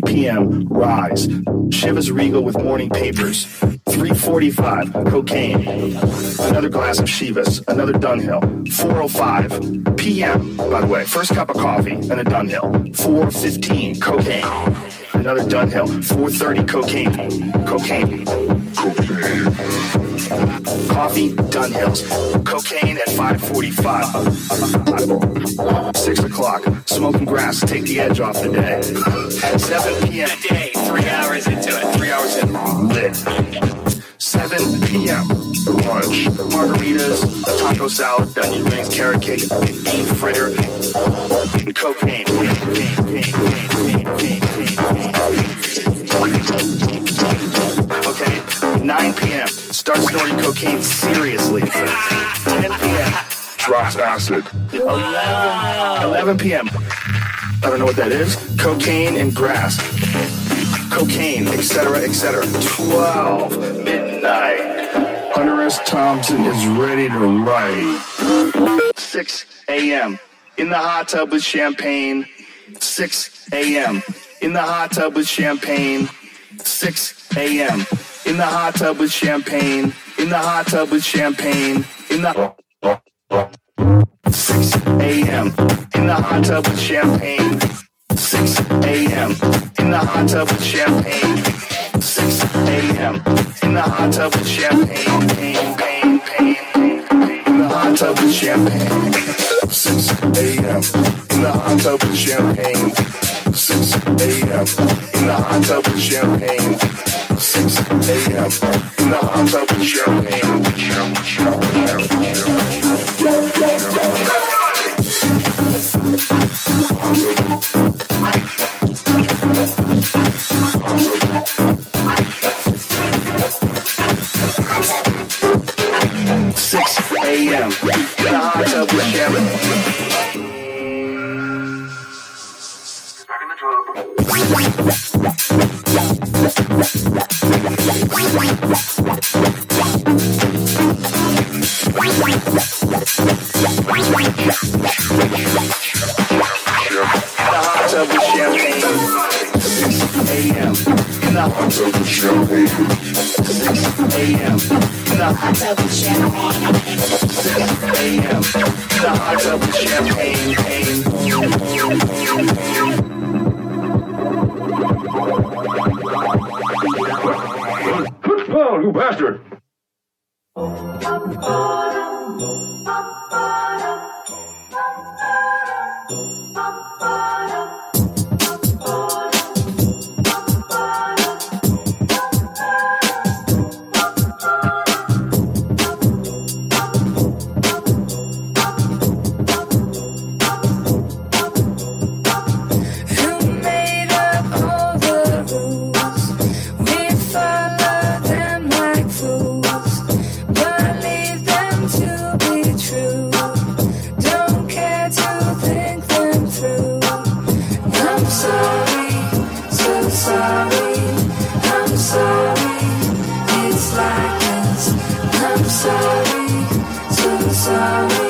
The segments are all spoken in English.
3 p.m. Rise. Chivas Regal with morning papers. 345 cocaine. Another glass of Chivas. Another Dunhill. 405 p.m. By the way, first cup of coffee and a Dunhill. 415 cocaine. Another Dunhill. 430 cocaine. Cocaine. Cocaine. Coffee, Dunhills. Cocaine at 545. 6 o'clock. Smoking grass take the edge off the day. 7 p.m. Day, three hours into it. Three hours in. Lit. 7 p.m. Lunch. Margaritas, a taco salad, onion rings, carrot cake, beef fritter, cocaine. Okay, 9 p.m. Start snorting cocaine seriously. 10 p.m. Drops acid. 11, 11 p.m. I don't know what that is. Cocaine and grass. Cocaine, etc., etc. 12 midnight. Hunter S. Thompson is ready to write. 6 a.m. In the hot tub with champagne. 6 a.m. In the hot tub with champagne. 6 a.m. In the hot tub with champagne. In the hot tub with champagne. In the 6 a.m. In the hot tub with champagne. 6 a.m. In the hot tub with champagne. 6 a.m. In the hot tub with champagne. Pain, pain, pain. In the hot tub with champagne. 6 a.m. In the hot tub with champagne. 6 a.m. In the hot tub with champagne. 6 a.m. In the hot tub with champagne. Six a.m. In the hot tub with champagne. In the tub with champagne. 6 a.m. Hot tub with champagne. 6 a.m. Hot tub with champagne. 6 a.m. Hot tub with champagne. Paul, you bastard! Sorry, so sorry.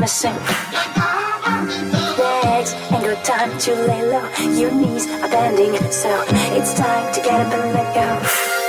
missing. Legs ain't got time to lay low. Your knees are bending, so it's time to get up and let go.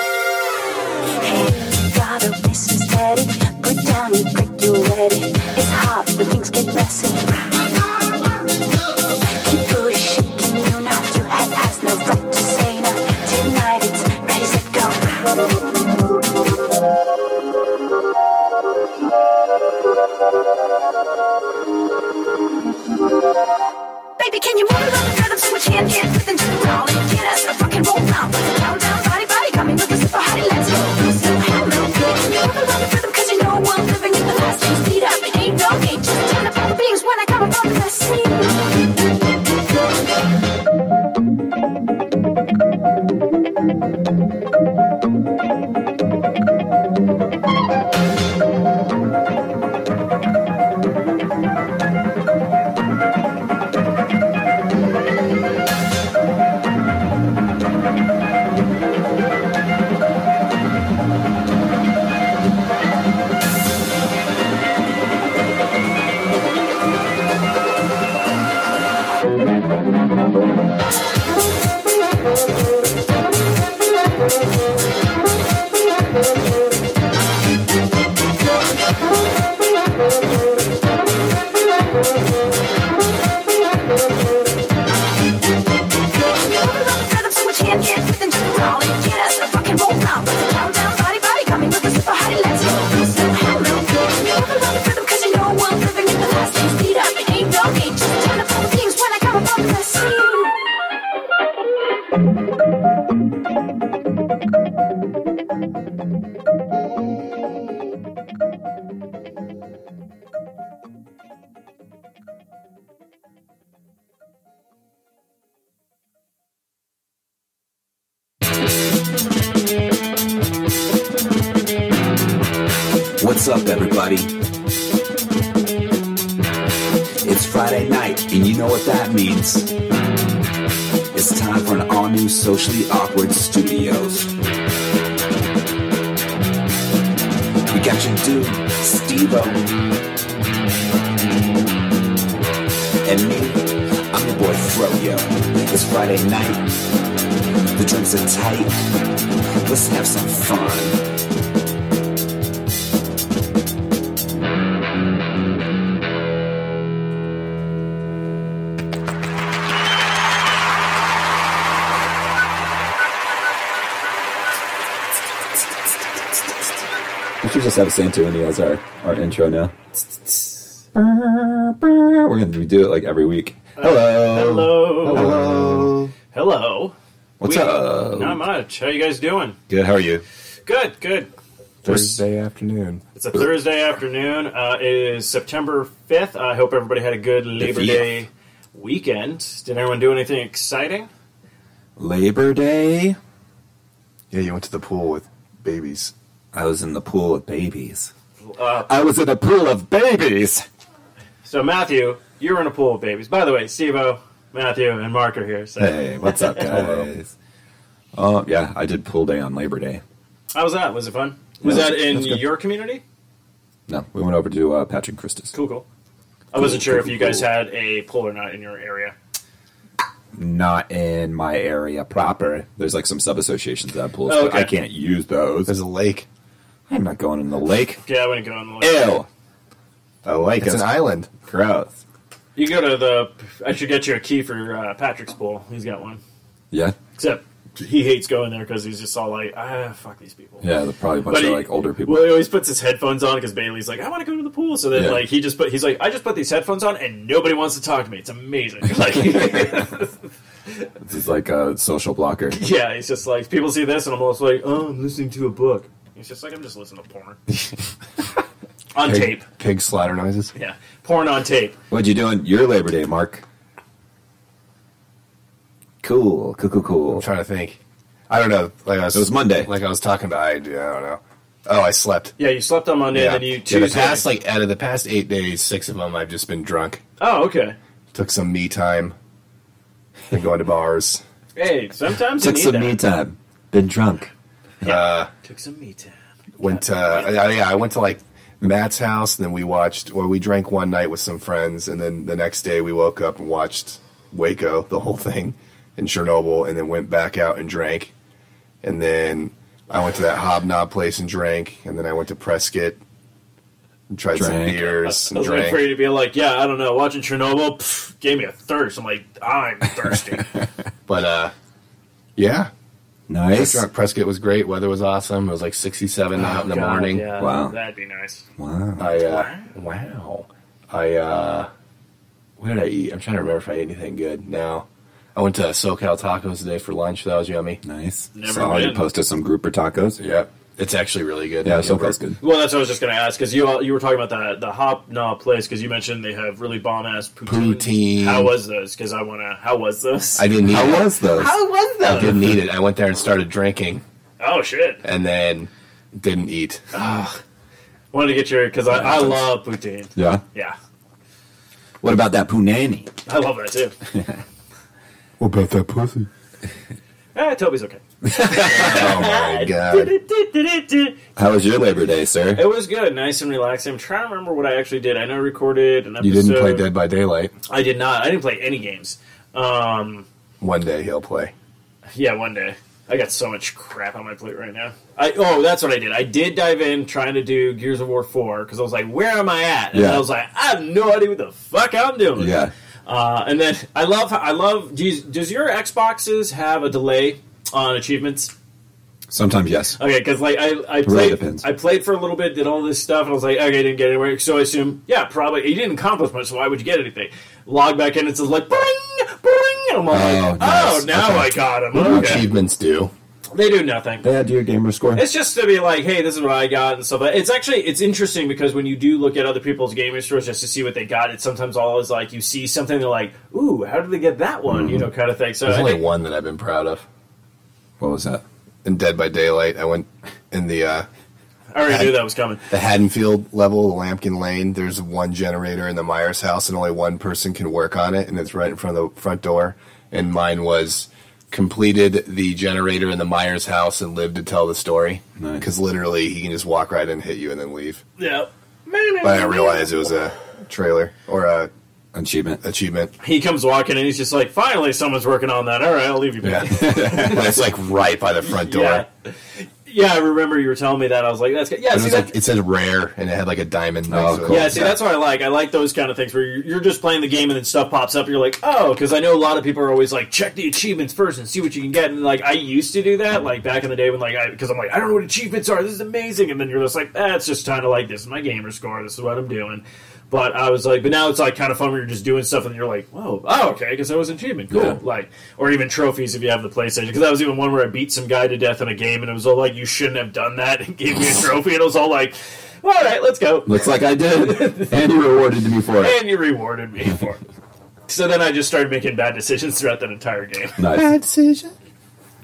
Like every week. Hello. Hello. Hello. Hello. What's We- up? Not much. How you guys doing? Good. How are you? Good, good. Thursday afternoon. It's a Thursday afternoon. Uh, it is September 5th. I hope everybody had a good Labor fifth. Day weekend. Did anyone do anything exciting? Labor Day. Yeah, you went to the pool with babies. I was in the pool of babies. Uh, I was in a pool of babies. so, Matthew, you were in a pool of babies. By the way, Steve-O, Matthew, and Mark are here. So, Hey, what's up, guys? Oh, yeah, I did pool day on Labor Day. how was that? Was it fun? Was Yeah, that in your community? No, we went over to uh, Patrick Christus. Cool, cool. I wasn't sure if you guys cool. had a pool or not in your area. Not in my area proper. There's like some sub associations that have pools, Oh, but I can't use those. There's a lake. I'm not going in the lake. Yeah, I wouldn't go in the lake. Ew. A lake It's is an island. gross. You go to the. I should get you a key for uh, Patrick's pool. He's got one. Yeah, Except he hates going there because he's just all like, ah, fuck these people. yeah. They're probably a bunch But of he- like older people. Well, he always puts his headphones on because Bailey's like, I want to go to the pool. So then, Yeah. like, he just put, he's like, I just put these headphones on and nobody wants to talk to me. It's amazing. Like, This is like a social blocker. yeah, he's just like, people see this and I'm almost like, oh, I'm listening to a book. He's just like, I'm just listening to porn on Pig, tape. Pig slatter noises. Yeah, porn on tape. What'd you do on your Labor Day, Mark? Cool, cool, cool, cool. I'm trying to think. I don't know. Like I was, It was Monday. Like I was talking about. I, I don't know. Oh, I slept. Yeah, you slept on Monday Yeah. and then you yeah. Tuesday. The past like out of the past eight days, six of them I've just been drunk. oh, okay. Took some me time. Been going to bars. Hey, sometimes Took you some need me time. Been drunk. Uh, Took some me time. went to uh, yeah, I went to like Matt's house, and then we watched, or we drank one night with some friends, and then the next day we woke up and watched Waco, the whole thing, in Chernobyl, and then went back out and drank, and then I went to that hobnob place and drank, and then I went to Prescott and tried some beers I and was waiting drank. for you to be like, yeah, I don't know. Watching Chernobyl pff, gave me a thirst. I'm like, I'm thirsty. But uh, yeah, I Nice. drunk. Prescott was great. Weather was awesome. It was like 67 out in the God, morning. Yeah, Wow. that'd be nice. Wow. I uh, wow. I uh, what did I eat? I'm trying to remember if I ate anything good. Now, I went to SoCal Tacos today for lunch. That was yummy. Nice. Never Saw you posted some grouper tacos. Yep, it's actually really good. Yeah, so that's good. Well, that's what I was just going to ask because you you were talking about the the hop knob place because you mentioned they have really bomb ass poutine. Poutine. How was those? Because I want to. How was those? I didn't eat. How it. was those? How was those? I didn't eat it. I went there and started drinking, Oh shit! and then didn't eat. Wanted to get your because I, I love poutine. Yeah. Yeah, What about that punani? I love that too. What about that pussy? eh, Toby's okay. Oh my god! How was your Labor Day, sir? It was good, nice and relaxing. I'm trying to remember what I actually did. I know I recorded an episode. You didn't play Dead by Daylight. I did not. I didn't play any games. Um, One day he'll play. yeah, one day. I got so much crap on my plate right now. I oh, that's what I did. I did dive in trying to do Gears of War four because I was like, "Where am I at?" And Yeah. I was like, "I have no idea what the fuck I'm doing." Yeah. Uh, and then I love I love. Do you, does your Xboxes have a delay on achievements? Sometimes yes. Okay, because like I, I really played, depends. I played for a little bit, did all this stuff, and I was like, okay, didn't get anywhere. So I assume, yeah, probably you didn't accomplish much. So why would you get anything? Log back in, it says like, bring, bring, and I'm like, nice. oh, oh now Okay. I got him. What do Okay. achievements do? They do nothing. They had your gamer score. It's just to be like, hey, this is what I got and stuff. It's actually it's interesting because when you do look at other people's gaming stores just to see what they got, it's sometimes always like you see something they're like, ooh, how did they get that one? Mm-hmm. You know, kind of thing. So There's I only think- one that I've been proud of. What was that? In Dead by Daylight, I went in the uh, I already knew that was coming. the Haddonfield level, the Lampkin Lane. There's one generator in the Myers house, and only one person can work on it, and it's right in front of the front door. And mine was completed the generator in the Myers house and lived to tell the story. Nice. Because literally, he can just walk right in, hit you, and then leave. Yeah. But I didn't realize it was a trailer or a Achievement. achievement. He comes walking and he's just like, finally, someone's working on that. All right, I'll leave you. Yeah, back. but it's like right by the front door. Yeah. Yeah, I remember you were telling me that. I was like, "That's good." Yeah, And it see was that, like it said rare, and it had like a diamond. Oh, cool. Yeah, see, that's what I like. I like those kind of things where you're, you're just playing the game and then stuff pops up. And you're like, oh, because I know a lot of people are always like, check the achievements first and see what you can get. And like, I used to do that, like back in the day when like, I because I'm like, I don't know what achievements are. This is amazing. And then you're just like, ah, it's just kind of like this is my gamer score. This is what I'm doing. But I was like, but now it's like kind of fun when you're just doing stuff and you're like, whoa, oh, okay, because that was an achievement, cool. Yeah. Like, or even trophies if you have the PlayStation. Because that was even one where I beat some guy to death in a game and it was all like, you shouldn't have done that and gave me a trophy. And it was all like, all right, let's go. Looks like I did, and you rewarded me for it. And you rewarded me for it. So then I just started making bad decisions throughout that entire game. Nice. Bad decision.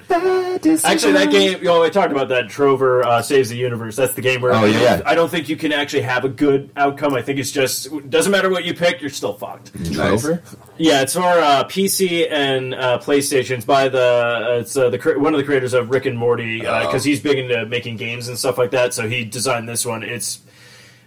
Actually, that game, you know, I talked about that. Trover uh, saves the universe. That's the game where Oh, yeah. I don't think you can actually have a good outcome. I think it's just doesn't matter what you pick, you're still fucked. Nice. Trover? Yeah, it's for uh, PC and uh, PlayStations by the uh, it's uh, the one of the creators of Rick and Morty because Oh. he's big into making games and stuff like that. So he designed this one. It's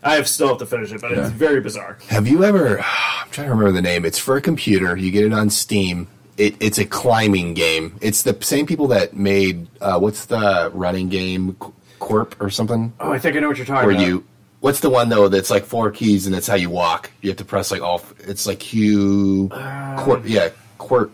I have still have to finish it, but Yeah. it's very bizarre. Have you ever? I'm trying to remember the name. It's for a computer. You get it on Steam. It, it's a climbing game. It's the same people that made uh, what's the running game, Qu- Corp or something. Oh, I think I know what you're talking Where about. you? What's the one though that's like four keys and that's how you walk? You have to press like all. It's like Q. Corp. Yeah, Corp.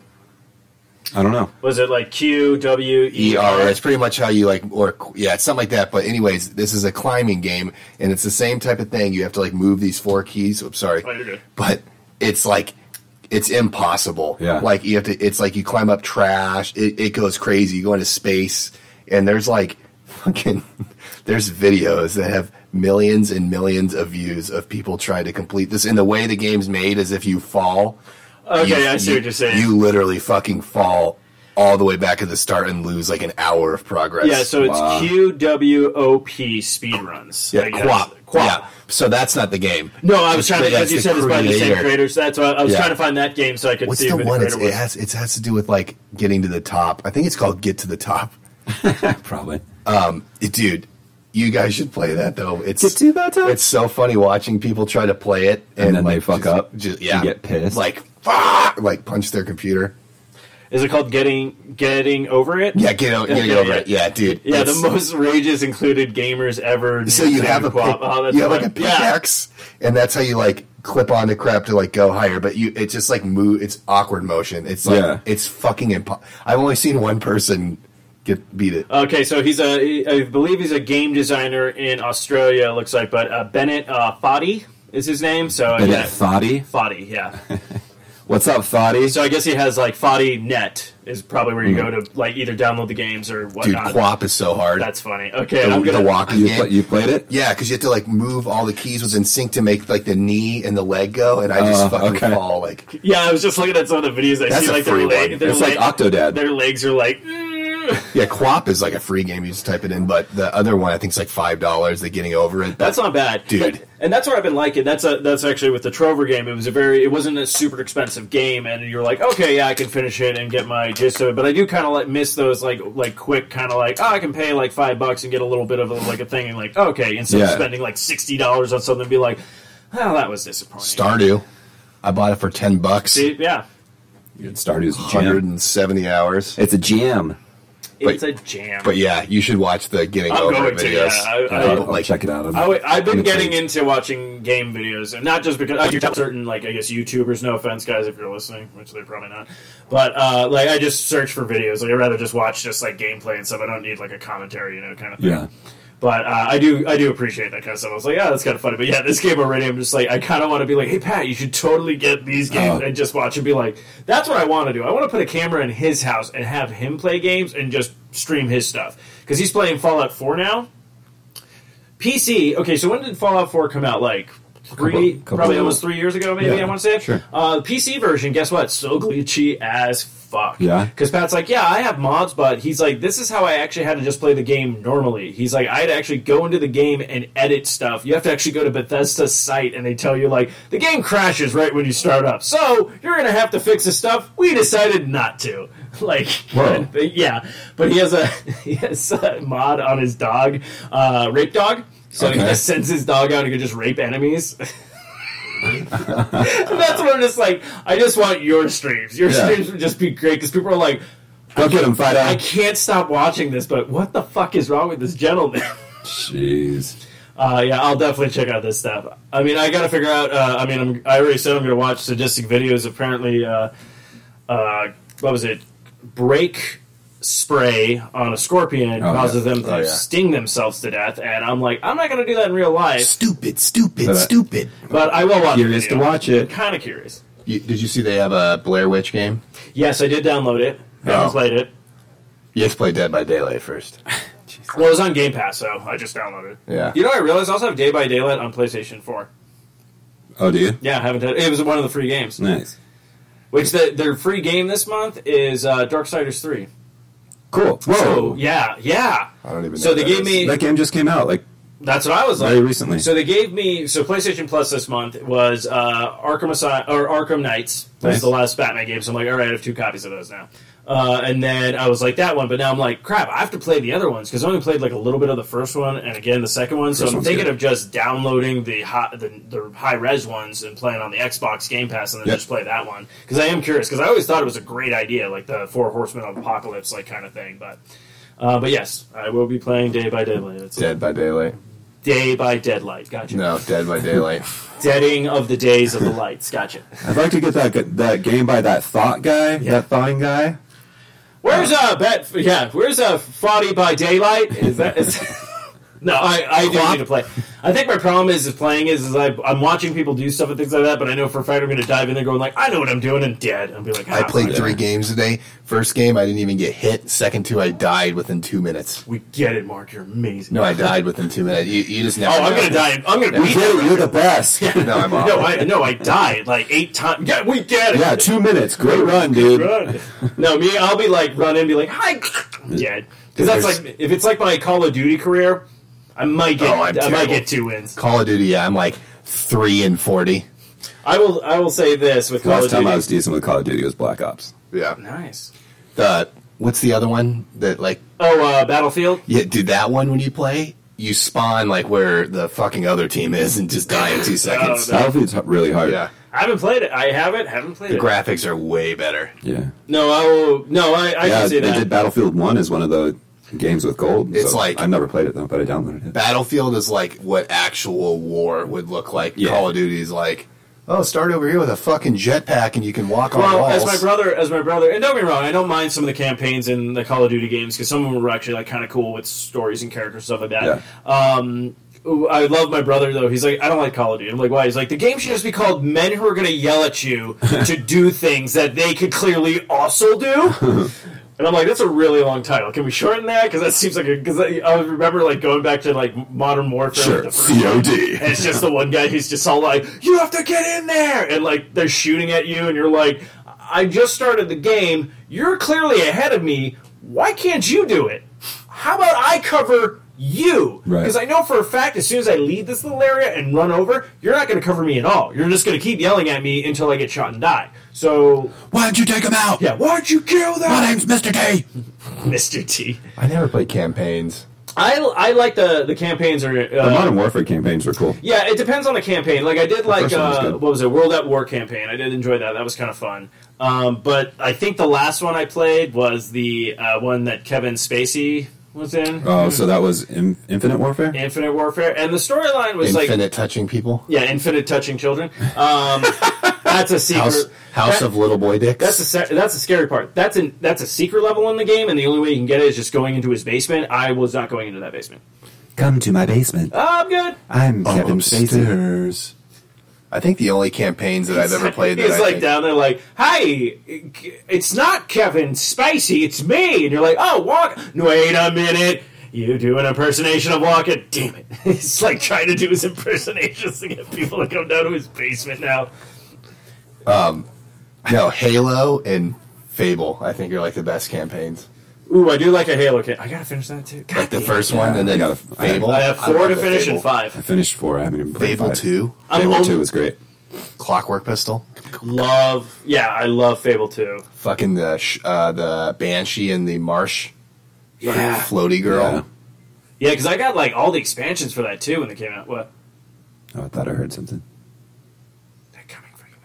I don't know. Was it like Q W E ER. It's pretty much how you like, or yeah, it's something like that. But anyways, this is a climbing game, and it's the same type of thing. You have to like move these four keys. Oops, sorry, Oh, you're good. but it's like it's impossible. Yeah. like you have to. It's like you climb up trash. It, it goes crazy. You go into space, and there's like fucking. There's videos that have millions and millions of views of people trying to complete this. And the way the game's made is if you fall. Okay, you- I see you- what you're saying. You literally fucking fall all the way back at the start and lose like an hour of progress. Yeah, so it's Wow. Q W O P speed runs. yeah, quap. That's- quap. Yeah, so that's not the game. No, I was It's- trying to, as you the said, it's by the same creator. creators. That's why I was Yeah. trying to find that game so I could What's see the one? the It's, creator it has it has to do with like getting to the top. I think it's called Get to the Top. Probably. Um, it- dude, you guys should play that though. It's Get to the top? It's so funny watching people try to play it and, And then they fuck just- up Just, and yeah, get pissed. Like fuck, like punch their computer. Is it called Getting Getting Over It? Yeah, get, o- get Yeah, over yeah. it. Yeah, dude. Yeah, it's- the most rages included gamers ever. So you have a Quap. pick, Oh, you have like a fun. Yeah. pickaxe, and that's how you like clip onto crap to like go higher. But you, it's just like move. It's awkward motion. It's like Yeah. it's fucking impo- I've only seen one person get beat it. Okay, so he's a I believe he's a game designer in Australia. It looks like, but uh, Bennett uh, Foddy is his name. So And yeah, that Thoughty. Foddy, yeah. What's up, Thoughty? So I guess he has like Foddy Net is probably where you go to like either download the games or Dude, whatnot. Quap is so hard. That's funny. Okay, the, I'm gonna walk. walking you, game. pla- you played it? yeah, because you have to like move all the keys within sync to make like the knee and the leg go, and I just Oh, fucking okay. fall like. Yeah, I was just looking at some of the videos. I That's see a like their, free leg, one. their It's like leg- Octodad. Their legs are like. "Mm." Yeah, Quap is like a free game. You just type it in, but the other one I think is like five dollars. They're getting over it. That's not bad, Dude. And, and that's what I've been liking. That's a that's actually with the Trover game. It was a very it wasn't a super expensive game, and you're like, okay, yeah, I can finish it and get my gist of it. But I do kind of like miss those like like quick kind of like oh, I can pay like five bucks and get a little bit of a, like a thing, and like okay, instead of spending like sixty dollars on something, be like, oh, that was disappointing. Stardew. I bought it for ten bucks. See, yeah, Stardew's a Hundred jam. and seventy hours. It's a jam. It's a jam. But yeah, you should watch the getting I'm over going it to, videos. yeah. I- I- I'll, I'll like check it out. I'm, I w- I've been getting intrigued. into watching game videos, and not just because I do certain, like I guess YouTubers. No offense, guys, if you're listening, which they're probably not. But uh, like, I just search for videos. Like, I'd rather just watch just like gameplay and stuff. I don't need like a commentary, you know, kind of thing. Yeah. But uh, I do, I do appreciate that kind of stuff. I was like, yeah, that's kind of funny. But yeah, this game already, I'm just like, I kind of want to be like, hey Pat, you should totally get these games Oh. and just watch and be like, that's what I want to do. I want to put a camera in his house and have him play games and just stream his stuff because he's playing Fallout 4 now. PC. Okay, so when did Fallout 4 come out? Like three, Couple- couple- probably almost three years ago, maybe. Yeah, I want to say. sure. Uh, PC version, guess what? So glitchy as fuck. Yeah? Because Pat's like, yeah, I have mods, but he's like, this is how I actually had to just play the game normally. He's like, I had to actually go into the game and edit stuff. You have to actually go to Bethesda's site and they tell you, like, the game crashes right when you start up. So you're going to have to fix this stuff. We decided not to. Like, Whoa. yeah. But he has a, he has a mod on his dog, uh, Rape Dog. So he just sends his dog out and he can just rape enemies. That's what I'm just like. I just want your streams. Your Yeah. streams would just be great because people are like, Go get him, fight I can't stop watching this, but what the fuck is wrong with this gentleman? Jeez. Uh, yeah, I'll definitely check out this stuff. I mean, I got to figure out. Uh, I mean, I'm, I already said I'm going to watch sadistic videos. Apparently, uh, uh, what was it? Brake spray on a scorpion Oh, causes yeah. them to Oh, yeah. sting themselves to death, and I'm like, I'm not going to do that in real life, Stupid, stupid, Uh, stupid. but I will watch. Curious the to watch it. Kind of curious. You, did you see they have a Blair Witch game? Yes, I did download it. Haven't Oh. played it. You have to play Dead by Daylight first. Well, it was on Game Pass, so I just downloaded it. Yeah. You know, I realized I also have Day by Daylight on PlayStation 4. Oh, do you? Yeah, I haven't. Had, it was one of the free games. Nice. Which the, their free game this month is uh, Darksiders 3. Cool. Whoa. So yeah, yeah. I don't even know So they gave that me. that game just came out. Like, That's what I was like. Very recently. So they gave me. So PlayStation Plus this month was uh, Arkham Asy- or Arkham Knights. Was Nice. the last Batman game. So I'm like, all right, I have two copies of those now. Uh, and then I was like that one, but now I'm like, crap, I have to play the other ones because I only played like a little bit of the first one and again the second one. So First I'm thinking good. of just downloading the high, the, the high res ones and playing on the Xbox Game Pass and then Yep. just play that one because I am curious because I always thought it was a great idea, like the Four Horsemen of Apocalypse like kind of thing. But uh, but yes, I will be playing Day by Daylight. It's Dead by Daylight. Day by Deadlight. Gotcha. No, Dead by Daylight. Deading of the days of the lights. Gotcha. I'd like to get that that game by that thought guy, Yeah. that thawing guy. Where's uh bet? Yeah, where's uh Foddy by Daylight? Is that? Is, no, I I do need to play. I think my problem is is playing is, is I, I'm watching people do stuff and things like that, but I know for a fact I'm going to dive in there going like I know what I'm doing and dead. I'll be like I ah, played three games today. First game, I didn't even get hit. Second two, I died within two minutes. We get it, Mark. You're amazing. No, I died within two minutes. You, you just Oh, never. I'm going to die. I'm going to beat You're, you're the best. No, I'm off. No, I no, I died like eight times. Yeah, we get it. Yeah, two minutes. Great run, dude. Run. No, me, I'll be like run in, and be like hi, yeah. Because that's like if it's like my Call of Duty career, I might get Oh, I'm I might terrible. get two wins. Call of Duty. Yeah, I'm like three and forty. I will I will say this with Call Last of time Duty. I was decent with Call of Duty was Black Ops. Yeah. nice. The what's the other one that like? Oh, uh, Battlefield. Yeah, dude, that one when you play, you spawn like where the fucking other team is and just die in two seconds. Oh, no. Battlefield's h- really hard. Yeah, I haven't played it. I haven't haven't played it. the it. graphics are way better. Yeah. no, I will. No, I, I yeah, can see they that. did Battlefield 1 as one of the games with gold. It's so like- I've never played it though, but I downloaded it. Battlefield is like what actual war would look like. Yeah. Call of Duty is like, oh, start over here with a fucking jetpack and you can walk on well, walls. as my brother, as my brother, and don't be wrong, I don't mind some of the campaigns in the Call of Duty games because some of them were actually like kind of cool with stories and characters and stuff like that. Yeah. Um, I love my brother though. He's like, I don't like Call of Duty. I'm like, why? He's like, the game should just be called "Men Who Are Going to Yell at You to Do Things That They Could Clearly Also Do." And I'm like, that's a really long title. Can we shorten that? Because that seems like a. Because I, I remember like going back to like Modern Warfare, Sure, like, the first one, COD. and it's just the one guy who's just all like, "You have to get in there," and like they're shooting at you, and you're like, "I just started the game. You're clearly ahead of me. Why can't you do it? How about I cover?" You, Right. because I know for a fact, as soon as I leave this little area and run over, you're not going to cover me at all. You're just going to keep yelling at me until I get shot and die. So, Why'd you take him out? yeah, why'd you kill that? My name's Mr. T. Mr. T. I never played campaigns. I, I like the the campaigns are uh, The Modern Warfare campaigns are cool. yeah it depends on the campaign like I did like first was uh, what was it World at War campaign I did enjoy that that was kind of fun um, but I think the last one I played was the uh, one that Kevin Spacey was in Oh, so that was in, Infinite Warfare? Infinite Warfare and the storyline was like Infinite touching people. yeah Infinite touching children um, that's a secret House House that- of Little Boy Dicks. That's the se- that's the scary part. That's an that's a secret level in the game, and the only way you can get it is just going into his basement. I was not going into that basement. Come to my basement. Oh, I'm good. I'm Kevin Spacey. upstairs. I think the only campaigns that I've ever played that He's I like think- down there, like, "Hi, it's not Kevin Spacey, it's me." And you're like, "Oh, walk." Wait a minute. You do an impersonation of Walker. Damn it! He's like trying to do his impersonations to get people to come down to his basement now. Um, no Halo and Fable, I think, are like the best campaigns. Ooh, I do like a Halo. kit. I gotta finish that too. God Like the damn. first one, and then I gotta- Fable. I have four love to finish Fable. and five. I finished four. I haven't even played Fable five. two, I'm Fable home- two was great. Clockwork Pistol, Love, yeah, I love Fable two. fucking the sh- uh, the Banshee and the Marsh, Yeah, floaty girl. Yeah. yeah, because I got like all the expansions for that too when they came out. What? Oh, I thought I heard something. They're coming for you,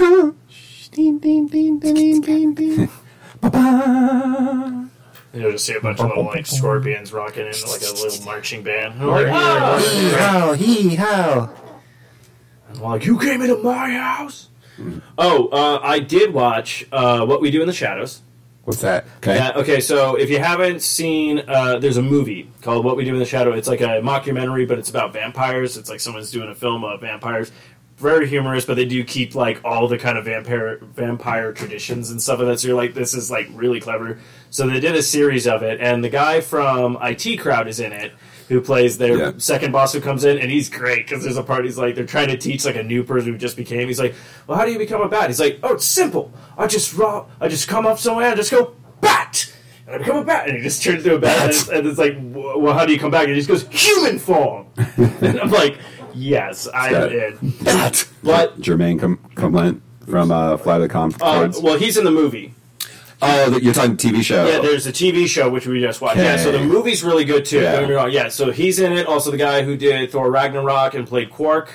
Matthew. Ding, ding, ding, ding, ding, ding. You'll just see a bunch of little like scorpions rocking in like a little marching band. And I'm like, "Ah!" How he how? I'm like, you came into my house. Oh, uh, I did watch uh, What We Do in the Shadows. What's that? Okay. Yeah, okay, so if you haven't seen, uh, there's a movie called What We Do in the Shadow. It's like a mockumentary, but it's about vampires. It's like someone's doing a film of vampires. Very humorous, but they do keep like all the kind of vampire vampire traditions and stuff like that. So you're like, this is like really clever. So they did a series of it, and the guy from IT Crowd is in it, who plays their Yeah. second boss who comes in, and he's great because there's a part he's like they're trying to teach like a new person who just became. He's like, well, how do you become a bat? He's like, oh, it's simple. I just raw, I just come up somewhere and just go bat. And I become a bat, and he just turns into a bat, and it's, and it's like, well, how do you come back? And he just goes human form. and I'm like, yes, I'm got in. That. But Jemaine Com- Clement from uh, Fly the Com. uh, Chords. well, he's in the movie. oh, the- you're talking TV show. Yeah, there's a TV show which we just watched. Yeah, so the Okay. movie's really good too. Yeah. Don't get me wrong. Yeah, so he's in it. Also, the guy who did Thor Ragnarok and played Korg.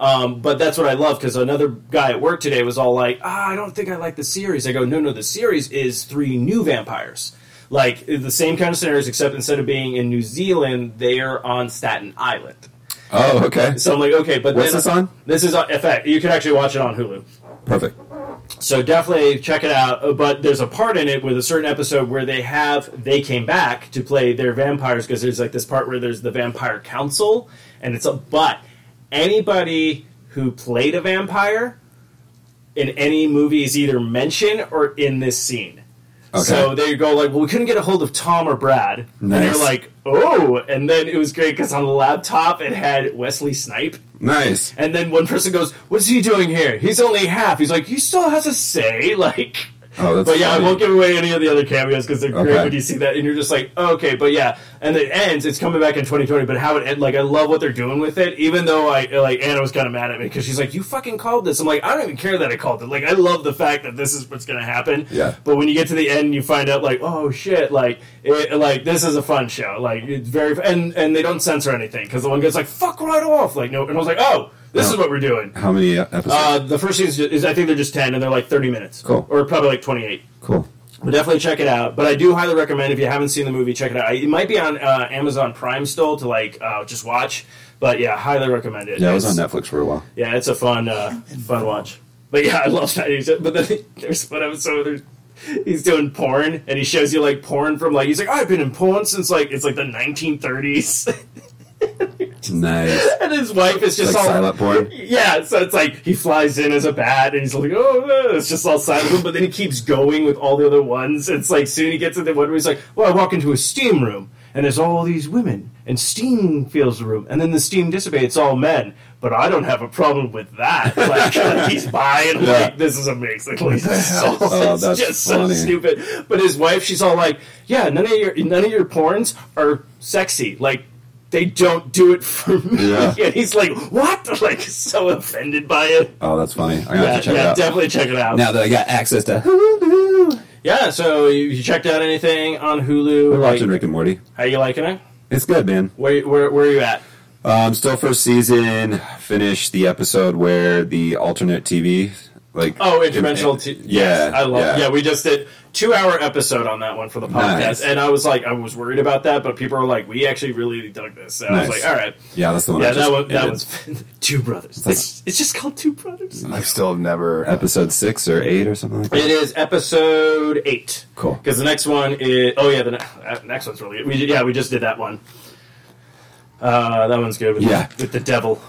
Um, but that's what I love because another guy at work today was all like, "Ah, I don't think I like the series." I go, "No, no, the series is three new vampires." Like the same kind of scenarios, except instead of being in New Zealand, they're on Staten Island. Oh, okay. So I'm like, okay, but What's then, this on? This is on FX. You can actually watch it on Hulu. Perfect. So definitely check it out. Uh, But there's a part in it with a certain episode where they have they came back to play their vampires because there's like this part where there's the vampire council and it's a but anybody who played a vampire in any movie is either mentioned or in this scene. Okay. So there you go. Like, well, we couldn't get a hold of Tom or Brad, and Nice. you're like, oh. And then it was great because on the laptop it had Wesley Snipe, Nice. and then one person goes, "What's he doing here? He's only half." He's like, "He still has a say." Like, Oh, that's but yeah, funny. I won't give away any of the other cameos because they're great Okay. when you see that, and you're just like, oh, "Okay." But yeah, and it ends. It's coming back in 2020, but how it end, like I love what they're doing with it. Even though I like Anna was kind of mad at me because she's like, "You fucking called this." I'm like, I don't even care that I called it. Like, I love the fact that this is what's going to happen. Yeah. But when you get to the end, you find out like, oh shit, like, it, like this is a fun show. Like, it's very and and they don't censor anything because the one guy's like, "Fuck right off," like no, and I was like, "Oh." This is what we're doing. How many episodes? Uh, the first season is, is I think they're just ten, and they're like thirty minutes, Cool. or probably like twenty eight. cool. But definitely check it out. But I do highly recommend if you haven't seen the movie, check it out. It might be on uh, Amazon Prime still to like uh, just watch. But yeah, highly recommend it. Yeah, it was on It's- Netflix for a while. Yeah, it's a fun uh, fun watch. But yeah, I love that. He's- But then there's one episode where there's, he's doing porn, and he shows you like porn from like he's like I've been in porn since like it's like the 1930s, Nice. and his wife is just Like all silent porn? Yeah, so it's like he flies in as a bat, and he's like, oh, it's just all silent. But then he keeps going with all the other ones. It's like soon he gets to the one where he's like, well, I walk into a steam room, and there's all these women, and steam fills the room, and then the steam dissipates, all men. But I don't have a problem with that. Like, like, he's by, and Yeah. like, this is amazing. Like, so- Oh, it's that's just funny. so stupid. But his wife, she's all like, yeah, none of your none of your porns are sexy. Like. They don't do it for me. Yeah. And he's like, "What?" Like so offended by it. Oh, that's funny. I'm gonna Yeah, check yeah, it out. definitely check it out. Now that I got access to Hulu, Yeah, so you, you checked out anything on Hulu? we're Like, watching Rick and Morty. how you liking it? It's good, man. Where where where are you at? Um, still first season. Finished the episode where the alternate TV, like Oh, interdimensional. T- yes, yeah, I love. Yeah. yeah. we just did two hour episode on that one for the podcast, Nice. and I was like, I was worried about that, but people are like, we actually really dug this. So I was like, all right, Yeah, that's the one. yeah, that one, that one's two brothers. like- It's, it's just called two brothers. I still have never. episode six or eight or something like that. It is episode eight. Cool. Because the next one is oh yeah the ne- uh, next one's really good. We, yeah we just did that one. Uh, that one's good. With Yeah. with the devil.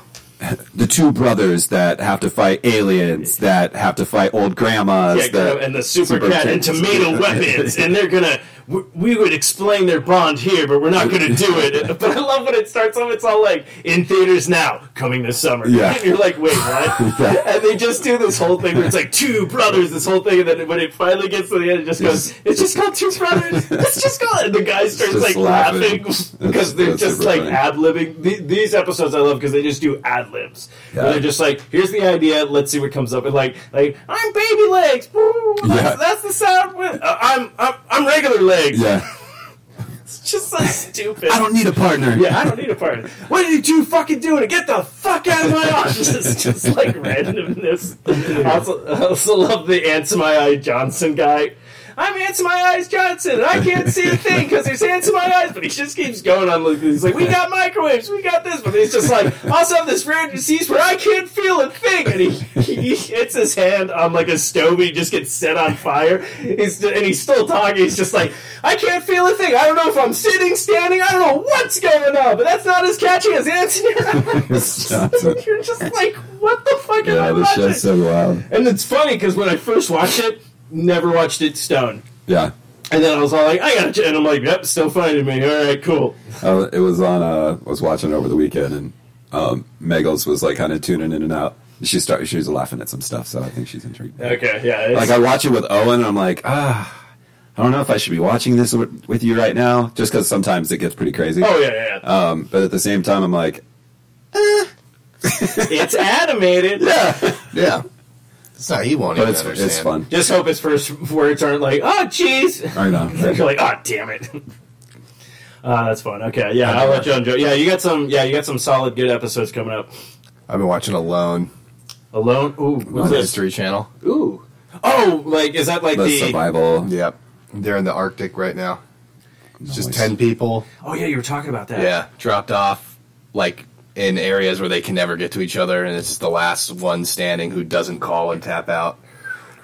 The two brothers that have to fight aliens, that have to fight old grandmas, Yeah, that and the super, super cat and tomato weapons, and they're gonna we we would explain their bond here, but we're not going to do it. But I love when it starts off. It's all like in theaters now, coming this summer. Yeah. and you're like, wait, what? And they just do this whole thing where it's like two brothers, this whole thing, and then when it finally gets to the end, it just goes, it's just called two brothers. It's just called. And the guy starts like laughing. because they're just like ad libbing. The, these episodes I love because they just do ad libs. Yeah. They're just like, here's the idea. Let's see what comes up. And like, like I'm baby legs. Woo, Yeah. that's, that's the sound. With, uh, I'm, I'm I'm regular legs. Yeah. It's just so stupid. I don't need a partner. Yeah, I don't need a partner. What are you two fucking doing? To get the fuck out of my office! It's just like randomness. I also, I also love the Ants My Eye Johnson guy. I'm Ants in My Eyes Johnson, and I can't see a thing because there's ants in my eyes. But he just keeps going on. He's like, we got microwaves, we got this, but he's just like, I also have this rare disease where I can't feel a thing. And he, he hits his hand on like a stove, he just gets set on fire. He's and he's still talking. He's just like, I can't feel a thing. I don't know if I'm sitting, standing. I don't know what's going on, but that's not as catchy as ants in your eyes. You're just like, what the fuck am I Yeah, watching? show's so wild. and it's funny because when I first watched it, never watched it stone. Yeah. And then I was all like, I gotta, ch-" and I'm like, yep, still to me. All right, cool. Uh, it was on. Uh, I was watching over the weekend, and um, Megals was like kind of tuning in and out. She started. She was laughing at some stuff, so I think she's intrigued. Okay, yeah. Like I watch it with Owen, and I'm like, ah, I don't know if I should be watching this with, with you right now, just because sometimes it gets pretty crazy. oh yeah, yeah. yeah. Um, but at the same time, I'm like, it's animated. yeah, Yeah. It's not, he won't but even it's understand. it's fun. Just hope his first words aren't like, oh, jeez. I know. You're like, oh, damn it. Uh, that's fun. Okay, yeah, I'll let you enjoy. Yeah, you got some. Yeah, you got some solid, good episodes coming up. I've been watching Alone Alone. Ooh, on what's the this? History Channel. Ooh. Oh, like is that like The the? survival. Yep. They're in the Arctic right now. It's just 10 people. Oh yeah, you were talking about that. Yeah. Dropped off, like, in areas where they can never get to each other, and it's the last one standing who doesn't call and tap out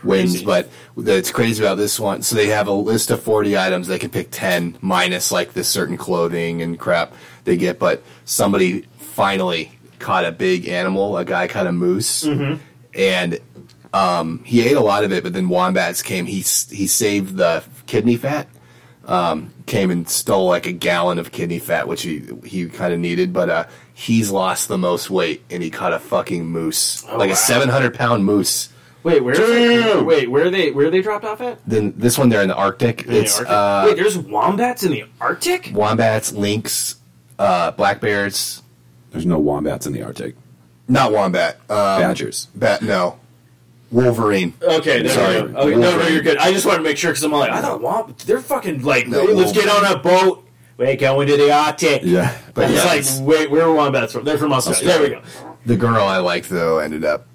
wins. But it's crazy about this one. So they have a list of 40 items. They can pick 10 minus, like, this certain clothing and crap they get. But somebody finally caught a big animal. A guy caught a moose. And um, he ate a lot of it, but then wombats came. He he saved the kidney fat. Um, came and stole like a gallon of kidney fat, which he he kind of needed. But uh, he's lost the most weight, and he caught a fucking moose, Oh, like wow. a seven hundred pound moose. Wait, where? Damn. Wait, where are they? Where are they dropped off at? Then this one, they're in the Arctic. In the it's Arctic? uh, Wait, there's wombats in the Arctic. wombats, lynx, uh, black bears. There's no wombats in the Arctic. Not wombat. Um, Badgers. Bat. No. Wolverine. Okay, there Sorry. we go. Okay, no, no, you're good. I just wanted to make sure because I'm like, I thought womp. They're fucking like, No, let's get on a boat. We're going to the Arctic. Yeah, But But yeah, it's it's- like, wait, where are wombats from? They're from Australia. There we go. The girl I liked though ended up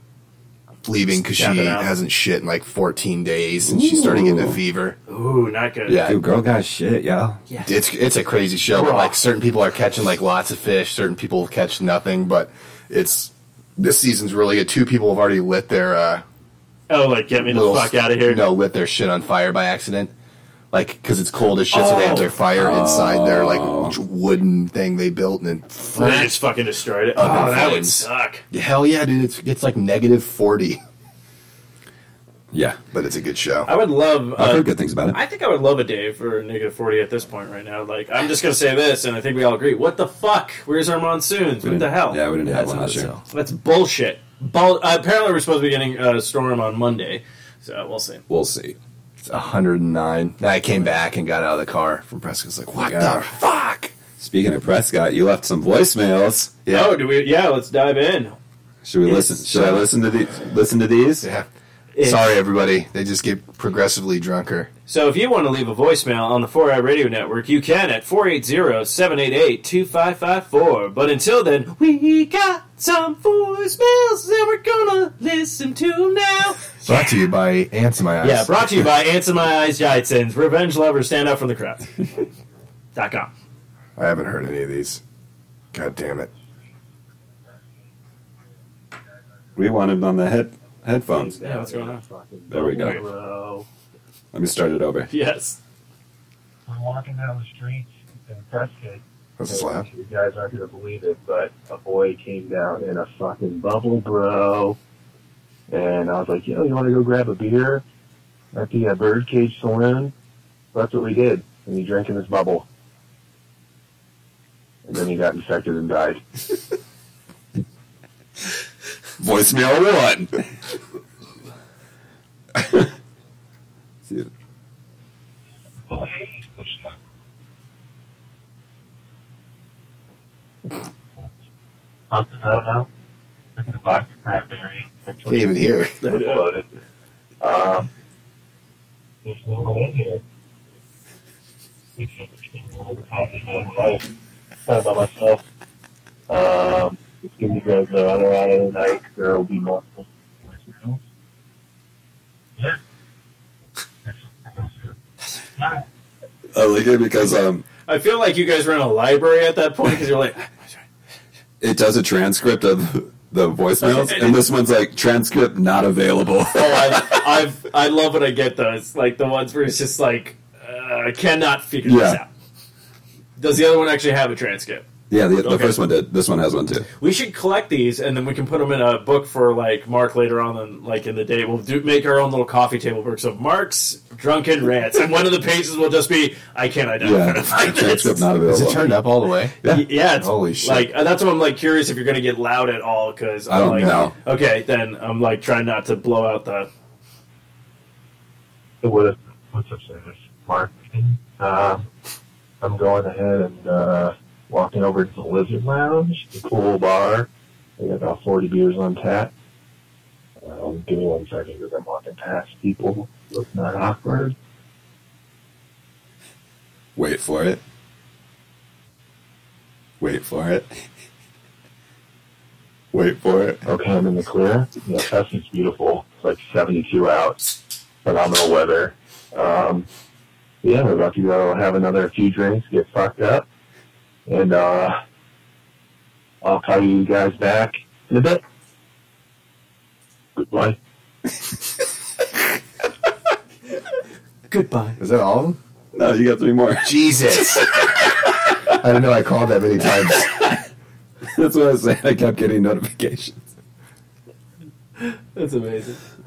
leaving because she out. hasn't shit in like 14 days, and she started getting a fever. Ooh, not good. Yeah, Dude, girl got shit, yeah. yeah. it's it's a crazy show. Raw. Like certain people are catching like lots of fish, certain people catch nothing. But it's this season's really good. Two people have already lit their uh, Oh, like get me the fuck out of here. No, lit their shit on fire by accident. Like because it's cold as shit, so they have Oh. their fire inside their like wooden thing they built, and they then just fucking destroyed it. Up in Oh, that would flames. suck. hell yeah, dude! It's, it's like negative 40, Yeah. but it's a good show. I would love. I've Uh, heard good things about it. I think I would love a day for negative forty at this point right now. Like, I'm just gonna say this, and I think we all agree. What the fuck? Where's our monsoons? What the hell? Yeah, we didn't have That's one last year. That's bullshit. Bull- uh, apparently, we're supposed to be getting a storm on Monday, so we'll see. We'll see. It's 109. Then I came back and got out of the car from Prescott's like, what the fuck? Speaking of Prescott, you left some voicemails. Yeah. Oh, do we? Yeah, let's dive in. Should we It's, listen? Should I uh, listen to these? Listen to these? Yeah. Sorry, everybody. They just get progressively drunker. So if you want to leave a voicemail on the 4i Radio Network, you can at 480-788-2554. But until then, we got some voicemails that we're gonna listen to now. Brought to you by Ants in My Eyes. Yeah, brought to you by Answer My Eyes Jitsons. Revenge lovers stand up from the crowd. Dot com. I haven't heard any of these. God damn it. We wanted on the head headphones. Yeah, what's going on? There we go. Bro. Let me start it over. Yes. I'm walking down the street in Prescott. What's this loud? You guys aren't gonna believe it, but a boy came down in a fucking bubble, bro. And I was like, yo, you want to go grab a beer at the uh, Birdcage Saloon? That's what we did. and he drank in his bubble. And then he got infected and died. Voicemail one. See, Something I don't know. Drinking a vodka cranberry. Can't even hear. Loaded. Um, there's no one in here. Kind of by myself. Um, just give you guys the other out of the night. There will be multiple. Yeah. I like it because um, I feel like you guys were in a library at that point because you're like, it does a transcript of the voicemails, and this one's like transcript not available. oh, I, I've I love when I get those, like the ones where it's just like, uh, I cannot figure this out. Does the other one actually have a transcript? Yeah, the, the Okay. first one did. This one has one too. We should collect these, and then we can put them in a book for like Mark later on, and like in the day, we'll do make our own little coffee table book. So Mark's drunken rants, and one of the pages will just be, "I can't identify Yeah, this." transcript not Is available. it turned up all the way? Yeah. Yeah, it's Holy shit. Like uh, that's what I'm like curious if you're going to get loud at all because I don't like, know. Okay, then I'm like trying not to blow out the. So what's up, Sanders? Mark. Um, I'm going ahead and uh, walking over to the Lizard Lounge, the pool bar. They got about 40 beers on tap. Um, give me one second because I'm walking past people. Looks not awkward. Wait for it. Wait for it. Wait for it. Okay, I'm in the clear. Yeah, Tustin's beautiful. It's like 72 out. Phenomenal weather. Um, yeah, we're about to go have another few drinks, get fucked up, and uh, I'll call you guys back in a bit. Goodbye. Goodbye. Is that all? No, you got three more. Jesus. I didn't know I called that many times. That's what I was saying. I kept getting notifications. That's amazing.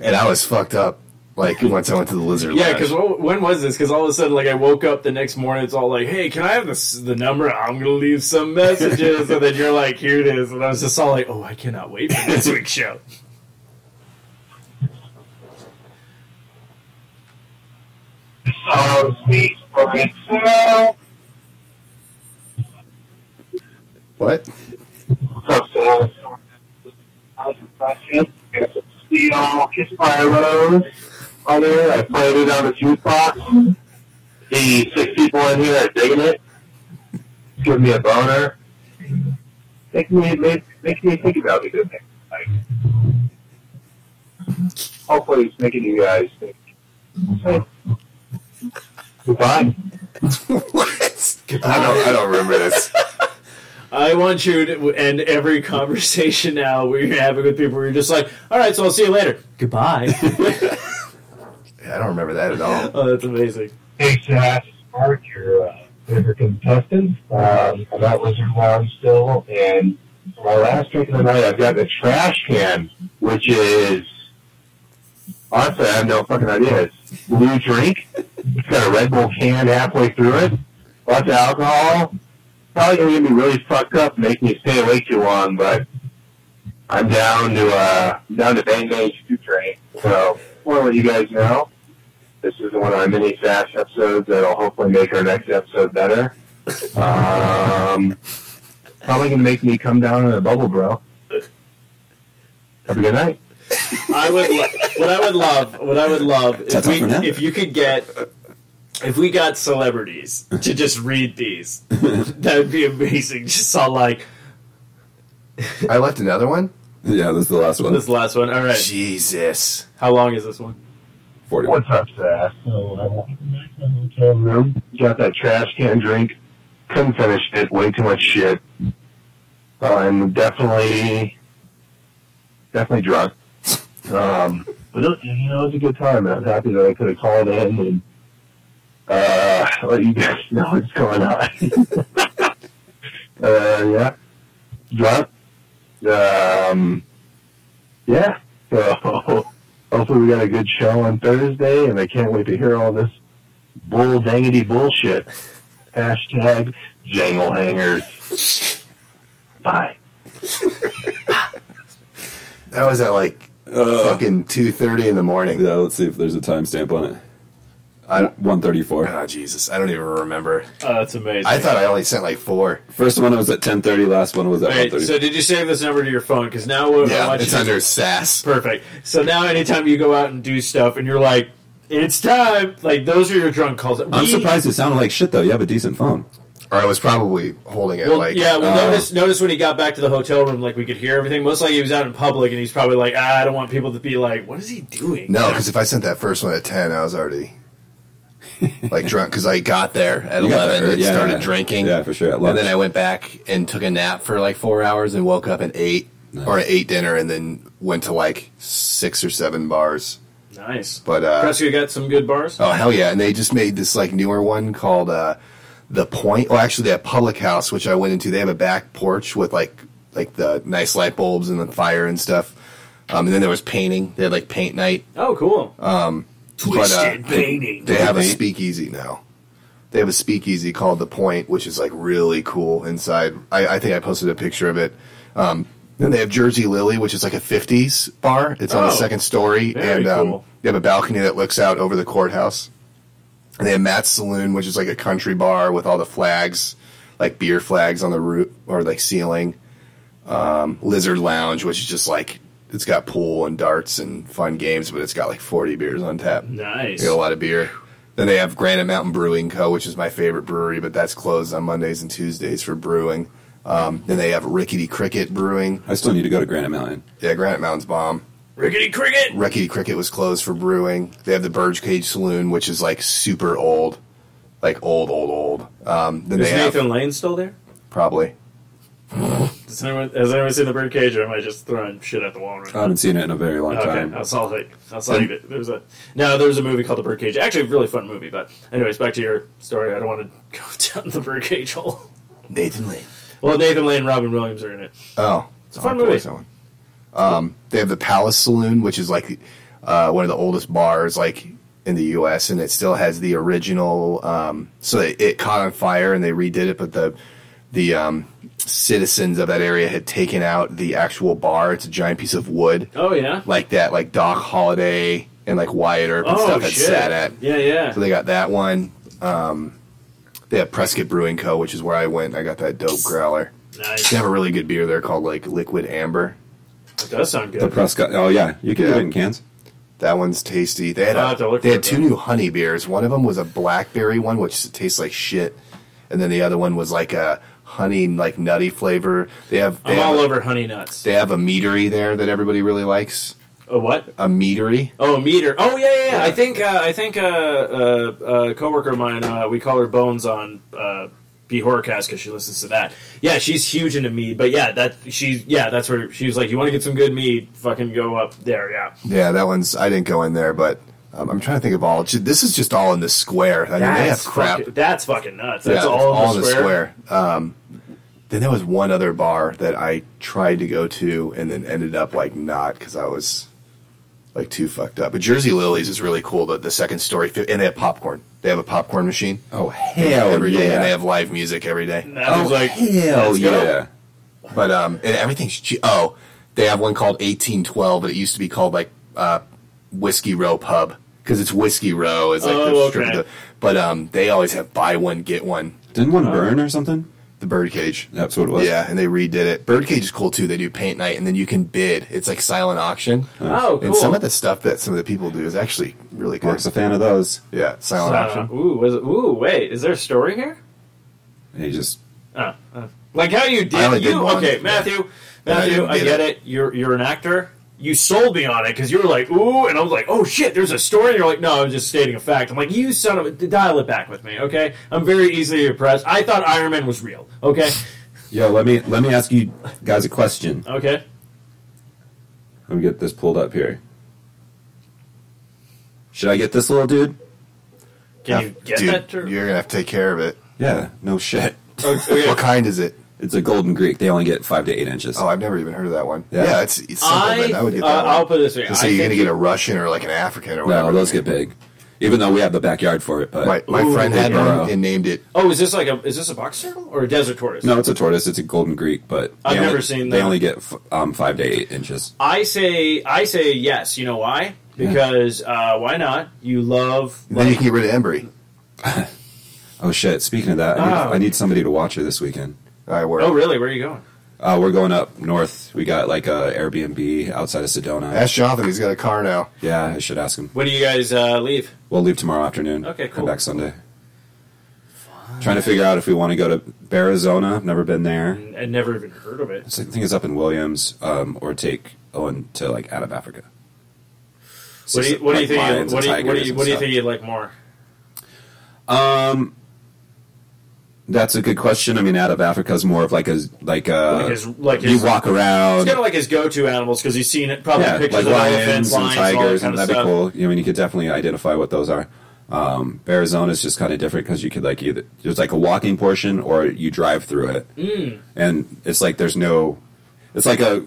And I was fucked up. Like once I went to the lizard. Yeah, because when was this? Because all of a sudden, like, I woke up the next morning. It's all like, "Hey, can I have this, the number? I'm gonna leave some messages." and then you're like, "Here it is," and I was just all like, "Oh, I cannot wait for this week's show." So sweet for itself. what? What's up, Sam? How's your question? Got some Seal Kiss by a Rose on there. I played it on the jukebox. The six people in here are digging it. It's giving me a boner. Make me, make, make me think about it. Like, hopefully it's making you guys think. Hey. Goodbye. what? I don't. I don't remember this. I want you to end every conversation now where you're having with people where you're just like, "All right, so I'll see you later. Goodbye." I don't remember that at all. oh, that's amazing. Hey, Josh, Mark, your uh, favorite contestant. Um, I'm at Lizard Lounge still, and for my last drink of the night, I've got the trash can, which is honestly, I have no fucking idea. It's blue drink. It's got a Red Bull can halfway through it. Lots of alcohol. Probably gonna get me really fucked up, and make me stay awake too long, but I'm down to uh down to Bang Bang Two Train. So, I want to let you guys know. This is one of our mini fast episodes that'll hopefully make our next episode better. Um, probably gonna make me come down in a bubble, bro. Have a good night. I would lo- what I would love what I would love if we all for now. if you could get if we got celebrities to just read these that would be amazing just all like I left another one. Yeah, this is the last one. this is the last one all right Jesus. how long is this one 41. What's up, Seth? So I walked back to the hotel room, got that trash can drink, couldn't finish it, way too much shit. I'm definitely, definitely drunk. Um, but it, you know, it was a good time. and I'm happy that I could have called in and uh, let you guys know what's going on. uh, yeah, drunk. Um, yeah. So hopefully we got a good show on Thursday, and I can't wait to hear all this bull dangity bullshit. Hashtag jangle hangers. Bye. That was at like uh, fucking two thirty in the morning. Yeah, let's see if there's a timestamp on it. I One thirty-four. oh Jesus, I don't even remember. Oh, that's amazing. I thought I only sent like four. First one was at ten thirty. Last one was at one Wait, thirty. so did you save this number to your phone? Because now what I Yeah, want you it's to- under SAS. Perfect. So now, anytime you go out and do stuff, and you're like, "It's time," like those are your drunk calls. I'm surprised it sounded like shit though. You have a decent phone. Or I was probably holding it Well, like yeah. Well, uh, notice notice when he got back to the hotel room, like we could hear everything. Most likely he was out in public, and he's probably like, ah, "I don't want people to be like, what is he doing?" No, because if I sent that first one at ten, I was already like drunk because I got there at You eleven and yeah, started yeah. drinking. Yeah, for sure, at And then I went back and took a nap for like four hours and woke up at eight or Nice. ate dinner and then went to like six or seven bars. Nice. But uh, Prescott got some good bars. oh hell yeah! And they just made this like newer one called uh, the Point. Oh, actually, they have Public House, which I went into. They have a back porch with like like the nice light bulbs and the fire and stuff. Um, and then there was painting. They had like paint night. Oh, cool. Twisted painting. They have a speakeasy now. They have a speakeasy called the Point, which is like really cool inside. I, I think I posted a picture of it. Um, then they have Jersey Lilly, which is like a '50s bar. It's on the Oh, second story, very and um, cool. they have a balcony that looks out over the courthouse. And they have Matt's Saloon, which is like a country bar with all the flags, like beer flags on the roof or like ceiling. Um, Lizard Lounge, which is just like it's got pool and darts and fun games, but it's got like 40 beers on tap. Nice. They got a lot of beer. Then they have Granite Mountain Brewing Co., which is my favorite brewery, but that's closed on Mondays and Tuesdays for brewing. Um, then they have Rickety Cricket Brewing. I still need to go to Granite Mountain. Yeah, Granite Mountain's bomb. Rickety cricket. Rickety Cricket was closed for brewing. They have the Burge Birdcage Saloon, which is like super old, like old, old, old. Um, then Is they have Nathan Lane still there? probably. Does anyone, has anyone seen the birdcage, or am I just throwing shit at the wall right I haven't seen it in a very long Okay, time. I'll solve it. I'll solve it. There's a no. There's a movie called The Birdcage. Actually, a really fun movie. But anyways, back to your story. I don't want to go down the birdcage hole. Nathan Lane. Well, Nathan Lane and Robin Williams are in it. Oh, It's a fun movie. post that one. Um, they have the Palace Saloon, which is like uh, one of the oldest bars like in the U.S. and it still has the original. Um, so it, it caught on fire and they redid it, but the the um, citizens of that area had taken out the actual bar. It's a giant piece of wood, Oh yeah. like that, like Doc Holliday and like Wyatt Earp and Oh stuff had shit. sat at. Yeah, yeah. So they got that one. Um, they have Prescott Brewing Co., which is where I went. I got that dope growler. nice. They have a really good beer there called like Liquid Amber. That does sound good. The. Prescott. Oh yeah, you can Yeah. get it in cans. That one's tasty. They had, I'll have to a, they had two then. new honey beers. One of them was a blackberry one, which tastes like shit, and then the other one was like a honey, like nutty flavor. They have they I'm have, all a, over honey nuts. they have a meadery there that everybody really likes. A what? A meadery. Oh, a meter. Oh, yeah, yeah. yeah. Yeah. I think uh, I think uh, uh, a coworker of mine. Uh, we call her Bones on uh, B Horrorcast because she listens to that. Yeah, she's huge into mead. But yeah, that she's yeah, that's where she was like, you want to get some good mead? Fucking go up there. Yeah. Yeah, that one's. I didn't go in there, but um, I'm trying to think of all. This is just all in the square. I mean, they have That's crap. Fucking, that's fucking nuts. Yeah, That's it's all, in the square. Um, then there was one other bar that I tried to go to and then ended up like not because I was like too fucked up. But Jersey Lilies is really cool. The, the second story, and they have popcorn. They have a popcorn machine Oh hell every day, yeah! and they have live music every day. And I was oh like, hell let's go. yeah! But um, and everything's cheap. Oh, they have one called 1812, but it used to be called like uh, Whiskey Row Pub because it's Whiskey Row. Is like Oh, the okay. the, But um, they always have buy one get one. Didn't one burn or something? The Birdcage. That's what it was. Yeah, and they redid it. Birdcage is cool too. They do paint night, and then you can bid. It's like silent auction. Oh, cool. And some of the stuff that some of the people do is actually really good. Mark's a fan of those. Yeah, silent Uh, auction. ooh, was it, ooh, wait, is there a story here? He just Uh, uh, like how you I only did did you? one. Okay, Matthew, And I Matthew, didn't I, get get it. it. You're you're an actor. You sold me on it because you were like, ooh, and I was like, oh shit, there's a story. And you're like, no, I'm just stating a fact. I'm like, you son of a, dial it back with me, okay? I'm very easily impressed. I thought Iron Man was real, okay? yo. Let me let me ask you guys a question. Okay. Let me get this pulled up here. Should I get this little dude? Can you get Dude, that? To, you're gonna have to take care of it. Yeah, no shit. Oh, okay. What kind is it? It's a golden Greek. They only get five to eight inches. Oh, I've never even heard of that one. Yeah. Yeah, it's, it's simple. I, then. I would get uh, that one. I'll put it this way. So I say you're gonna get a Russian or like an African or whatever. no, those get big. Even though we have the backyard for it, but My, my Ooh, friend had yeah. one and named it. Oh, is this like a is this a box turtle or a desert tortoise? no, it's a tortoise. It's a golden Greek, but I've they never only, seen They that. only get f- um, five to eight inches. I say I say yes. You know why? Because uh, why not? You love Then you like can get rid of Embry. Oh shit! Speaking of that, I need, Oh. I need somebody to watch her this weekend. I work. oh really? Where are you going? Uh, we're going up north. We got like a Airbnb outside of Sedona. Ask Jonathan. He's got a car now. yeah, I should ask him. When do you guys uh, leave? We'll leave tomorrow afternoon. Okay, Come cool. back Sunday. Trying to figure out if we want to go to Bearizona. Never been there. I never even heard of it. I think it's up in Williams, um, or take Owen to like out of Africa. What do you what do you think? lions What do you what do you what do you think you'd like more? Um, that's a good question. I mean, out of Africa is more of like a like a Like his- like you his- walk around. It's kind of like his go-to animals because he's seen it probably yeah, pictures like of lions elephants, and lions, and all that tigers, and that'd be cool. I mean, you could definitely identify what those are. Um, Bearizona is just kind of different because you could like either there's like a walking portion or you drive through it, mm. and it's like there's no. It's like a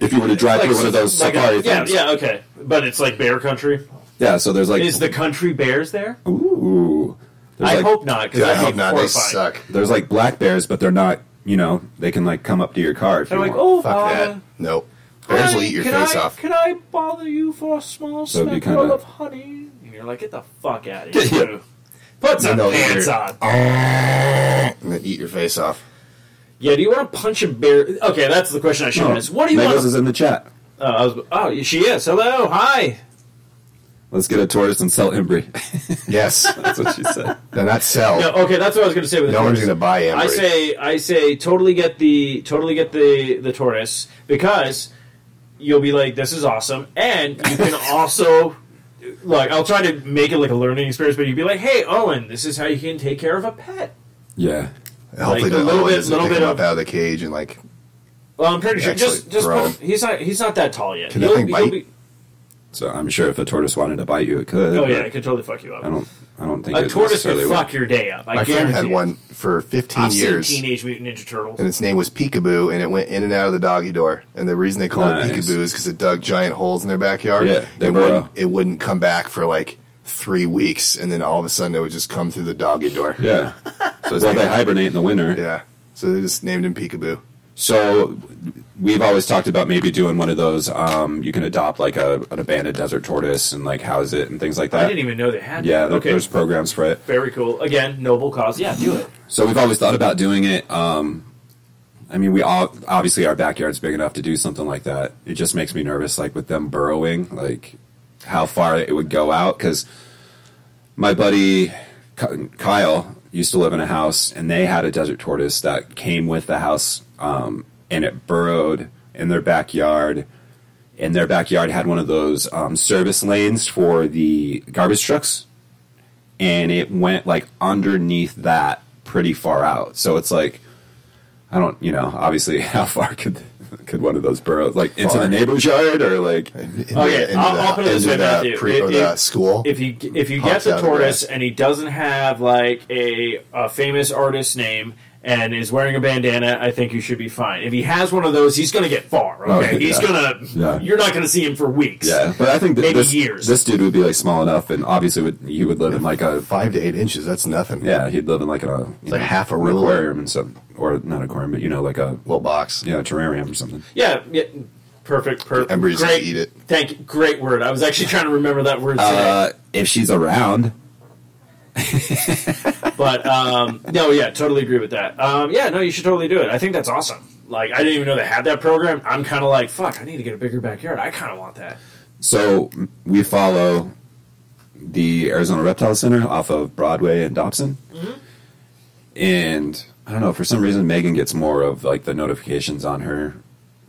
if you were to drive Like through one of those like a- safari yeah, things. yeah, okay, but it's like bear country. Yeah, So there's like Is the country bears there? ooh. There's I like, hope not. Because Dude, I that'd hope be not. They suck. There's like black bears, but they're not. You know, they can like come up to your car if They're you like, want. oh, Fuck father, that. Nope. Bears will eat your can face I, off. Can I bother you for a small So it'd speckle kinda- of honey? And you're like, get the fuck out of here. Put some No, no, pants you're- on. And then eat your face off. Yeah, do you want to punch a bear? Okay, that's the question I should No, ask. What do you Megos want? is in the chat. Oh, I was, oh, she is. Hello, hi. Let's get a tortoise and sell Embry. Yes. That's what she said. no, not sell. No, okay, that's what I was going to say. With the No one's going to buy Embry. I say, I say, totally get the, totally get the the tortoise because you'll be like, this is awesome, and you can also. Like I'll try to make it like a learning experience, but you'd be like, "Hey, Owen, this is how you can take care of a pet." Yeah. Hopefully, like a the little Owen bit- doesn't little bit him of- up out of the cage and like. Well, I'm pretty sure. Just, just put he's not. He's not that tall yet. Can that He'll- thing he'll bite? be- So I'm sure if a tortoise wanted to bite you, it could. oh yeah, it could totally fuck you up. I don't. I don't think A it tortoise could necessarily fuck would. your day up. I My friend had it. one for 15 I've years. seen Teenage Mutant Ninja Turtles. and its name was Peekaboo, and it went in and out of the doggy door. And the reason they call Nice. it Peekaboo is because it dug giant holes in their backyard. Yeah, they it wouldn't, it wouldn't come back for like three weeks, and then all of a sudden it would just come through the doggy door. Yeah. So well, like, they hibernate in the winter. Yeah. So they just named him Peekaboo. So we've always talked about maybe doing one of those. Um, you can adopt like a, an abandoned desert tortoise and like house it and things like that. I didn't even know they had. yeah, okay. there's programs for it. Very cool. Again, noble cause. Yeah, do it. So we've always thought about doing it. Um, I mean, we all obviously our backyard's big enough to do something like that. It just makes me nervous, like with them burrowing, like how far it would go out. Because my buddy Kyle used to live in a house, and they had a desert tortoise that came with the house, um, and it burrowed in their backyard. And their backyard had one of those um, service lanes for the garbage trucks and it went like underneath that pretty far out. So it's like I don't, you know, obviously how far could could one of those burrow like into Far. the neighbor's yard or like Into Okay, the- I'll- into I'll put it this into way, the Matthew. pre- If- the if- school. If you if you get the out the tortoise and he doesn't have like a, a famous artist name and is wearing a bandana, I think you should be fine. If he has one of those, he's going to get far. Okay, Oh, he's yeah. gonna. Yeah. You're not going to see him for weeks. yeah, but I think that Maybe this years. this dude would be like small enough, and obviously would he would live in like a Five to eight inches, that's nothing. yeah he'd live in like a you like half a an ruler. aquarium and some or not aquarium but you know like a Little box. yeah terrarium or something. yeah, yeah. Perfect, perfect. Embry's great. eat it. Thank you. Great word. I was actually trying to remember that word today. Uh, if she's around, But um, no, yeah, totally agree with that. Um, yeah, no, you should totally do it. I think that's awesome. Like, I didn't even know they had that program. I'm kind of like, fuck, I need to get a bigger backyard. I kind of want that. So we follow the Arizona Reptile Center off of Broadway and Dobson, and I don't know for some reason Megan gets more of like the notifications on her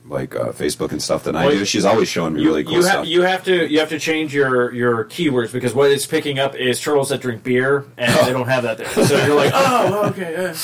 like uh, Facebook and stuff than I Well, do. She's always showing me You, really cool you, stuff. have, you have to you have to change your your keywords because what it's picking up is turtles that drink beer and they don't have that there. So you're like, oh, okay, uh,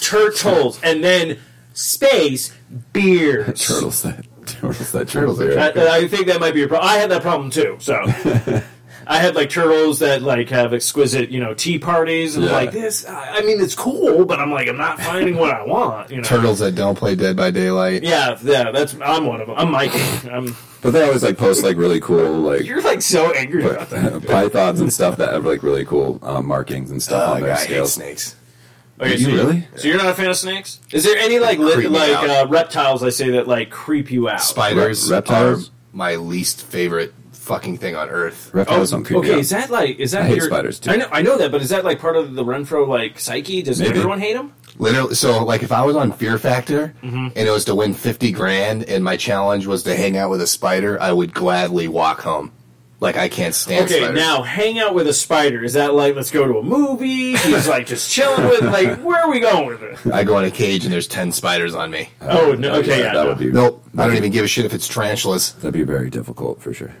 turtles, and then space beer turtles that turtles that Turtles that I, I think that might be a problem. I had that problem too. So I had like turtles that like have exquisite, you know, tea parties, and Yeah. like this. I I mean, it's cool, but I'm like, I'm not finding what I want. You know, Turtles that don't play Dead by Daylight. Yeah, yeah, that's I'm one of them. I'm Mikey. I'm. But they always like post like really cool like You're like so angry about that. pythons and stuff that have like really cool um, markings and stuff Oh, on their I hate scales. snakes. Okay, You so really? So you're not a fan of snakes? Is there any like li- me like out. uh, reptiles? I say that like creep you out. Spiders Re- reptiles? are my least favorite fucking thing on earth. Reptiles don't creep me Oh, okay, out. is that like is that I hate your- spiders, too. I know, I know that, but is that like part of the Renfro like psyche? Does Maybe. everyone hate him? Literally, so like if I was on Fear Factor Mm-hmm. and it was to win fifty grand, and my challenge was to hang out with a spider, I would gladly walk home. Like I can't stand. Okay, spiders. now hang out with a spider. Is that like let's go to a movie? He's like just chilling with like where are we going with it? I go in a cage and there's ten spiders on me. Oh no, okay, yeah, that no. would be Nope, I don't even give a shit if it's tarantulas. that'd be very difficult for sure.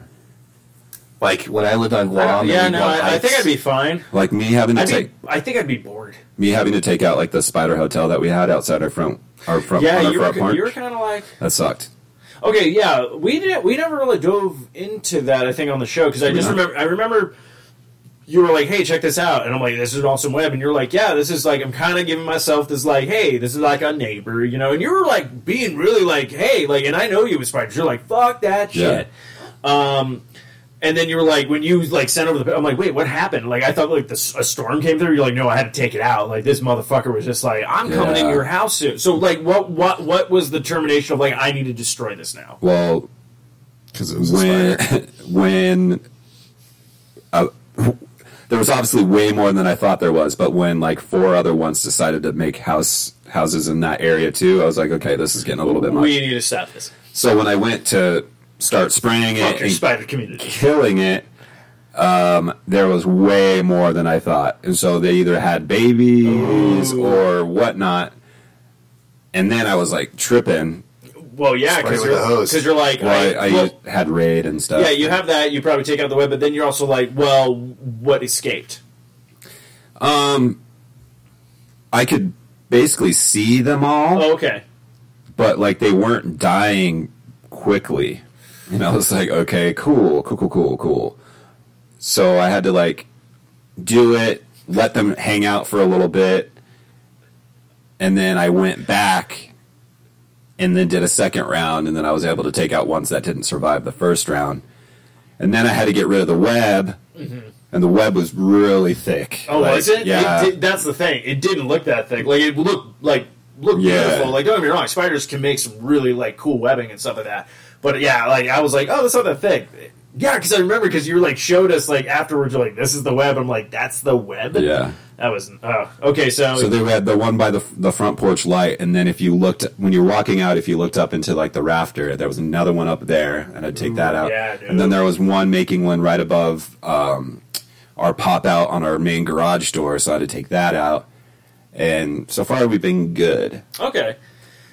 Like when I lived on Guam. yeah, no, I, I think I'd be fine. Like me having to I'd take be, I think I'd be bored. me having to take out like the spider hotel that we had outside our front our front Yeah, our you were, front porch. you were kind of like that sucked. Okay, yeah, we didn't. We never really dove into that. I think on the show because I just not? remember. I remember you were like, "Hey, check this out," and I'm like, "This is an awesome web," and you're like, "Yeah, this is like I'm kind of giving myself this like, hey, this is like a neighbor, you know," and you were like being really like, "Hey," like, and I know you with spiders. You're like, "Fuck that Yeah. shit." Um, and then you were like, when you like sent over the, I'm like, wait, what happened? Like, I thought like this, a storm came through. You're like, no, I had to take it out. Like this motherfucker was just like, I'm coming in your house soon. So like, what, what, what was the termination of like, I need to destroy this now? Well, because it was when when uh, there was obviously way more than I thought there was, but when like four other ones decided to make house houses in that area too, I was like, okay, this is getting a little bit much. We need to stop this. So when I went to start spraying it your and spider community. killing it, um, there was way more than I thought, and so they either had babies or whatnot. And then I was like tripping. Well, yeah, because you're, a hose. 'cause you're like, Well, I, I well, had raid and stuff. yeah, you have that. You probably take out the web, but then you're also like, well, what escaped? Um, I could basically see them all. Oh, okay. but like they weren't dying quickly. And I was like, okay, cool, cool, cool, cool, cool. So I had to like do it, let them hang out for a little bit, and then I went back and then did a second round, and then I was able to take out ones that didn't survive the first round. And then I had to get rid of the web, mm-hmm. and the web was really thick. Oh, Like, was it? Yeah. It did, that's the thing. It didn't look that thick. Like it looked like looked Yeah. beautiful. Like don't get me wrong, spiders can make some really like cool webbing and stuff like that. But yeah, like I was like, oh, that's not that thick. Yeah, because I remember because you like showed us like afterwards. You're like, this is the web. I'm like, that's the web. Yeah. That was oh okay. So, So they had the one by the the front porch light, and then if you looked when you're walking out, if you looked up into like the rafter, there was another one up there, and I'd take that out. yeah, dude. and then there was one making one right above um, our pop out on our main garage door, so I had to take that out. And so far, we've been good. okay.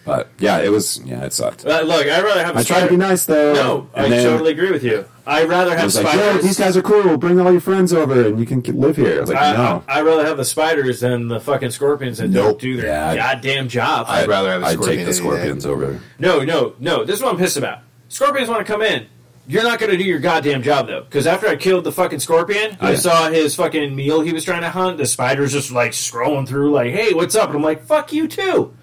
But yeah, it was yeah, it sucked. Uh, look, I'd rather have. a I tried to be nice though. No, I then totally agree with you. I'd rather I have was like, spiders. "Yo, these guys are cool. Bring all your friends over, and you can live here." I was like, I, "No." I'd rather have the spiders than the fucking scorpions that don't do their Yeah, goddamn job. I'd rather have I'd scorpion take the any day. scorpions over. No, no, no. This is what I'm pissed about. Scorpions want to come in. You're not going to do your goddamn job though, because after I killed the fucking scorpion, I saw his fucking meal he was trying to hunt. The spider's just like scrolling through, like, "Hey, what's up?" And I'm like, "Fuck you too."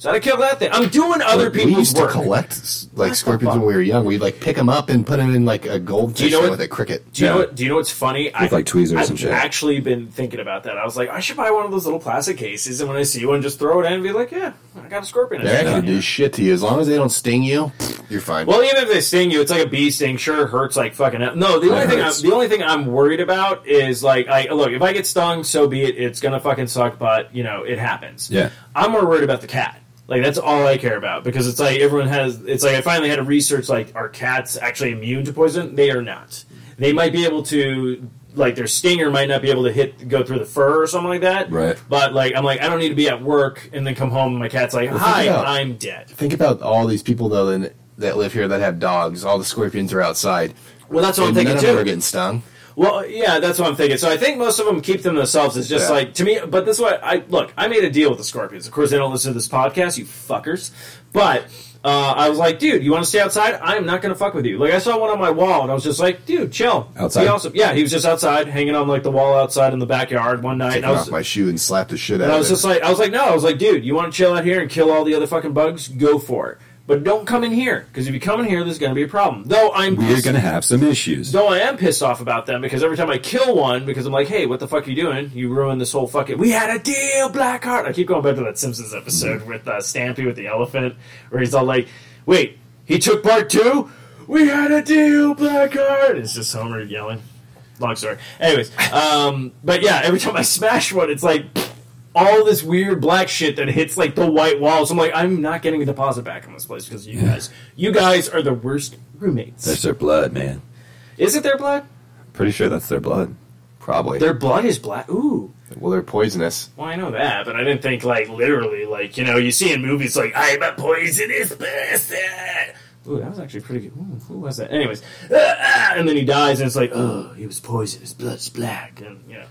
So I killed that thing. I'm doing other people's Like, we people's used to work. collect like the scorpions when we were young. We'd like pick them up and put them in like a goldfish know with a cricket. Do you know what? Do you know what's funny? With, like, tweezers I've and shit. actually been thinking about that. I was like, I should buy one of those little plastic cases, and when I see one, just throw it in and be like, "Yeah, I got a scorpion." in They're it." not gonna do shit to you as long as they don't sting you. You're fine. Well, even if they sting you, it's like a bee sting. Sure, it hurts like fucking. hell. No, the only It thing I'm, the only thing I'm worried about is like, I look if I get stung, so be it. It's gonna fucking suck, but you know it happens. Yeah. I'm more worried about the cat. Like that's all I care about because it's like everyone has. It's like I finally had to research like are cats actually immune to poison? They are not. They might be able to. Like their stinger might not be able to hit go through the fur or something like that. Right. But like I'm like I don't need to be at work and then come home and my cat's like think hi about- I'm dead. Think about all these people though that, live here that have dogs. All the scorpions are outside. Well that's what I'm And thinking none Of them are getting stung. Well, yeah, that's what I'm thinking. So I think most of them keep them themselves. It's just Yeah. like to me. But this is what I look. I made a deal with the Scorpions. Of course, they don't listen to this podcast, you fuckers. But uh, I was like, dude, you want to stay outside? I'm not going to fuck with you. Like I saw one on my wall, and I was just like, dude, chill. Outside? Be awesome. Yeah, he was just outside, hanging on like the wall outside in the backyard one night. Taking and I was, off my shoe and slapped the shit out and I of was it. just like, I was like, no, I was like, dude, you want to chill out here and kill all the other fucking bugs? Go for it. But don't come in here because if you come in here, there's going to be a problem. Though I'm We're gonna have some issues. Though I am pissed off about them because every time I kill one, because I'm like, hey, what the fuck are you doing? You ruined this whole fucking. We had a deal, Blackheart. I keep going back to that Simpsons episode with uh, Stampy with the elephant, where he's all like, wait, he took part two? We had a deal, Blackheart. It's just Homer yelling. Long story. Anyways, um, but yeah, every time I smash one, it's like all this weird black shit that hits like the white walls. I'm like, I'm not getting a deposit back in this place because you guys, you guys are the worst roommates. That's their blood, man. Is it their blood? Pretty sure that's their blood. Probably. Their blood is black. Ooh. well, they're poisonous. Well, I know that, but I didn't think like literally, like you know, you see in movies like I'm a poisonous person. Ooh, that was actually pretty good. Ooh, who was that? Anyways, ah, ah, and then he dies, and it's like, oh, he was poisoned. His blood's black, and you know.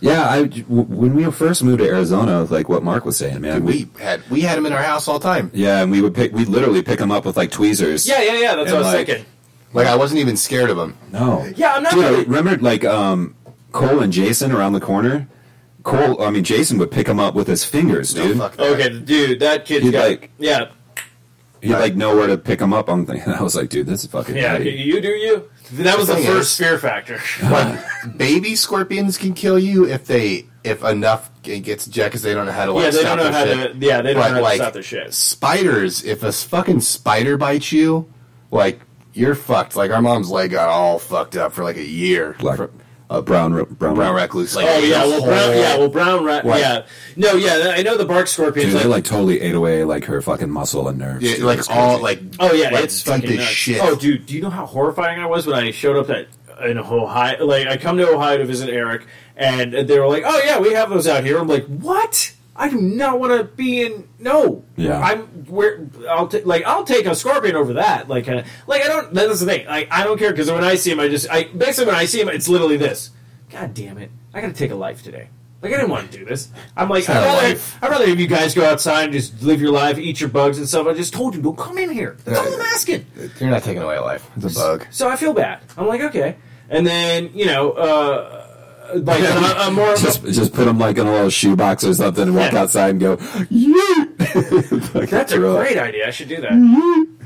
Yeah, I w- when we first moved to Arizona, like what Mark was saying, man. We had we had them in our house all the time. yeah, and we would pick. We'd literally pick them up with like tweezers. Yeah, yeah, yeah. That's what I was like, thinking. Like I wasn't even scared of them. No. Yeah, I'm not. Dude, really- remember like um, Cole and Jason around the corner. Cole, I mean Jason would pick them up with his fingers, No, dude. fuck that. Okay, dude, that kid's You'd got like- yeah, He'd like know where to pick them up on things. And I was like, dude, this is fucking. yeah. nutty. You do you. That was the thing first is- fear factor. Like baby scorpions can kill you if they if enough gets ejected because they don't know how to like yeah, they stop don't know their how shit. to. Yeah, they don't But, know how to like, stop their shit. Spiders, if a fucking spider bites you, like you're fucked. Like our mom's leg got all fucked up for like a year. Black, For- uh, brown, ro- brown, brown recluse. Like, Oh yeah, well brown. Yeah, well brown rat. What? Yeah, no, yeah. I know the bark scorpions. Dude, like, they like totally ate away like her fucking muscle and nerves. Yeah, dude. like all like Oh yeah, like, it's fucking nuts. shit. Oh dude, do you know how horrifying I was when I showed up at in Ohio? Like I come to Ohio to visit Eric, and they were like, "Oh yeah, we have those out here." I'm like, "What? I do not want to be in. No, Yeah. I'm where I'll ta- like I'll take a scorpion over that. Like, uh, like I don't. That's the thing. Like I don't care because when I see him, I just I basically when I see him, it's literally this. God damn it! I got to take a life today. Like I didn't want to do this. I'm like I'd rather. I'd rather have you guys go outside and just live your life, eat your bugs and stuff. I just told you, don't come in here. That's all I'm asking. You're not taking away a life. It's a bug. So I feel bad. I'm like, okay. And then, you know, uh, like, I'm, I'm more. just just put them like in a little shoebox or something and walk Yeah. outside and go. Yeet! that's a Throw it. great idea. I should do that.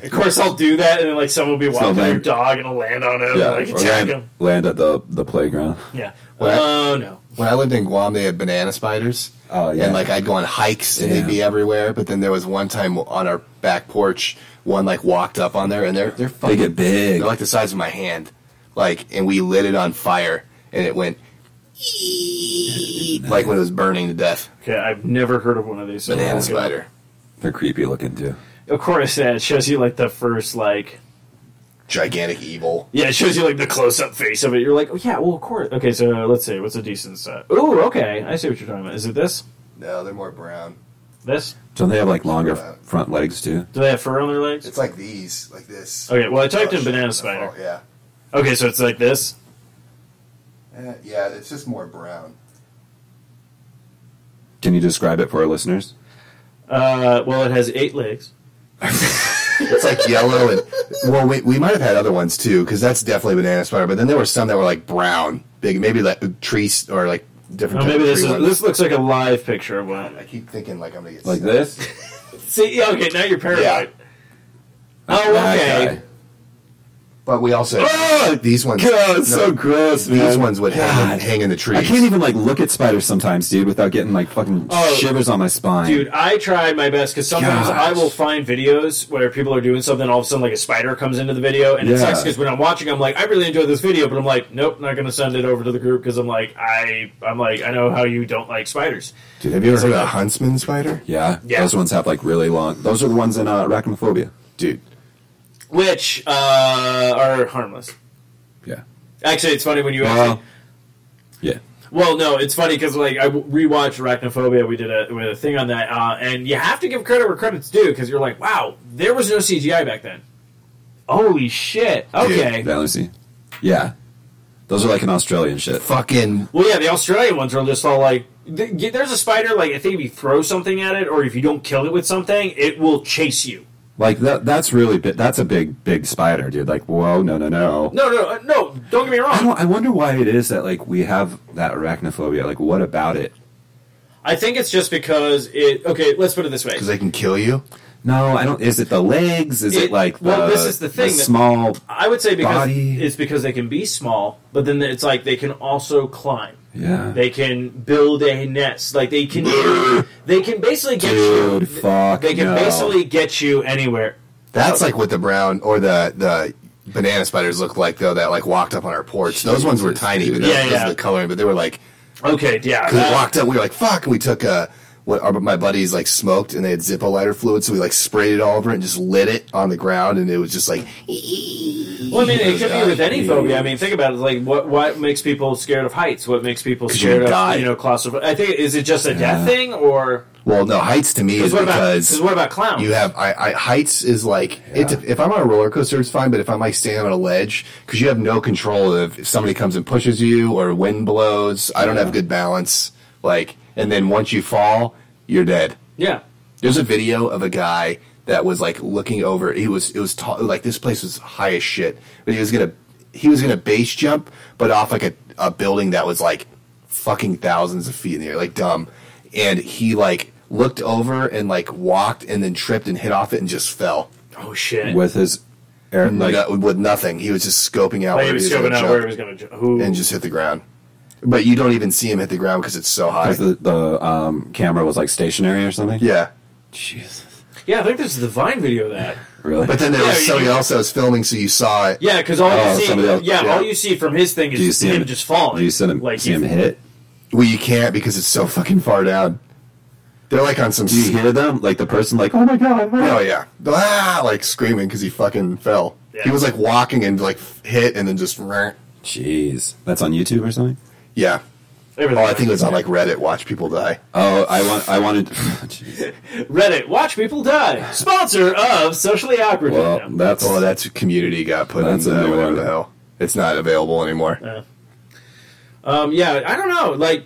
of course, I'll do that, and then, like, someone will be walking their dog and I'll land on him, Yeah, and, like, attack land, him. land at the the playground. Yeah. What? Oh, no. When I lived in Guam, they had banana spiders. Oh, yeah. And like I'd go on hikes and Yeah. they'd be everywhere. But then there was one time on our back porch, one like walked up on there and they're they're They fucking get big. They're like the size of my hand. Like, and we lit it on fire and it went like when it was burning to death. Okay, I've never heard of one of these. so Banana I'll go- spider. They're creepy looking too. Of course, yeah, it shows you, like, the first, like. Gigantic evil. Yeah, it shows you, like, the close up face of it. You're like, oh, yeah, well, of course. Okay, so uh, let's see. What's a decent set? Ooh, okay. I see what you're talking about. Is it this? No, they're more brown. This? Don't they have like longer f- front legs too? Do they have fur on their legs? It's like these, like this. Okay, well, I typed Oh, in banana spider. Oh, yeah. Okay, so it's like this. Eh, yeah, it's just more brown. Can you describe it for our listeners? Uh, well, it has eight legs. It's like yellow and well, we, we might have had other ones too because that's definitely banana spider. But then there were some that were like brown, big, maybe like trees or like different. Oh, maybe this is, ones. this looks like a live picture of one. I keep thinking like I'm gonna get Like sick. this? See, okay, now you're paranoid. Yeah. Oh, That okay. But we also Oh, these ones. God, it's no, so gross, man. These ones would hang, hang in the trees. I can't even like look at spiders sometimes, dude, without getting like fucking Oh, shivers on my spine. Dude, I tried my best because sometimes Gosh. I will find videos where people are doing something, all of a sudden, like a spider comes into the video, and it sucks because when I'm watching, I'm like, I really enjoyed this video, but I'm like, nope, not going to send it over to the group because I'm like, I, I'm like, I know how you don't like spiders. Dude, have you ever heard of a a- huntsman spider? yeah, Yeah. those ones have like really long. Those are the ones in uh, arachnophobia. Dude, which uh, are harmless. Yeah. Actually, it's funny when you Well, actually. yeah. Well, no, it's funny because like I rewatched Arachnophobia. We did a, we did a thing on that, uh, and you have to give credit where credit's due because you're like, wow, there was no CGI back then. Holy shit! Okay, Yeah, let me see. Yeah. Those are like an Australian shit. Fucking Well, yeah, the Australian ones are just all like, there's a spider. Like I think if you throw something at it, or if you don't kill it with something, it will chase you. Like that. That's really big. That's a big, big spider, dude. Like, whoa, no, no, no. No, no, uh, no. Don't get me I wrong. don't. I wonder why it is that like we have that arachnophobia. Like, what about it? I think it's just because it. Okay, let's put it this way. because they can kill you. No, I don't. Is it the legs? Is it, It- like the, well, this is the thing that- small? I would say because Body. it's because they can be small, but then it's like they can also climb. Yeah. They can build a nest. Like they can, they can basically get Dude, you. fuck They can no. basically get you anywhere. That's like what the brown or the the banana spiders look like though. That like walked up on our porch. Those ones were tiny, but dude. that Yeah, yeah. the coloring. But they were like Okay, yeah. because that- we walked up, we were like fuck, and we took uh what our, my buddies like smoked and they had Zippo lighter fluid, so we like sprayed it all over it and just lit it on the ground, and it was just like Well, I mean, it could be with any phobia. I mean, think about it. Like, what what makes people scared of heights? What makes people scared you of die. you know claustrophobic? I think is it just a death thing or well, no heights to me is what about because because what about clowns? You have I, I heights is like it, if I'm on a roller coaster, it's fine. But if I'm like standing on a ledge, because you have no control of if somebody comes and pushes you or wind blows. I don't have good balance. Like, and then once you fall, you're dead. yeah. There's a video of a guy that was like looking over. He was it was tall, like this place was high as shit, but he was gonna he was gonna base jump, but off like a, a building that was like fucking thousands of feet in the air, like dumb. And he like looked over and like walked and then tripped and hit off it and just fell. Oh shit. with his air, like No- with nothing. He was just scoping out oh, Like, where he was gonna scoping out jump where he was going to who and just hit the ground. But you don't even see him hit the ground because it's so high. 'cause the, the um, camera was like stationary or something. Yeah. Jesus. Yeah, I think there's the Vine video of that. Really? But then there Yeah, was you- somebody else that was filming, so you saw it. Yeah, because all Oh, you see, somebody else- yeah, yeah. all you see from his thing is do you see him, him just falling. Do you see him? Like see him he- hit? Well, you can't because it's so fucking far down. They're like on some. Do you hear them? Like the person, like, oh my god! Oh yeah, ah, like screaming because he fucking fell. Yeah. He was like walking and like hit and then just Jeez, that's on YouTube or something. Yeah. Everything. Oh, I think it was on like Reddit. Watch people die. Oh, I want, I wanted. Reddit. Watch people die. Sponsor of socially awkward. Well, No. that's Oh, that's community got put That's in a the, whatever one. the hell. It's not available anymore. Um, yeah, I don't know. Like,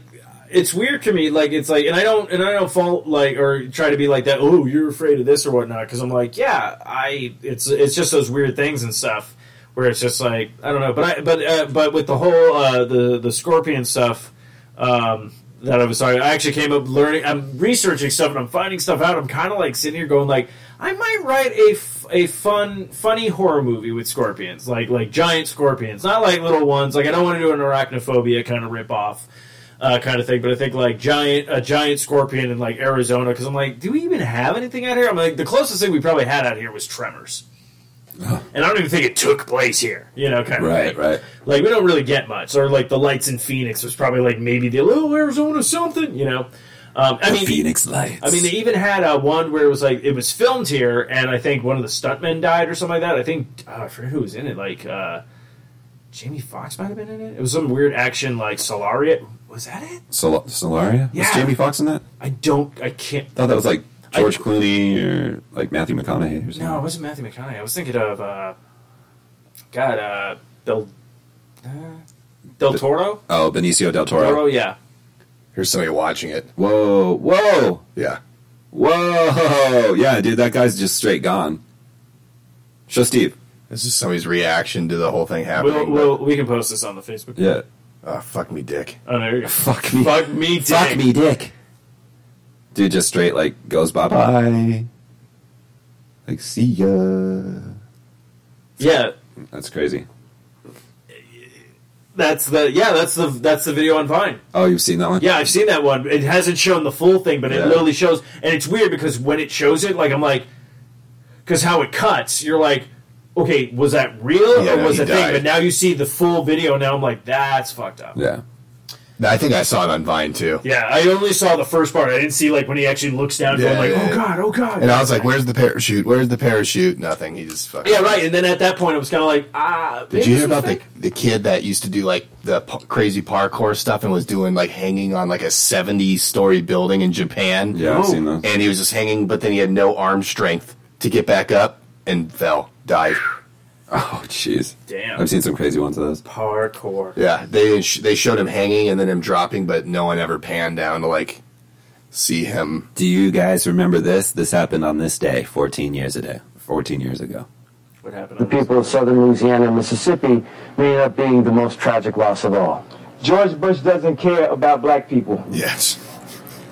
it's weird to me. Like, it's like, and I don't, and I don't fault like or try to be like that. Oh, you're afraid of this or whatnot. Because I'm like, yeah, I. It's it's just those weird things and stuff where it's just like I don't know. But I but uh, but with the whole uh, the the scorpion stuff. Um, that I was sorry. I actually came up learning. I'm researching stuff and I'm finding stuff out. I'm kind of like sitting here going like, I might write a, f- a fun, funny horror movie with scorpions, like like giant scorpions, not like little ones. Like I don't want to do an arachnophobia kind of rip off. Uh, kind of thing, but I think like giant a giant scorpion in like Arizona because I'm like, do we even have anything out here? I'm like, the closest thing we probably had out here was Tremors, and I don't even think it took place here. You know, kind of right, thing. right. Like we don't really get much, or like the lights in Phoenix was probably like maybe the little Arizona something, you know. Um, I mean, Phoenix Lights. I mean, they even had uh, one where it was like it was filmed here, and I think one of the stuntmen died or something like that. I think uh, I forget who was in it. Like uh, Jamie Foxx might have been in it. It was some weird action like Solaria. Was that it? Sol- Solaria. Yeah. Was Jamie Foxx in that? I don't. I can't. I thought that was like I- George Clooney or like Matthew McConaughey or something. No, it wasn't Matthew McConaughey. I was thinking of uh, God, uh, Del uh, Del Toro. Oh, Benicio del Toro. Toro, yeah. Here's somebody watching it. Whoa, whoa, Yeah. whoa! Yeah, dude, that guy's just straight gone. Show Steve. This is somebody's reaction to the whole thing happening. We'll, we'll, we can post this on the Facebook. Yeah. but- oh, fuck me, dick. Oh, there you go. Fuck me. Fuck me, dick. Fuck me, dick. Dude just straight like goes bye bye. Like see ya. Yeah, That's crazy. that's the yeah, that's the that's the video on Vine. Oh, you've seen that one? Yeah, I've seen that one. It hasn't shown the full thing, but it literally shows, and it's weird because when it shows it, like I'm like, because how it cuts, you're like, okay, was that real Yeah, or was he it thing? But now you see the full video. Now I'm like, that's fucked up. Yeah. I think I saw it on Vine too. Yeah, I only saw the first part. I didn't see like when he actually looks down, Yeah, going like, yeah, "Oh god, oh god." And I was like, "Where's the parachute? Where's the parachute?" Nothing. He just fucking. "Yeah, right." And then at that point, it was kind of like, "Ah." Did you hear about the the kid that used to do like the p- crazy parkour stuff and was doing like hanging on like a seventy story building in Japan? Yeah, I've seen that. And he was just hanging, but then he had no arm strength to get back up and fell, died. Oh, jeez. Damn. I've seen some crazy ones of those. Parkour. Yeah, they sh- they showed him hanging and then him dropping, but no one ever panned down to like see him. Do you guys remember this? This happened on this day, 14 years ago. 14 years ago. What happened? The people of southern Louisiana and Mississippi may end up being the most tragic loss of all. George Bush doesn't care about black people. Yes,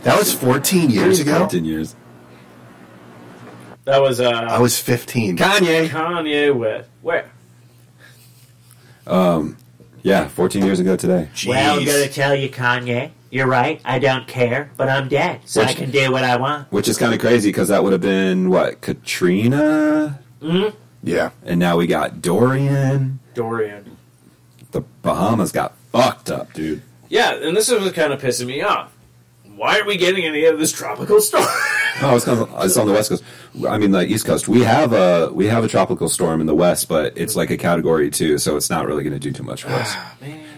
that was 14 years ago. 14 years. That was uh, I was 15. Kanye. Kanye West. Where? Um, yeah, 14 years ago today. Well, I'm gonna tell you, Kanye. You're right. I don't care, but I'm dead, so I can do what I want. Which is kind of crazy because that would have been, what, Katrina? hmm Yeah, And now we got Dorian. Dorian. The Bahamas got fucked up, dude. Yeah, and this is what's kind of pissing me off. Why aren't we getting any of this tropical storm? Oh, it's, kind of, it's on the west coast. I mean, the east coast. We have a we have a tropical storm in the west, but it's like a category two, so it's not really going to do too much for us.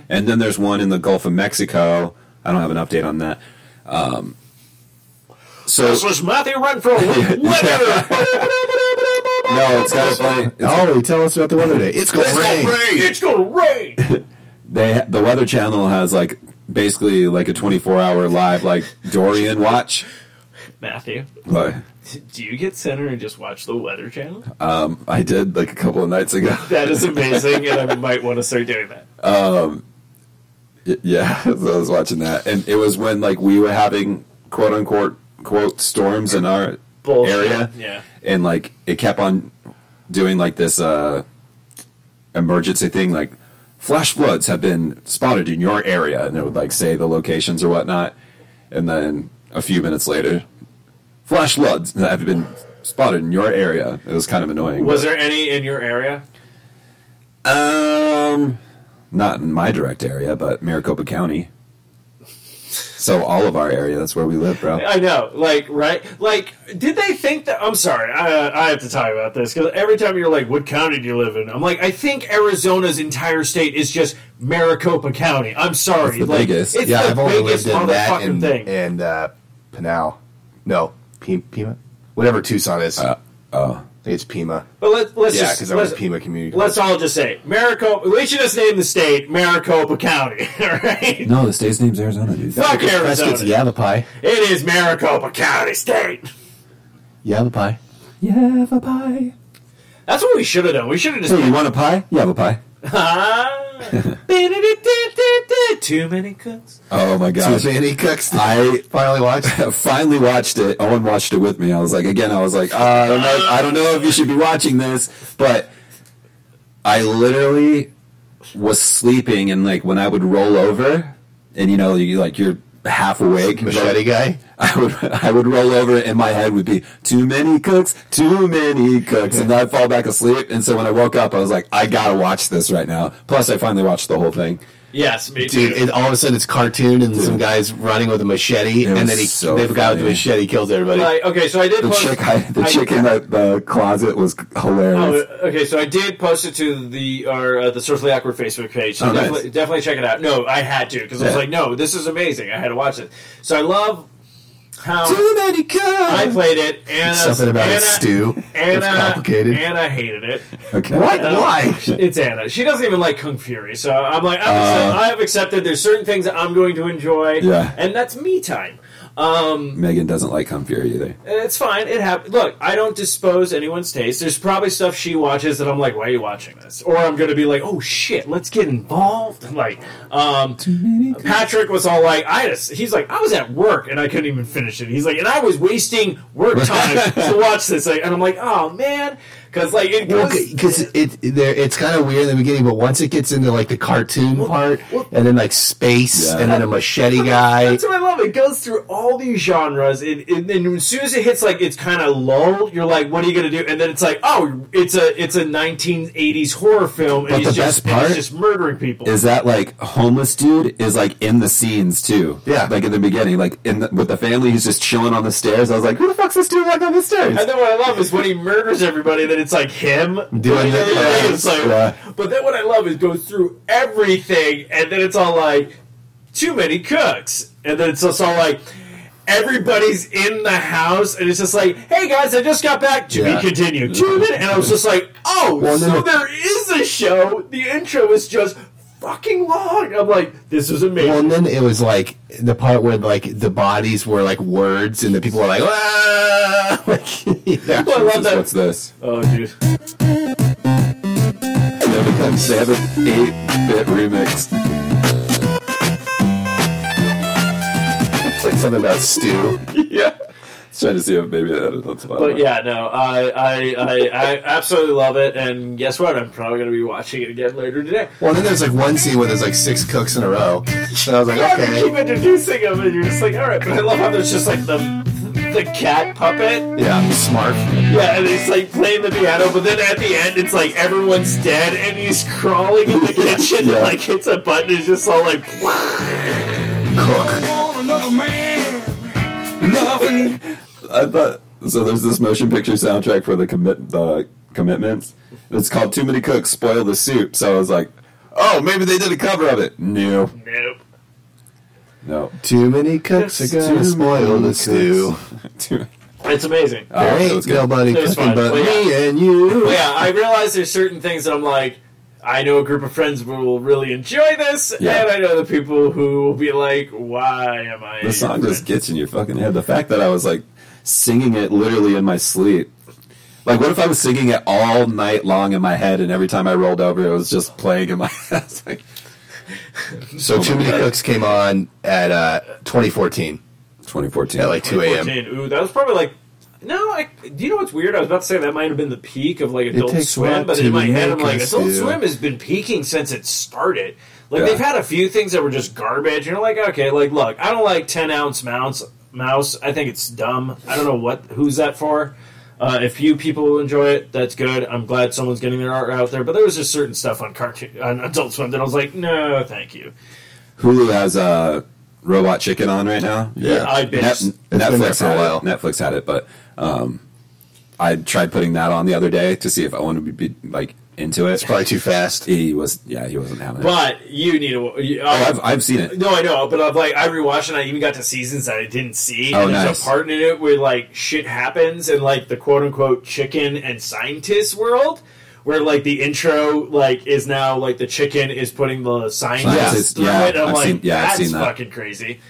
and then there's one in the Gulf of Mexico. I don't have an update on that. Um, so this was Matthew Renfro. No, it's kind of funny. It's- Oh, tell us about the weather day. It's going to rain. It's gonna rain. they the Weather Channel has like basically like a 24 hour live like Dorian watch. Matthew, But do you get center and just watch the Weather Channel? um, I did like a couple of nights ago. That is amazing, and I might want to start doing that. Y- Yeah, so I was watching that, and it was when like we were having quote unquote quote storms in our Bullshit. area, Yeah. and like it kept on doing like this uh emergency thing, like flash floods have been spotted in your area, and it would like say the locations or whatnot, and then a few minutes later, flash floods have been spotted in your area. It was kind of annoying. Was there any in your area? Um, not in my direct area, but Maricopa County. So all of our area, that's where we live, bro. I know, like, right? Like, did they think that? I'm sorry, I, I have to talk about this because every time you're like, "What county do you live in?" I'm like, I think Arizona's entire state is just Maricopa County. I'm sorry, It's the like, biggest. It's yeah, the I've only biggest lived in that and, thing. and uh, Pinal. No, P- Pima? Whatever Tucson is. Uh, oh, it's Pima. but let, let's Yeah, just because I was let's, Pima Community. let's all just say Maricopa. We should just name the state Maricopa County. All right. no, the state's name's Arizona, dude. Fuck Arizona. That's Yavapai. It is Maricopa County State. Yavapai. You have a pie. That's what we should have done. We should have just. Hey, you want a pie? You have a pie. Ah. Too many cooks. Oh my gosh. Too many cooks. I finally watched. finally watched it. Owen watched it with me. I was like, again, I was like, uh, I don't know, I don't know if you should be watching this, but I literally was sleeping, and like when I would roll over, and you know, you like you're half awake, Machete guy. I would I would roll over, and my head would be too many cooks, too many cooks, and then I'd fall back asleep. And so when I woke up, I was like, I gotta watch this right now. Plus, I finally watched the whole thing. Yes, me too. Dude, it, all of a sudden it's cartoon and some guys running with a machete, and then he, so the guy with the machete kills everybody. like, okay, so I did The post. chick, I, the I- chick in the, the closet was Oh, hilarious. okay, so I did post it to the our uh, the Socially Awkward Facebook page. So Oh, nice. definitely, definitely check it out. No, I had to because I was like, no, this is amazing. I had to watch it. So I love how Too many cooks. I played it. Anna, Something about Anna, a stew. Anna, It's complicated. Anna hated it. Okay. What? Uh, Why? It's Anna. She doesn't even like Kung Fury. So I'm like, I've, Uh, accept- I have accepted. There's certain things that I'm going to enjoy. Yeah. and that's me time. Um, Megan doesn't like Fury either. it's fine. It happens. Look, I don't dispose anyone's taste. There's probably stuff she watches that I'm like, why are you watching this? Or I'm going to be like, oh shit, let's get involved. Like, um, Patrick was all like, I just, he's like, I was at work and I couldn't even finish it. He's like, and I was wasting work time to watch this. Like, and I'm like, oh man, because like it goes. Because it, there, it's kind of weird in the beginning, but once it gets into like the cartoon part, well- and then like space, Yeah. and then a machete guy. That's what I love. It goes through all these genres, and, and, and as soon as it hits like it's kind of lull, you're like, "What are you gonna do?" And then it's like, "Oh, it's a it's a 1980s horror film, and But he's the just best and part he's just murdering people." Is that like homeless dude is like in the scenes too? Yeah. like in the beginning, like in the, with the family, he's just chilling on the stairs. I was like, who the fuck's this dude like on the stairs? and then what I love is when he murders everybody, then it's like him Doing the- everything. It's like, Yeah. but then what I love is goes through everything, and then it's all like too many cooks, and then it's just all like. everybody's in the house, and it's just like, "Hey guys, I just got back." To Yeah. be continued. Tune in, and I was just like, "Oh, Well, so then- there is a show." The intro is just fucking long. I'm like, "This is amazing." Well, and then it was like the part where like the bodies were like words, and the people were like, ah! like yeah. I love that. What's this? Oh, dude. They have a, they have an eight-bit remix. It's like something about stew. yeah. Trying to see if maybe that, that's about But yeah, no, I, I, I, I absolutely love it, and guess what? I'm probably going to be watching it again later today. Well, then there's like one scene where there's like six cooks in a row, and I was like, Yeah, they keep introducing them, and you're just like, all right. But I love how there's just like the the cat puppet. yeah, smart. Yeah, and he's like playing the piano, but then at the end, it's like everyone's dead, and he's crawling in the kitchen, Yeah. and like hits a button, and it's just all like, I thought so. There's this motion picture soundtrack for the commit the commitments. It's called "Too Many Cooks Spoil the Soup." So I was like, "Oh, maybe they did a cover of it." No, nope. no. Too many cooks are gonna spoil the stew. Too- It's amazing. Oh, There that ain't good. nobody It was cooking fun. but Well, me and you. But yeah, I realize there's certain things that I'm like, I know a group of friends will really enjoy this, Yeah. and I know the people who will be like, why am I? The song just gets in your fucking head. The fact that I was like singing it literally in my sleep. Like, what if I was singing it all night long in my head, and every time I rolled over, it was just playing in my head? Like, So Too Many Cooks came on at uh, 2014 2014. at like 2 a.m. 14. Ooh, that was probably like. No, I, do you know what's weird? I was about to say that might have been the peak of like Adult Swim, but to in my head, I'm make like, Adult feel. Swim has been peaking since it started. Like Yeah. they've had a few things that were just garbage. You're like, okay, like look, I don't like 10 ounce mouse. Mouse, I think it's dumb. I don't know what who's that for. Uh, if you people will enjoy it, that's good. I'm glad someone's getting their art out there. But there was just certain stuff on cartoon on Adult Swim that I was like, no, thank you. Hulu has uh, Robot Chicken on right now. Yeah. I Net- binged. been there Netflix for a while. it. Netflix had it, but um, I tried putting that on the other day to see if Owen would be like into it. It's Probably too fast. He was, yeah, he wasn't having it. But you need to. You, oh, um, I've, I've seen it. No, I know, but I've like I rewatched and I even got to seasons that I didn't see. Oh, and there's nice. a part in it where like shit happens in like the quote unquote chicken and scientist world. Where like the intro like is now like the chicken is putting the scientists Scientist, through yeah, it. And I'm I've like, seen- yeah, I've that's seen that. fucking crazy.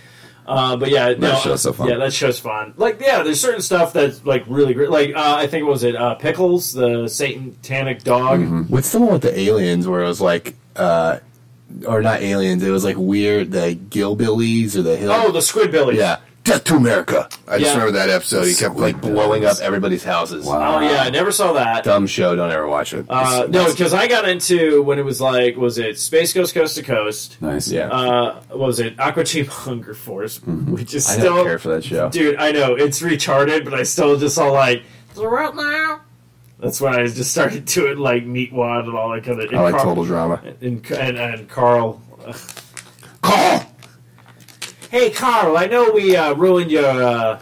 Uh, but yeah, no, show's so fun. Yeah, that show's fun. Like, yeah, there's certain stuff that's like really great. Like, uh, I think it was it uh, Pickles, the satanic dog. Mm-hmm. What's the one with the aliens where it was like, uh, or not aliens? It was like weird, the Gillbillies or the Hill. Oh, the Squidbillies. yeah, Death to America. I just Yeah. remember that episode. He kept like blowing up everybody's houses. Wow. Oh yeah, I never saw that. Dumb show. Don't ever watch it. Uh, no, because I got into when it was like, was it Space Ghost Coast to Coast? Nice. Yeah. Uh, what was it Aqua Team Hunger Force? Which is I still, don't care for that show. dude. I know it's retarded, but I still just saw like the world now. That's when I just started doing like Meatwad and all that kind of. I like total drama. And, and, and Carl. Call. Hey, Carl. I know we uh, ruined your uh,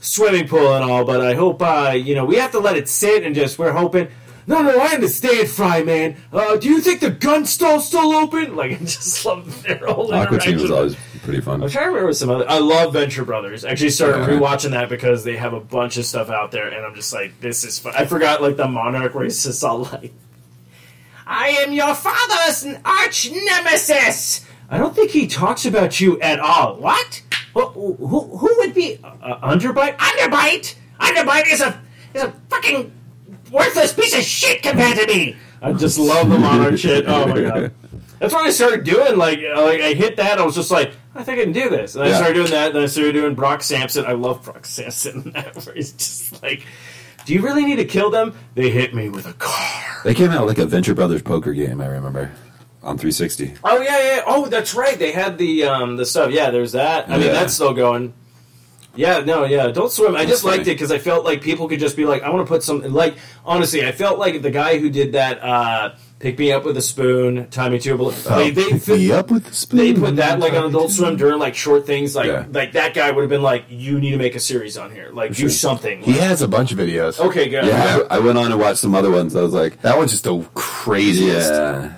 swimming pool and all, but I hope uh, you know we have to let it sit and just we're hoping. No, no, I understand, Fry Man. Uh, do you think the gun stall's still open? Like, I just love their whole Aqua Teen was always pretty fun. I'm trying to remember some other. I love Venture Brothers. Actually, started Yeah. rewatching that because they have a bunch of stuff out there, and I'm just like, this is fun. I forgot like the Monarch where he's just all like, "I am your father's arch nemesis." I don't think he talks about you at all. What? Who, who, who would be uh, Underbheit? Underbheit? Underbheit is a is a fucking worthless piece of shit compared to me. I just love the Monarch shit. Oh my god. That's what I started doing. Like, uh, like I hit that. I was just like, I think I can do this. And I Yeah. started doing that. Then I started doing Brock Samson. I love Brock Samson. Where he's just like, "Do you really need to kill them? They hit me with a car." They came out like a Venture Brothers poker game. I remember on 360. Oh yeah, yeah. Oh, that's right. They had the um the stuff. Yeah, there's that. I mean, that's still going. Yeah, no, yeah. Don't Swim. I just funny. liked it because I felt like people could just be like, I want to put some. Like, honestly, I felt like the guy who did that. uh Pick me up with a spoon, tie me to a balloon. they, they, Pick me up with the spoon. they put that like on Adult Swim during like short things. Like Yeah. like that guy would have been like, you need to make a series on here. Like do something. He has a bunch of videos. okay, good. Yeah, I, I went on and watched some other ones. I was like, That one's just the craziest. yeah.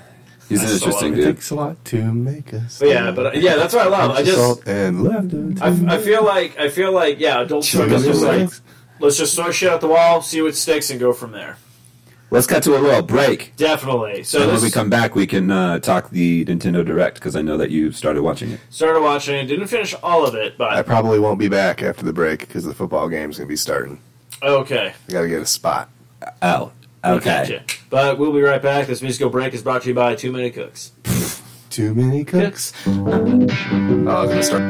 He's an still love interesting it. Takes a lot to make us. But yeah, but uh, yeah, that's what I love. I just Salt and laughter. I, I feel like I feel like yeah, adult swim is just like let's just throw shit at the wall, see what sticks, and go from there. Let's cut to a little break. Definitely. So and when we come back, we can uh, talk the Nintendo Direct because I know that you started watching it. started watching it, didn't finish all of it, but I probably won't be back after the break because the football game's gonna be starting. okay. I gotta get a spot. Oh, okay. Gotcha. But we'll be right back. This musical break is brought to you by Too Many Cooks. Too many cooks. Oh, I was gonna start.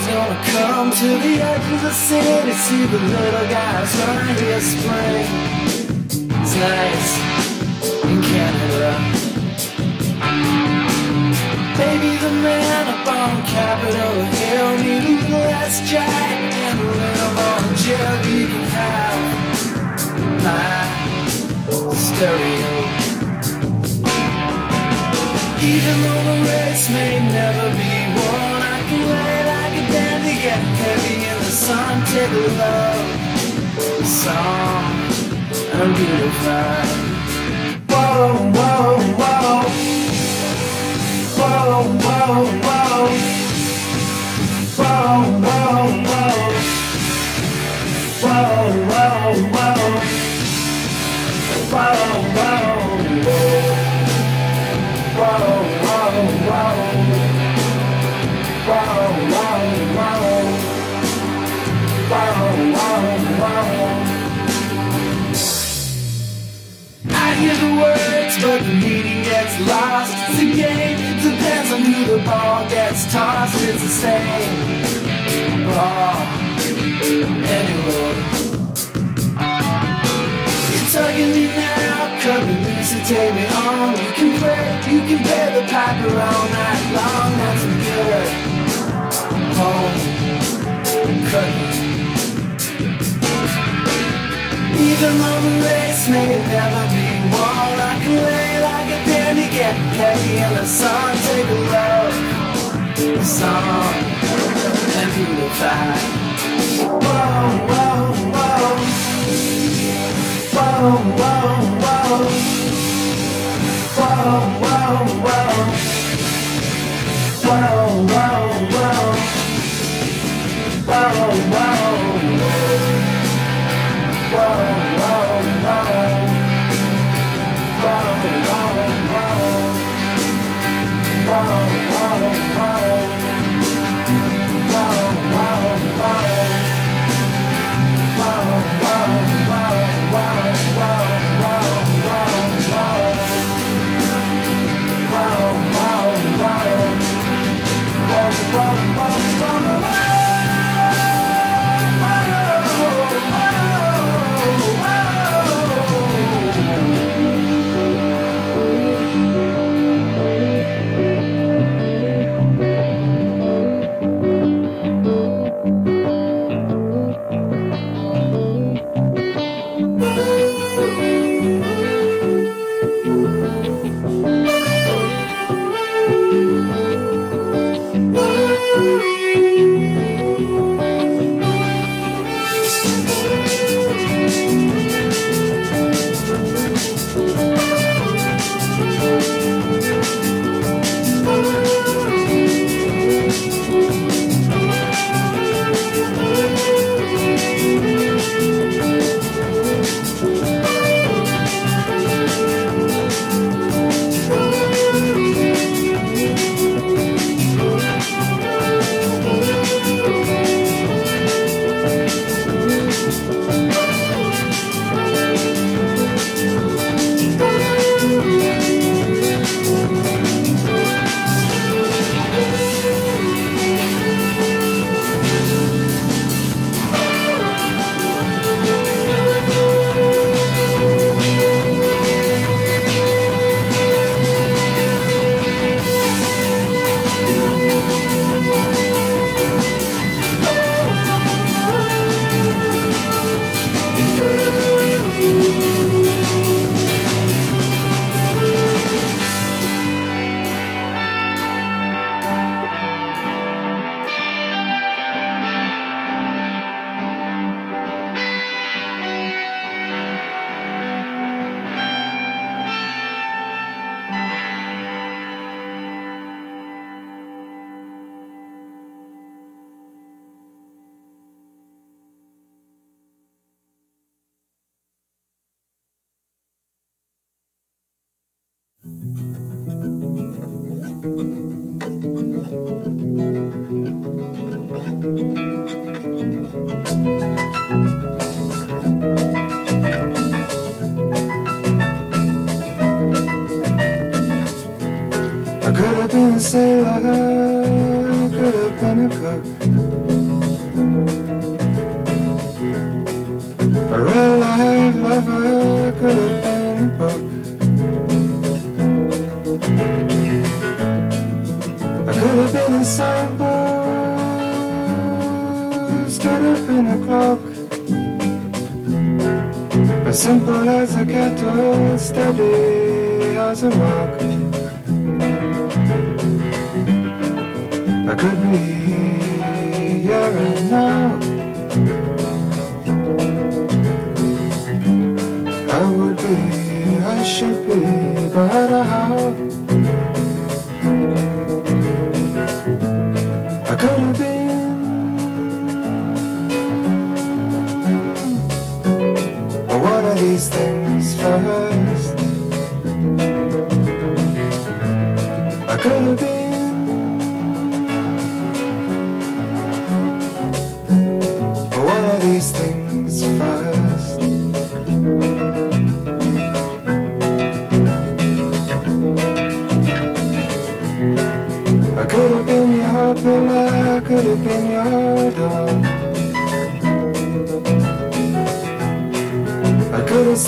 The gonna come to the edge of the city. See the little guys right here spring. It's nice in Canada. Maybe the man up on Capitol Hill need a less jack and a little more jug. You can have my stereo. Even though the race may never be get heavy in the sun, take a love song, and. Whoa, whoa, whoa. Whoa, whoa, whoa. Whoa, whoa, whoa. Whoa, whoa, whoa. Whoa, whoa, whoa. Whoa, whoa, whoa. Whoa, I hear the words, but the meaning gets lost. It's a game, depends on who the ball gets tossed. It's the same ball anyway. You're tugging me now, loose and me on. You can play, you can play the piper all night long. That's good. Home, The race may never be won, I can lay like a dandy, get heavy in the sun, take a love song and. Whoa, whoa, whoa. Whoa, whoa, whoa. Whoa, whoa, whoa. Whoa, whoa, whoa. Whoa, whoa, whoa. Whoa, whoa, tomorrow. Lover could have been a cook. A real life lover could have been a book. I could have been a signpost, could have been a clock. As simple as a kettle, steady as a rock. I could be here and now. I would be, I should be, but how? I could have been. But one of these things first. I could have been.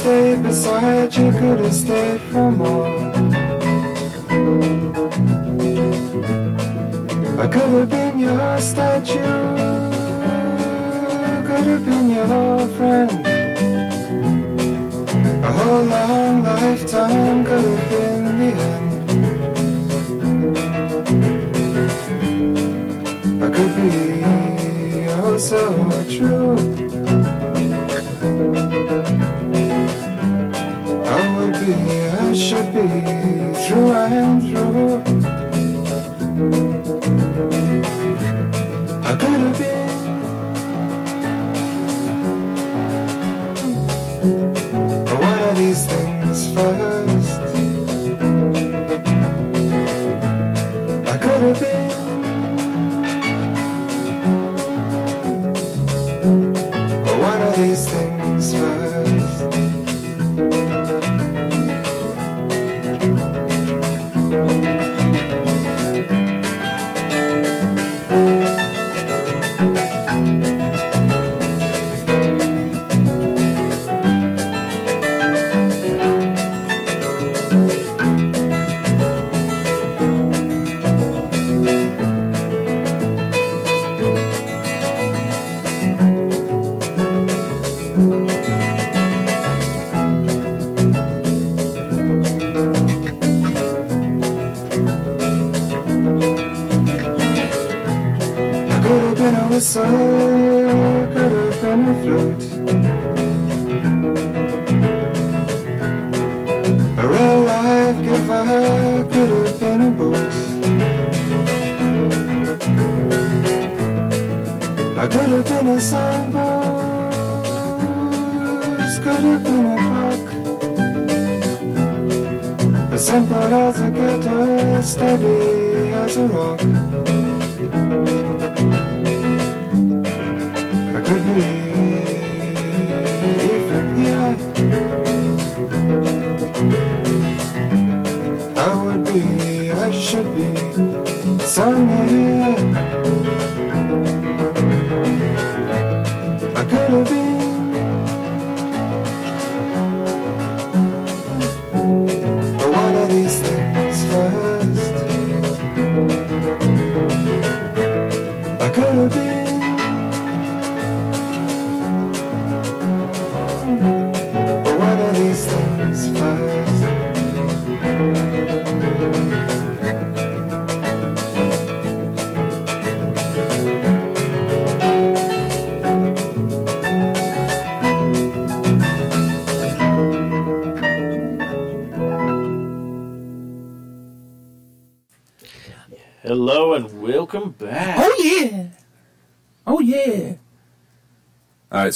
Stayed beside you, could have stayed for more. I could have been your statue, could have been your friend. A whole long lifetime could have been the end. I could be oh so true. Be through and through.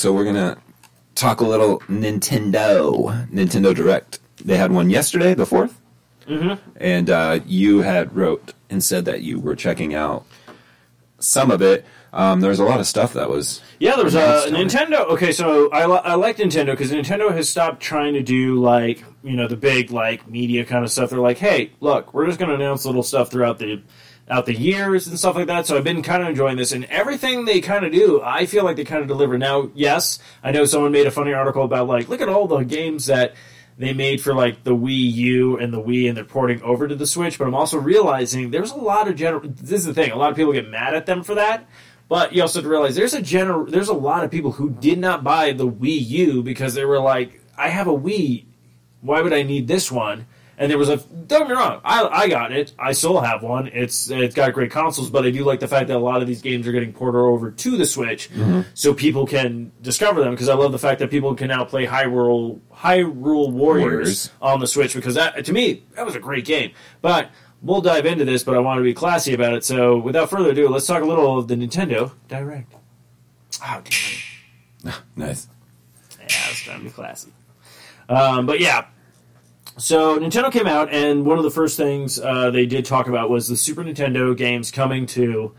So we're gonna talk a little Nintendo. Nintendo Direct. They had one yesterday, the 4th mm-hmm. and uh, you had wrote and said that you were checking out some of it. Um, there was a lot of stuff that was Yeah, there was it. Nintendo. Okay, so I, li- I like Nintendo because Nintendo has stopped trying to do like you know the big like media kind of stuff. They're like, hey, look, we're just going to announce little stuff throughout the out the years and stuff like that. So I've been kind of enjoying this, and everything they kind of do, I feel like they kind of deliver. Now, yes, I know someone made a funny article about like, look at all the games that they made for like the Wii U and the Wii, and they're porting over to the Switch. But I'm also realizing there's a lot of general. This is the thing. A lot of people get mad at them for that. But you also have to realize there's a general. There's a lot of people who did not buy the Wii U because they were like, I have a Wii. Why would I need this one? And there was a don't get me wrong, I, I got it. I still have one. It's it's got great consoles, but I do like the fact that a lot of these games are getting ported over to the Switch, so people can discover them. Because I love the fact that people can now play Hyrule Hyrule Warriors, Warriors. on the Switch. Because that to me that was a great game. But we'll dive into this. But I want to be classy about it. So without further ado, let's talk a little of the Nintendo Direct. Oh damn it! Nice. Yeah, it's trying to be classy. Um, but yeah, so Nintendo came out, and one of the first things uh, they did talk about was the Super Nintendo games coming to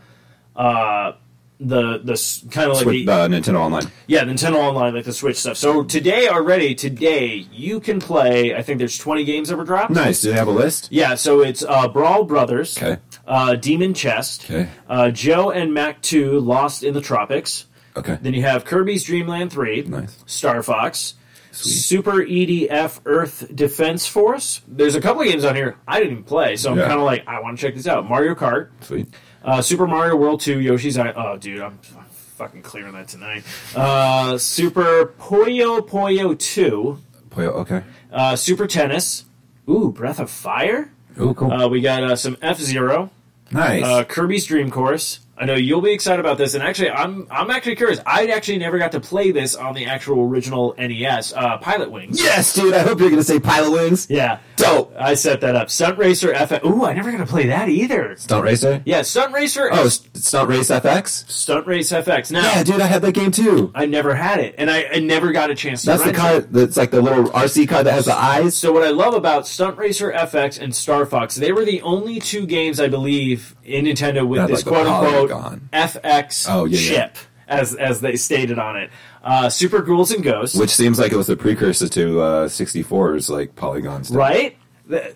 uh, the the kind of like Switch, the, uh, Nintendo Online. yeah Nintendo Online, like the Switch stuff. So today already, today you can play. I think there's 20 games that were dropped. Nice. Do they have a list? Yeah, so it's uh, Brawl Brothers, Okay. uh, Demon's Crest, Okay. uh, Joe and Mac 2 Lost in the Tropics. Okay. Then you have Kirby's Dream Land 3, Nice. Star Fox, Super EDF Earth Defense Force. There's a couple of games on here I didn't even play, so I'm Yeah. kind of like, I want to check this out. Mario Kart, Sweet. uh, Super Mario World 2, Yoshi's Island. Oh, dude, I'm, I'm fucking clearing that tonight. Uh, Super Puyo Puyo 2, Play, okay. uh, Super Tennis. Ooh, Breath of Fire. Oh, cool. Uh, we got uh, some F Zero, nice. uh, Kirby's Dream Course. I know you'll be excited about this, and actually, I'm I'm actually curious. I actually never got to play this on the actual original NES. Uh, Pilot Wings. yes, dude. I hope you're going to say Pilot Wings. Yeah, Dope. I set that up. Stunt Racer FX. Ooh, I never got to play that either. Stunt Racer? Yeah, Stunt Racer. Oh, St- Stunt Race FX? Stunt Race FX. Now, Yeah, dude, I had that game too. I never had it, and I, I never got a chance to. That's the car it. that's like the little RC car that has the eyes. So what I love about Stunt Racer FX and Star Fox, they were the only two games I believe in Nintendo with this like, quote unquote. FX Oh, yeah, yeah. chip, as as they stated on it. Uh, Super Ghouls and Ghosts, Which seems like it was a precursor to uh, 64's like polygon stuff. right? The-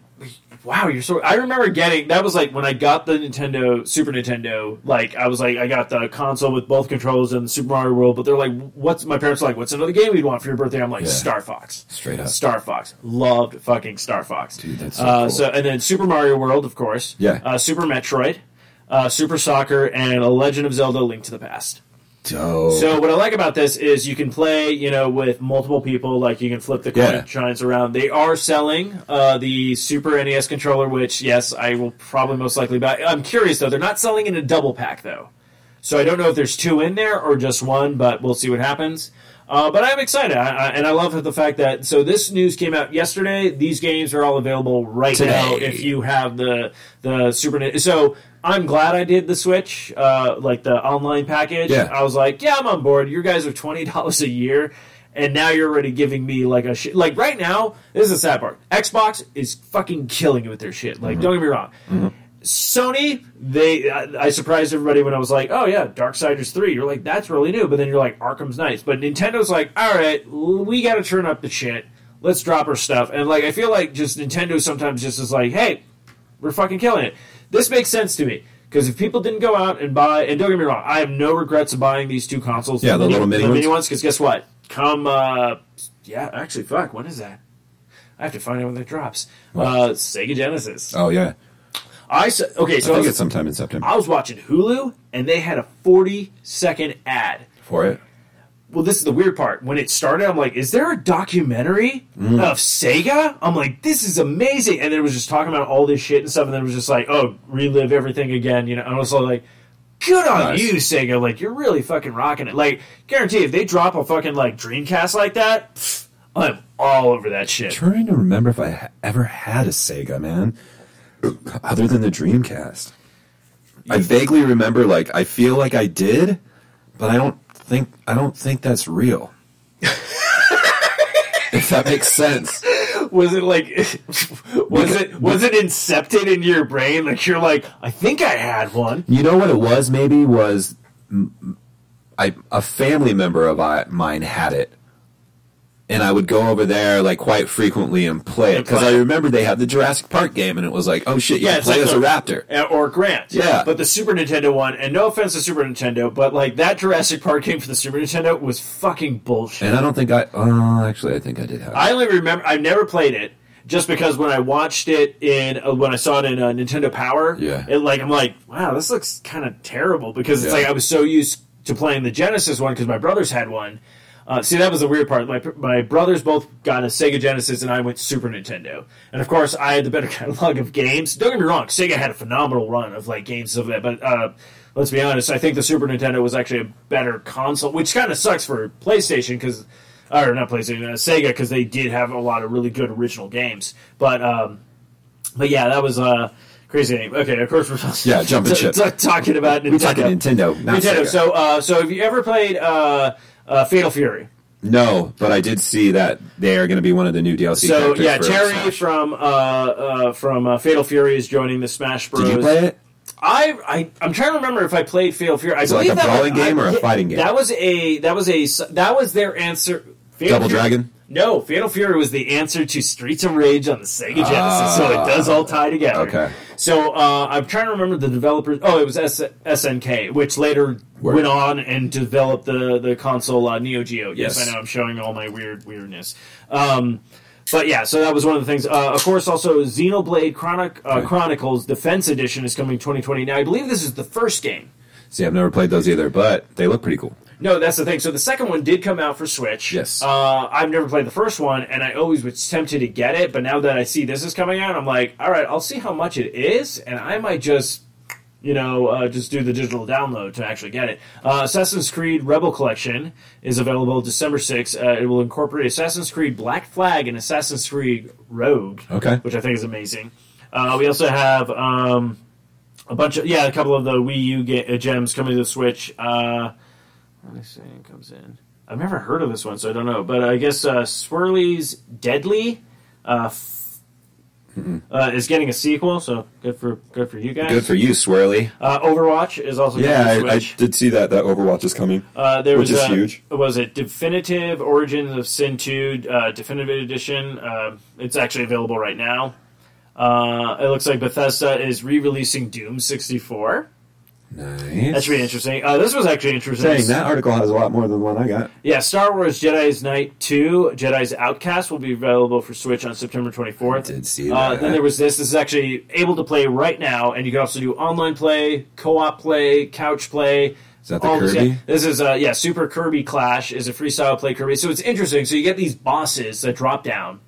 wow, you're so. I remember getting that was like when I got the Nintendo Super Nintendo. Like I was like I got the console with both controls and Super Mario World, but they're like, "What's my parents like? What's another game we'd want for your birthday?" I'm like, Yeah. Star Fox. Straight up. Star Fox. Loved fucking Star Fox. Dude, that's so uh, cool. so and then Super Mario World, of course. Yeah. Uh, Super Metroid, uh, Super Soccer, and A Legend of Zelda: Link to the Past. Dope. So what I like about this is you can play, you know, with multiple people. Like you can flip the coin Yeah. shines around. They are selling uh, the Super NES controller, which yes, I will probably most likely buy. I'm curious though; they're not selling in a double pack though, so I don't know if there's two in there or just one. But we'll see what happens. Uh, but I'm excited, I, I, and I love the fact that so this news came out yesterday. These games are all available right now if you have the the Super. So I'm glad I did the Switch, uh, like the online package. Yeah. I was like, yeah, I'm on board. You guys are twenty dollars a year, and now you're already giving me like a shit. Like right now, this is the sad part. Xbox is fucking killing it with their shit. Like, don't get me wrong. Sony, they I, I surprised everybody when I was like, "Oh yeah, Darksiders 3." You're like, "That's really new," but then you're like, "Arkham's nice." But Nintendo's like, "All right, we got to turn up the shit. Let's drop our stuff." And like, I feel like just Nintendo sometimes just is like, "Hey, we're fucking killing it." This makes sense to me because if people didn't go out and buy, and don't get me wrong, I have no regrets of buying these two consoles. Yeah, the little mini the ones. ones. Because guess what? Come, uh, yeah, actually, fuck, when is that? I have to find out when that drops. Uh, Sega Genesis. oh yeah, I s- okay, so I, think was, it's sometime in September I was watching Hulu and they had a 40 second ad. for it. Well, this is the weird part. When it started, I'm like, is there a documentary Mm. of Sega? I'm like, this is amazing. And then it was just talking about all this shit and stuff. And then it was just like, oh, relive everything again. You know, and I was like, good on Nice. you, Sega. Like, you're really fucking rocking it. Like, guarantee if they drop a fucking like Dreamcast like that, I'm all over that shit. trying to remember if I ha- ever had a Sega, man, other than the Dreamcast. I vaguely remember, like, I feel like I did, but I don't think I don't think that's real. if that makes sense. Was it like, was it was it incepted into your brain? Like you're like, I think I had one. You know what it was? Maybe was I a family member of I, mine had it, and I would go over there like quite frequently and play it because I remember they had the Jurassic Park game, and it was like, oh shit, you Yeah, play like as the- a raptor. Or Grant. Yeah. But the Super Nintendo one, and no offense to Super Nintendo, but like that Jurassic Park game for the Super Nintendo was fucking bullshit. And I don't think I. Oh, actually, I think I did have. it. I only remember I've never played it just because when I watched it in uh, when I saw it in uh, Nintendo Power, Yeah. it like I'm like, wow, this looks kind of terrible because it's Yeah. like I was so used to playing the Genesis one because my brothers had one. Uh, see, that was the weird part. My my brothers both got a Sega Genesis, and I went Super Nintendo. And of course, I had the better catalog of games. Don't get me wrong, Sega had a phenomenal run of like games of that. But uh, let's be honest, I think the Super Nintendo was actually a better console, which kind of sucks for PlayStation because or not PlayStation, uh, Sega, because they did have a lot of really good original games. But um, but yeah, that was uh, crazy. Name. Okay, of course we're Yeah, jumping ship. t- talking about Nintendo. We're talking Nintendo, not Nintendo. Sega. So uh, so have you ever played uh, uh, Fatal Fury? no, but I did see that they are going to be one of the new DLC. So yeah, Terry from uh, uh, from uh, Fatal Fury is joining the Smash Bros. Did you play it? I, I I'm trying to remember if I played Fatal Fury. I Is it like a brawling was- game I- or a fighting game? That was a that was a that was their answer. Fatal Double Fury- Dragon? No, Fatal Fury was the answer to Streets of Rage on the Sega Genesis, so it does all tie together. Okay. So uh, I'm trying to remember the developers. Oh, it was S- SNK, which later Word. went on and developed the the console uh, Neo Geo. Yes, Yes. I know. I'm showing all my weird weirdness. Um, but yeah, so that was one of the things. Uh, of course, also Xenoblade Chronic, uh. Chronicles Defense Edition is coming 2020. Now, I believe this is the first game. See, I've never played those either, but they look pretty cool. No, that's the thing. So the second one did come out for Switch. Yes. Uh, I've never played the first one, and I always was tempted to get it. But now that I see this is coming out, I'm like, all right, I'll see how much it is, and I might just, you know, uh, just do the digital download to actually get it. Uh, Assassin's Creed Rebel Collection is available December 6th. Uh, it will incorporate Assassin's Creed Black Flag and Assassin's Creed Rogue. Okay. Which I think is amazing. Uh, we also have. Um, a bunch of yeah, a couple of the Wii U uh, gems coming to the Switch. Let me see, it comes in. I've never heard of this one, so I don't know. But I guess uh, Swirly's Deadly uh, f- uh, is getting a sequel, so good for good for you guys. Good for you, Swirly. Uh, Overwatch is also Yeah, coming to I, I Switch. did see that. That Overwatch is coming. Uh, there which was is uh, huge. Was it Definitive Origins of Sin 2 uh, Definitive Edition? Uh, it's actually available right now. Uh, it looks like Bethesda is re-releasing Doom 64. Nice. That should be interesting. Uh, this was actually interesting. Dang, that article has a lot more than the one I got. Yeah, Star Wars Jedi's Knight 2, Jedi's Outcast will be available for Switch on September 24th. I did see Uh, that. then there was this. This is actually able to play right now, and you can also do online play, co-op play, couch play. Is that the all this- Kirby? yeah. This is uh, yeah, Super Kirby Clash is a freestyle play Kirby. So it's interesting. So you get these bosses that drop down,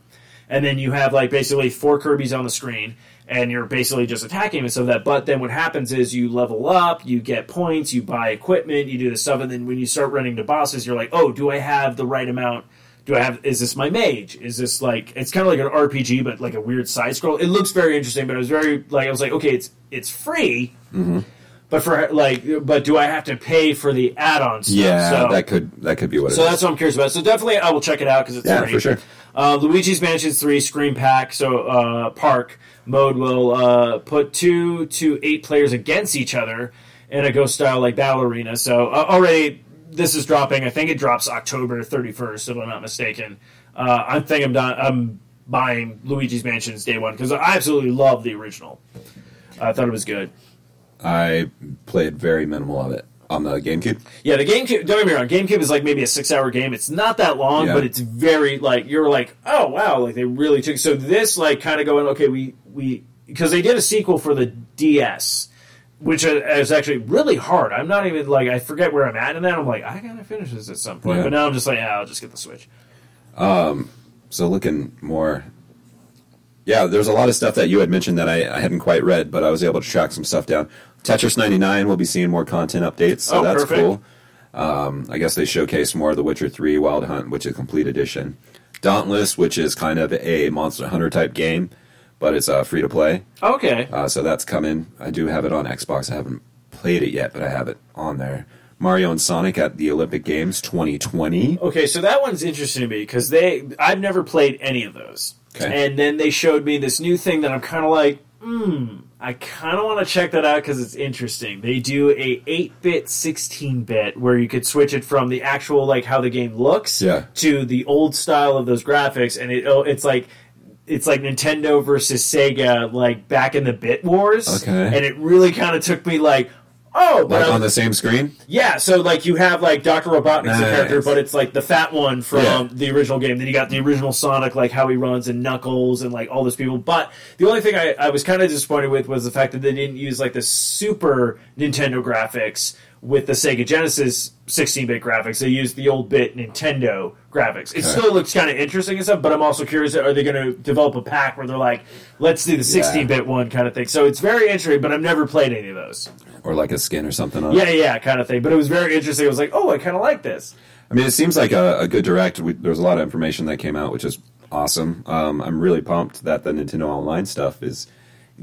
and then you have like basically four Kirby's on the screen, and you're basically just attacking and stuff like that. But then what happens is you level up, you get points, you buy equipment, you do this stuff, and then when you start running to bosses, you're like, oh, do I have the right amount? Do I have? Is this my mage? Is this like? It's kind of like an RPG, but like a weird side scroll. It looks very interesting, but it was very like I was like, okay, it's it's free, but for like, but do I have to pay for the add-on stuff? Yeah, so, that could that could be what so it is. that's what I'm curious about. So definitely, I will check it out because it's Yeah, free. for sure. Uh, Luigi's Mansion 3 screen Pack, so uh, Park mode will uh, put two to eight players against each other in a ghost style like battle arena. So uh, already this is dropping. I think it drops October 31st, if I'm not mistaken. Uh, I think I'm done. I'm buying Luigi's Mansions day one because I absolutely love the original. I thought it was good. I played very minimal of it on the GameCube. Yeah, the GameCube. Don't get me wrong. GameCube is like maybe a six-hour game. It's not that long, Yeah. but it's very like you're like, oh wow, like they really took. So this like kind of going, okay, we we because they did a sequel for the DS, which is actually really hard. I'm not even like I forget where I'm at in that. I'm like I gotta finish this at some point, Yeah. but now I'm just like, yeah, I'll just get the Switch. Um. So looking more. Yeah, there's a lot of stuff that you had mentioned that I, I hadn't quite read, but I was able to track some stuff down. Tetris 99 will be seeing more content updates, so Oh, that's perfect. cool. Um, I guess they showcased more of The Witcher 3 Wild Hunt, which is a complete edition. Dauntless, which is kind of a Monster Hunter type game, but it's uh, free to play. Okay, Uh, so that's coming. I do have it on Xbox. I haven't played it yet, but I have it on there. Mario and Sonic at the Olympic Games 2020. Okay, so that one's interesting to me because they I've never played any of those. Okay. And then they showed me this new thing that I'm kind of like, Hmm. I kind of want to check that out because it's interesting. They do a 8-bit, 16-bit where you could switch it from the actual like how the game looks Yeah. to the old style of those graphics, and it oh, it's like it's like Nintendo versus Sega like back in the Bit Wars. Okay. and it really kind of took me like. Oh, but Like on the same screen? yeah, so like you have like Doctor Robotnik's Nice. character, but it's like the fat one from Yeah. the original game. Then you got the original Sonic, like how he runs and Knuckles and like all those people. But the only thing I, I was kind of disappointed with was the fact that they didn't use like the Super Nintendo graphics with the Sega Genesis 16-bit graphics. They used the old bit Nintendo graphics. It Okay. still looks kind of interesting and stuff, but I'm also curious: are they going to develop a pack where they're like, let's do the 16-bit one kind of thing? So it's very interesting, but I've never played any of those. Or like a skin or something on Yeah, it? yeah, kind of thing. But it was very interesting. I was like, oh, I kind of like this. I mean, it seems like a, a good direct. We, there's a lot of information that came out, which is awesome. Um, I'm really pumped that the Nintendo Online stuff is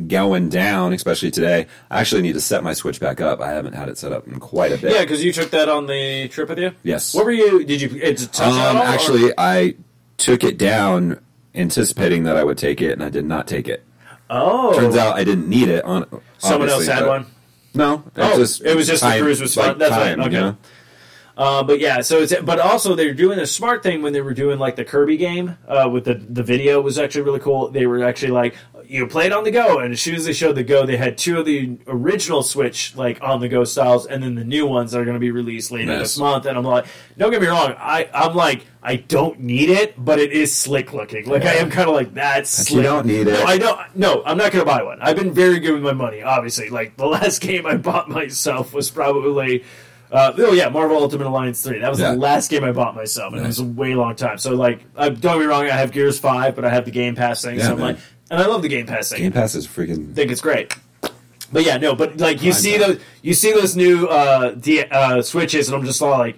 going down, especially today. I actually need to set my Switch back up. I haven't had it set up in quite a bit. Yeah, because you took that on the trip with you. Yes. What were you? Did you? It's Um, all, or- actually, I took it down anticipating that I would take it, and I did not take it. oh, Turns out I didn't need it. On someone else had one. No, Oh, it was just the cruise was fun. That's right, okay. you know? Uh, but yeah, so it's but also they're doing a smart thing when they were doing like the Kirby game uh, with the the video was actually really cool. They were actually like you play it on the go, and as soon as they showed the go, they had two of the original Switch like on the go styles, and then the new ones that are going to be released later this month. And I'm like, don't get me wrong, I I'm like I don't need it, but it is slick looking. Like I am kind of like that's But slick. you don't need it. No, I don't. No, I'm not going to buy one. I've been very good with my money. Obviously, like the last game I bought myself was probably. Uh, oh yeah, Marvel Ultimate Alliance three. That was Yeah. the last game I bought myself, and it was a way long time. So like, I, don't get me wrong, I have Gears five, but I have the Game Pass thing. Yeah, so I'm like, and I love the Game Pass thing. Game Pass is freaking. I think it's great. But yeah, no, but like you Fine, see man. those, you see those new uh, D, uh, switches, and I'm just all like,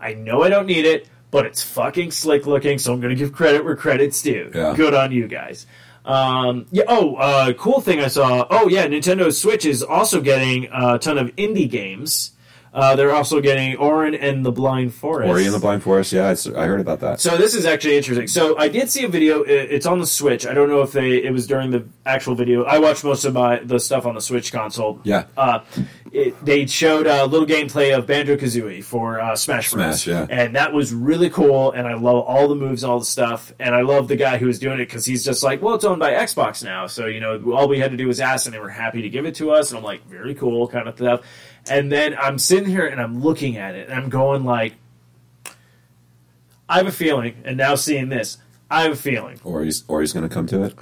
I know I don't need it, but it's fucking slick looking, so I'm gonna give credit where credit's due. Yeah. Good on you guys. Um, yeah. Oh, uh, cool thing I saw. Oh yeah, Nintendo Switch is also getting a ton of indie games. Uh, they're also getting Orin and the Blind Forest. Ori and the Blind Forest. Yeah, I heard about that. So this is actually interesting. So I did see a video. i- It's on the Switch. I don't know if they it was during the actual video. I watched most of my the stuff on the Switch console. Yeah. Uh, it, they showed a little gameplay of Banjo Kazooie for uh, Smash Bros. Smash, yeah. And that was really cool. And I love all the moves, all the stuff. And I love the guy who was doing it because he's just like, well, it's owned by Xbox now. So you know, all we had to do was ask, and they were happy to give it to us. And I'm like, very cool, kind of stuff. And then I'm sitting here and I'm looking at it, and I'm going like. I have a feeling, and now seeing this, I have a feeling. Or he's Ori's Ori's going to come to it.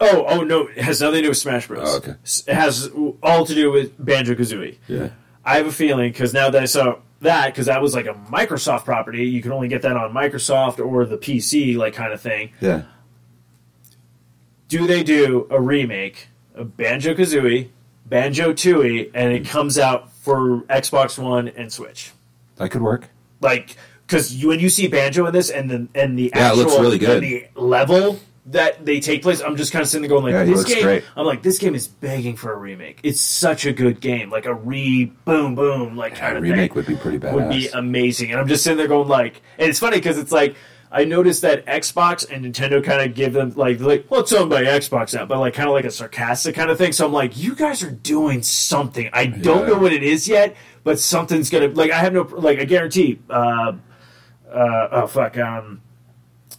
Oh, oh no, it has nothing to do with Smash Bros. Oh, okay. It has all to do with Banjo Kazooie. Yeah. I have a feeling because now that I saw that, because that was like a Microsoft property, you can only get that on Microsoft or the PC, like kind of thing. Yeah. Do they do a remake of Banjo Kazooie, Banjo Tooie, and it comes out for Xbox One and Switch? That could work. like because you, when you see banjo in this and the and the Yeah, it actual looks really good. the level that they take place, I'm just kind of sitting there going like Yeah, this game. great. I'm like this game is begging for a remake. It's such a good game, like a re boom boom like Yeah, kind a of remake thing would be pretty badass. would be amazing. And I'm just sitting there going like, and it's funny because it's like. I noticed that Xbox and Nintendo kind of give them like like well it's owned by Xbox now, but like kind of like a sarcastic kind of thing. So I'm like, you guys are doing something. I don't Yeah. know what it is yet, but something's gonna like I have no like I guarantee. Uh, uh, oh fuck, um,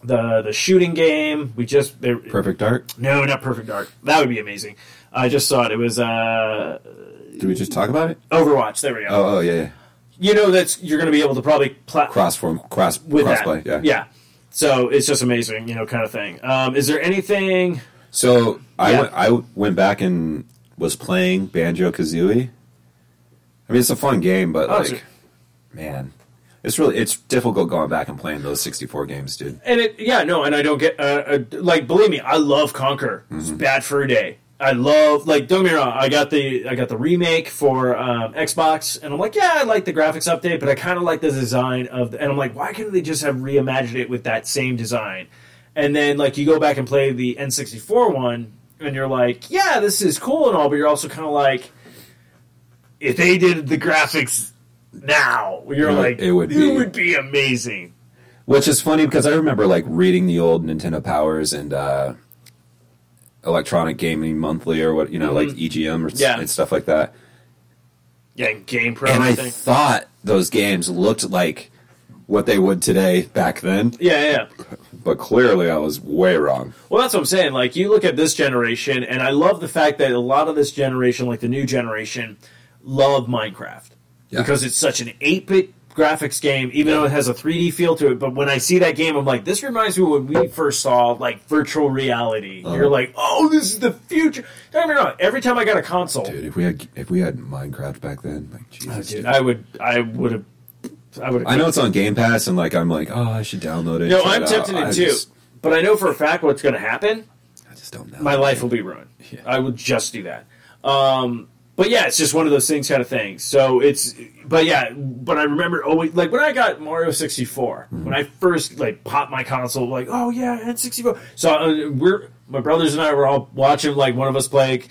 the the shooting game we just they, Perfect Dark. no not Perfect Dark that would be amazing. I just saw it. It was uh, Did we just talk about it? Overwatch. There we go. Oh, oh yeah, yeah. You know that's you're going to be able to probably pla- Cross form, cross with crossplay. that. Yeah. yeah. So it's just amazing, you know, kind of thing. Um, is there anything? So I Yeah. went, I went back and was playing Banjo Kazooie. I mean, it's a fun game, but Oh, like, it's- man, it's really it's difficult going back and playing those sixty four games, dude. And it, yeah, no, and I don't get uh, uh, like believe me, I love Conker. It's Mm-hmm. bad for a day. I love like don't get me wrong. I got the I got the remake for um, Xbox, and I'm like, yeah, I like the graphics update, but I kind of like the design of. The, and I'm like, why couldn't they just have reimagined it with that same design? And then like you go back and play the N64 one, and you're like, yeah, this is cool and all, but you're also kind of like, if they did the graphics now, you're It would- like, it would it be- would be amazing. Which is funny because I remember like reading the old Nintendo Powers and uh, Electronic Gaming Monthly or what you know, like mm-hmm. EGM or Yeah. and stuff like that. Yeah, and Game Pro. and I thought those games looked like what they would today back then, yeah, yeah, yeah. but clearly I was way wrong. Well, that's what I'm saying. Like, you look at this generation, and I love the fact that a lot of this generation, like the new generation, love Minecraft Yeah. because it's such an 8-bit graphics game, even though it has a 3D feel to it. But when I see that game, I'm like, this reminds me of when we first saw like virtual reality. Uh-huh. You're like, oh, this is the future. Don't get me wrong. Every time I got a console, Dude, if we had if we had Minecraft back then, like Jesus, Oh, dude, dude. I would, I would have, I would. I know it's on Game Pass, and like I'm like, oh, I should download it. No, I'm it tempted out. to too. just- But I know for a fact what's going to happen. I just don't know. my life will be ruined. I would just do that. Um, but yeah, it's just one of those things, kind of things. So it's, but yeah, but I remember always like when I got Mario 64 when I first like popped my console, like oh yeah, N64. So uh, we're my brothers and I were all watching like one of us play,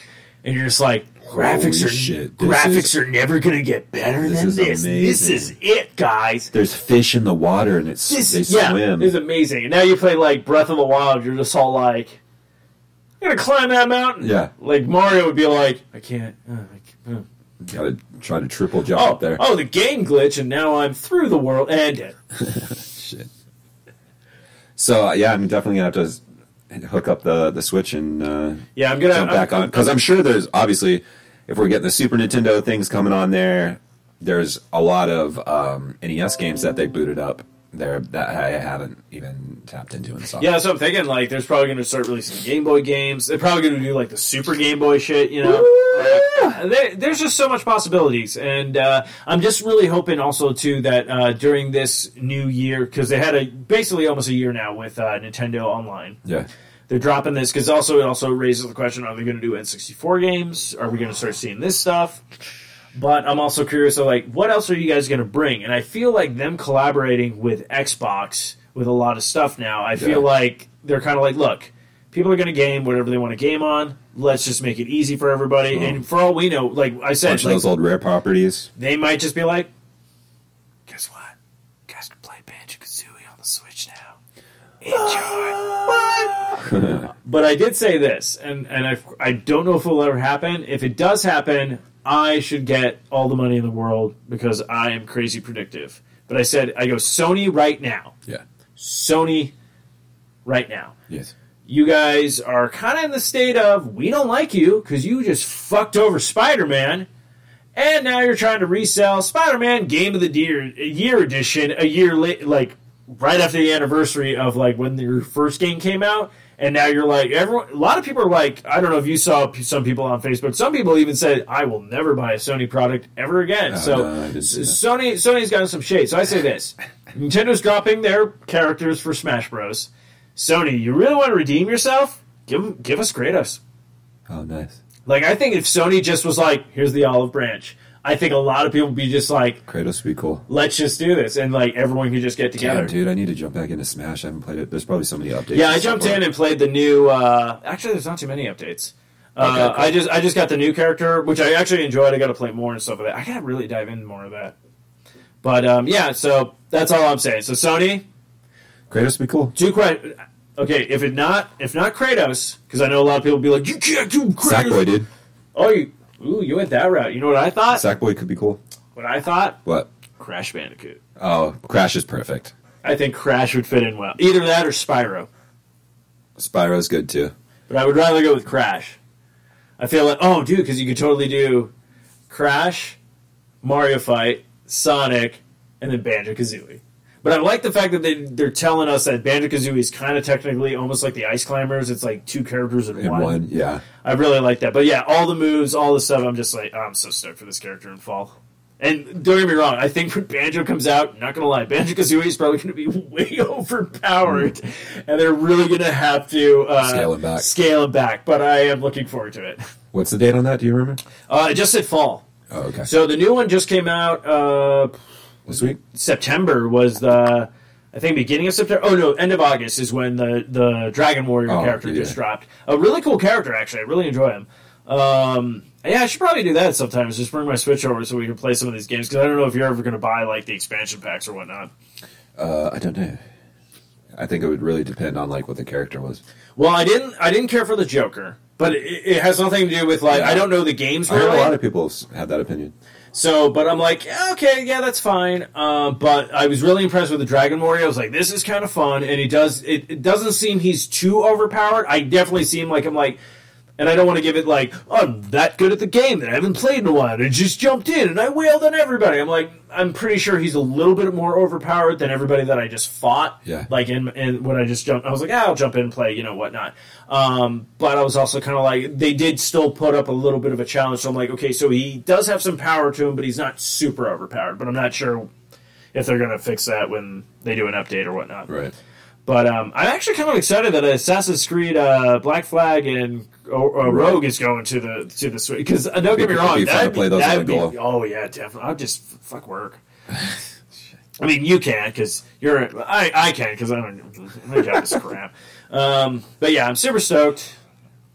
and you're just like. Graphics Holy are shit, graphics is- are never gonna get better this than is this. This is it, guys. There's fish in the water, and it's This they yeah, swim. is amazing. And now you play like Breath of the Wild, you're just all like, "I'm gonna climb that mountain." Yeah. like Mario would be like, "I can't." Uh, I can't uh." Gotta try to triple jump Oh, up there. oh, the game glitch, and now I'm through the world and dead. Shit. So uh, yeah, I'm definitely gonna have to hook up the the Switch and uh, Yeah, I'm gonna jump back I'm- on because I'm sure there's obviously if we're getting the Super Nintendo things coming on there, there's a lot of um, NES games that they booted up there that I haven't even tapped into and stuff. Yeah, so I'm thinking like there's probably going to start releasing Game Boy games. They're probably going to do like the Super Game Boy shit, you know. Like, there- there's just so much possibilities, and uh, I'm just really hoping also too that uh, during this new year because they had a basically almost a year now with uh, Nintendo Online. yeah. They're dropping this because also it also raises the question: Are they going to do N64 games? Are we going to start seeing this stuff? But I'm also curious of like, what else are you guys going to bring? And I feel like them collaborating with Xbox with a lot of stuff now. I feel Yeah. like they're kind of like, look, people are going to game whatever they want to game on. Let's just make it easy for everybody. And for all we know, like I said, like, those old rare properties. they might just be like, guess what? You guys can play Banjo Kazooie on the Switch now. Enjoy. What? but I did say this, and, and I, I don't know if it will ever happen. If it does happen, I should get all the money in the world because I am crazy predictive. But I said, I go, Sony right now. Yeah. Sony right now Yes. you guys are kind of in the state of we don't like you because you just fucked over Spider-Man, and now you're trying to resell Spider-Man Game of the Year, year edition a year late, like right after the anniversary of like when your first game came out. And now you're like everyone. A lot of people are like, I don't know if you saw p- some people on Facebook. Some people even said, "I will never buy a Sony product ever again." Oh, so no, I didn't see that. Sony, Sony's gotten some shade. So I say this: Nintendo's dropping their characters for Smash Bros. Sony, you really want to redeem yourself? Give give us Kratos. Oh, nice. Like I think if Sony just was like, here's the olive branch, I think a lot of people would be just like, Kratos would be cool. let's just do this, and like everyone could just get together. Damn, dude, I need to jump back into Smash. I haven't played it. There's probably so many updates. Yeah, I jumped in and played the new. Uh, actually, there's not too many updates. Uh, Okay, cool. I just I just got the new character, which I actually enjoyed. I got to play more and stuff with that. I got to really dive in more of that. But um, yeah, so that's all I'm saying. So Sony, Kratos would be cool. two questions. Okay, if it not if not Kratos, because I know a lot of people would be like, you can't do Kratos. Sackboy, dude. Oh, you, ooh, you went that route. You know what I thought? Sackboy could be cool. What I thought? What? Crash Bandicoot. Oh, Crash is perfect. I think Crash would fit in well. Either that or Spyro. Spyro's good too. But I would rather go with Crash. I feel like, oh, dude, because you could totally do Crash, Mario Fight, Sonic, and then Banjo Kazooie. But I like the fact that they, they're telling us that Banjo Kazooie is kind of technically almost like the Ice Climbers. It's like two characters in, In one. one, yeah. I really like that. But yeah, all the moves, all the stuff, I'm just like, oh, I'm so stoked for this character in fall. And don't get me wrong, I think when Banjo comes out, not gonna lie, Banjo Kazooie is probably gonna be way overpowered, and they're really gonna have to uh, Scale it back. Scale it back. But I am looking forward to it. What's the date on that? Do you remember? Uh, it just said fall, Oh, okay. so the new one just came out. Uh, this week. September was the, I think beginning of September. Oh no, end of August is when the the Dragon Warrior Oh, character yeah. just dropped. A really cool character, actually. I really enjoy him. Um, yeah, I should probably do that sometimes. Just bring my Switch over so we can play some of these games because I don't know if you're ever going to buy like the expansion packs or whatnot. Uh, I don't know. I think it would really depend on like what the character was. Well, I didn't. I didn't care for the Joker. but it, it has nothing to do with like Yeah. I don't know the games I heard really. a lot of people have that opinion. So, but I'm like, okay, yeah, that's fine. Um, but I was really impressed with the Dragon Warrior. I was like, this is kind of fun, and he does. It, it doesn't seem he's too overpowered. I definitely seem like I'm like, and I don't want to give it like oh, I'm that good at the game that I haven't played in a while. And I just jumped in and I wailed on everybody. I'm like, I'm pretty sure he's a little bit more overpowered than everybody that I just fought. Yeah. Like in, in when I just jumped, I was like, ah, I'll jump in and play, you know, whatnot. Um, but I was also kind of like, they did still put up a little bit of a challenge. So I'm like, okay, so he does have some power to him, but he's not super overpowered. But I'm not sure if they're going to fix that when they do an update or whatnot. Right. But um, I'm actually kind of excited that Assassin's Creed uh, Black Flag and uh, uh, Rogue is going to the to the Switch because uh, don't get me wrong, be fun to that'd play be, those that'd be oh yeah, definitely. I'll just f- fuck work. I mean, you can because you're. I I can because I don't. My job is crap. Um, but yeah, I'm super stoked.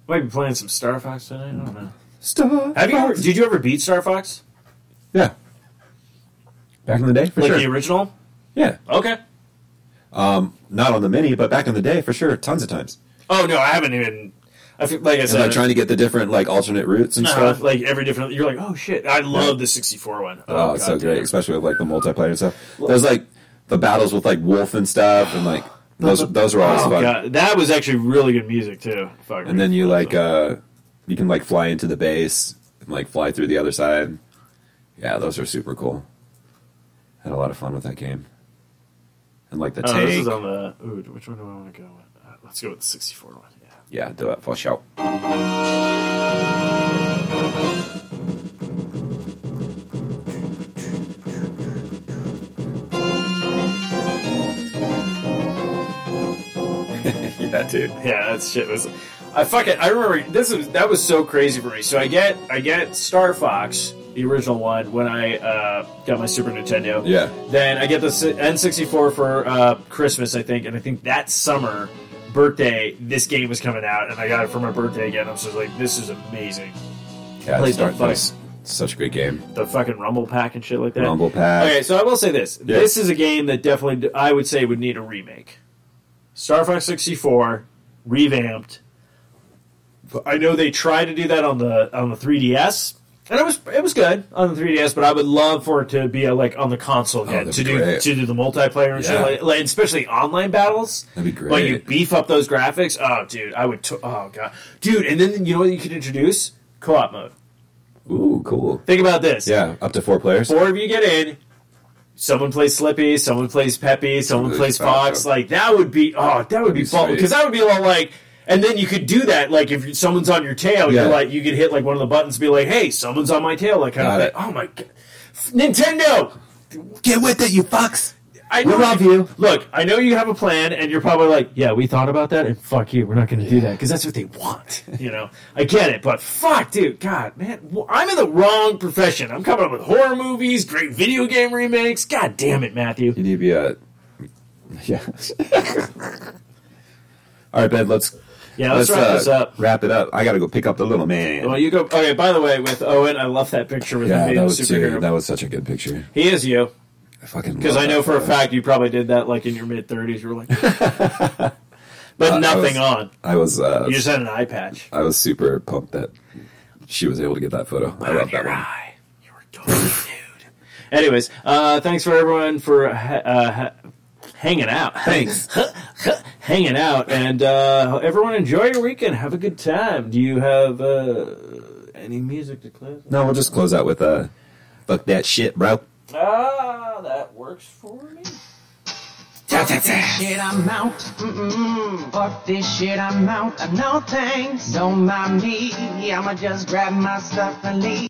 Might be playing some Star Fox tonight. I don't know. Star Have you ever? Did you ever beat Star Fox? Yeah. Back in the day, for like sure. the original? yeah. Okay. Not on the mini, but back in the day, for sure, tons of times. Oh no, I haven't even. I feel like I And said. like trying to get the different like alternate routes and uh, stuff. like every different. You're like, oh shit! I love the 64 one. Oh, it's so great, especially with like the multiplayer and stuff. There's like the battles with like Wolf and stuff, and like those those are always Oh, fun. God. That was actually really good music too. Fuck. And then you like uh you can like fly into the base and like fly through the other side. Yeah, those are super cool. Had a lot of fun with that game. And like the Oh, this is on the. Ooh, which one do I want to go with? Uh, let's go with the 64 one. Yeah. yeah, do it for show. yeah, dude. Yeah, that shit was. I fucking. I remember this was that was so crazy for me. So I get I get Star Fox, the original one, when I uh, got my Super Nintendo. Yeah. Then I get the N64 for uh, Christmas, I think, and I think that summer birthday this game was coming out, and I got it for my birthday again. I was just like, this is amazing. Yeah, Played Star the Fox. Such a great game. The fucking Rumble Pack and shit like that. Rumble Pack. Okay, so I will say this: Yeah. this is a game that definitely I would say would need a remake. Star Fox 64 revamped. I know they tried to do that on the on the 3DS, and it was it was good on the 3DS. But I would love for it to be a, like on the console oh, again Oh, to do great. to do the multiplayer and shit, Yeah. like, like especially online battles. That'd be great. Like you beef up those graphics. Oh, dude, I would. To- oh god, dude, and then you know what you could introduce co-op mode. Ooh, cool. Think about this. Yeah, up to four players. Four of you get in. Someone plays Slippy, someone plays Peppy, someone Really plays Fox. Like that would be oh, that would be be fun because that would be a lot like. And then you could do that, like if someone's on your tail, Yeah. you're like you could hit like one of the buttons, and be like, "Hey, someone's on my tail," like kind Got of it. Oh my god, Nintendo! Get with it, you fucks. I We love you. Look, I know you have a plan, and you're probably like, "Yeah, we thought about that, and fuck you, we're not going to do that because that's what they want." You know, I get it, but fuck, dude, God, man, well, I'm in the wrong profession. I'm coming up with horror movies, great video game remakes. God damn it, Matthew. You need to be uh, a. Yeah. All right, Ben. Let's Yeah, let's, wrap uh, this up. Wrap it up. I got to go pick up the little man. Well, you go. Okay, by the way, with Owen, I love that picture with yeah, him being that was superhero. too, that was such a good picture. he is you, I fucking because I know for a fact you probably did that like in your mid 30s. You were like, but Uh, I nothing was- on. I was uh, You just had an eye patch. I was super pumped that she was able to get that photo. I love that one. eye. You were totally nude. Anyways, uh, thanks for everyone for ha- uh, ha- hanging out. Thanks. hanging out, and uh, everyone enjoy your weekend. Have a good time. Do you have uh, any music to close? No, we'll just close out with uh, fuck that shit, bro. Ah, that works for me. Shit, I'm out. Mm-mm. Fuck this shit, I'm out. Uh, No thanks, don't mind me. I'ma just grab my stuff and leave.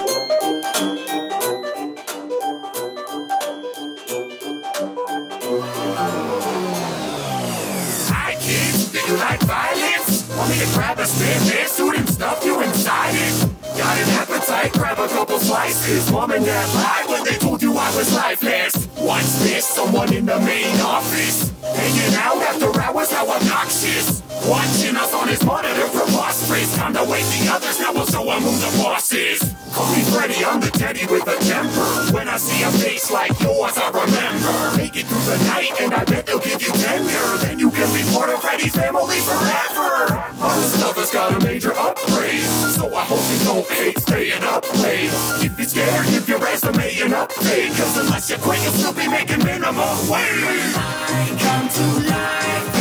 it. Grab a spin, dance stuff you inside it. Got an appetite, grab a couple slices. Woman that lied when they told you I was lifeless. What's this? Someone in the main office. Hanging out after hours, how obnoxious. Watching us on his monitor preposterous. Time to wake the others, now we'll show him who the boss is. Call me Freddy, I'm the teddy with a temper. When I see a face like yours, I remember. Make it through the night, and I bet they'll give you tenure. Then you can be part of Freddy's family forever. Our stuff has got a major upgrade, so I hope you don't hate staying up late. If you're scared, give your resume an update. Cause unless you quit, you'll still be making minimum wage. I come to life,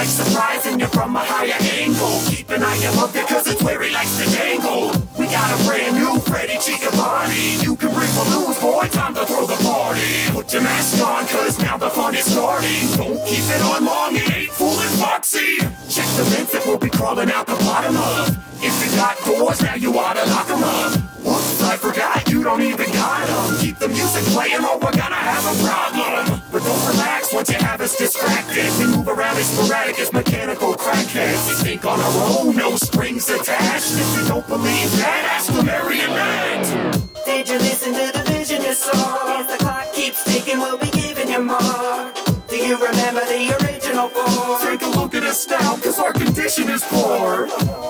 likes surprising you from a higher angle. Keep an eye above it cause it's where he likes to dangle. Got a brand new Freddy Chica Bonnie. You can bring balloons, boy, time to throw the party. Put your mask on cause now the fun is starting. Don't keep it on long, it ain't fooling Foxy. Check the vents that we'll be crawling out the bottom of. If you got doors, now you oughta lock 'em up. Whoops, I forgot, you don't even got 'em. Keep the music playing or we're gonna have a problem. But don't relax once you have us distracted. We move around as sporadic as mechanical crackheads. We think on our own, no strings attached. If you don't believe that, ask the marionette. Did you listen to the vision you saw? As the clock keeps ticking, we'll be giving you more. Do you remember the original four? Take a look at us now, cause our condition is poor.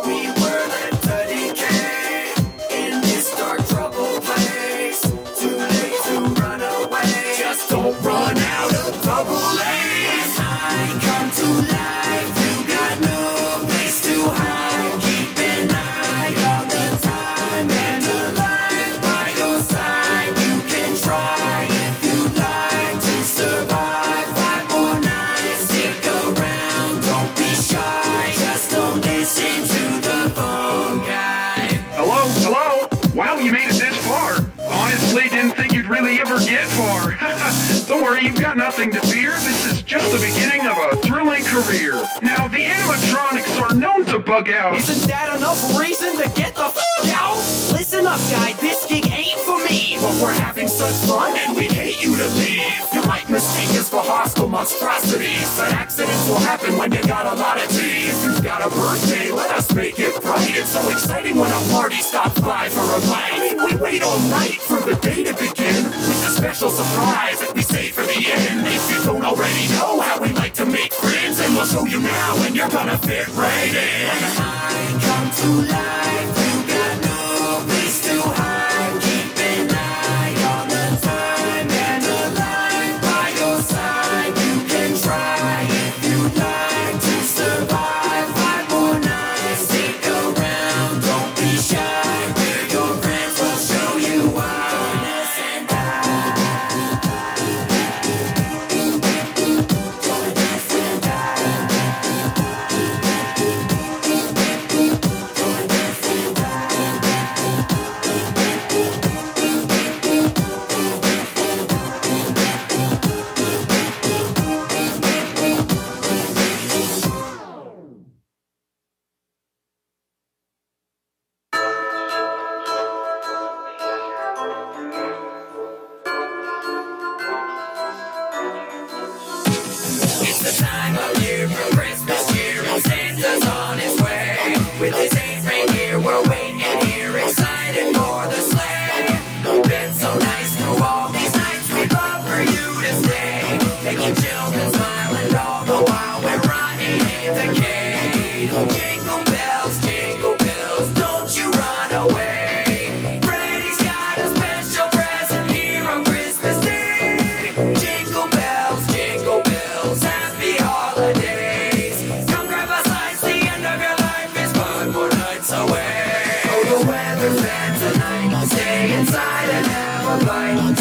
We were You've got nothing to fear. This is just the beginning of a thrilling career. Now, the animatronics are known to bug out. Isn't that enough reason to get the? Listen up, guy. This gig ain't for me. But we're having such fun and we'd hate you to leave. You might mistake us for hostile monstrosities. But accidents will happen when you got a lot of teeth. If you've got a birthday, let us make it bright. It's so exciting when a party stops by for a bite. I mean, we wait all night for the day to begin. With a special surprise that we save for the end. If you don't already know how we like to make friends, and we'll show you now and you're gonna fit right in. I come to life.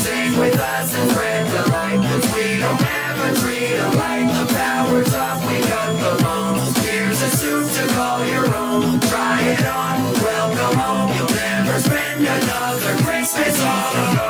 Sing with us and spread the light. Cause we don't have a tree to light. The power's off, we got the moon. Here's a suit to call your own. Try it on, welcome home. You'll never spend another Christmas all alone.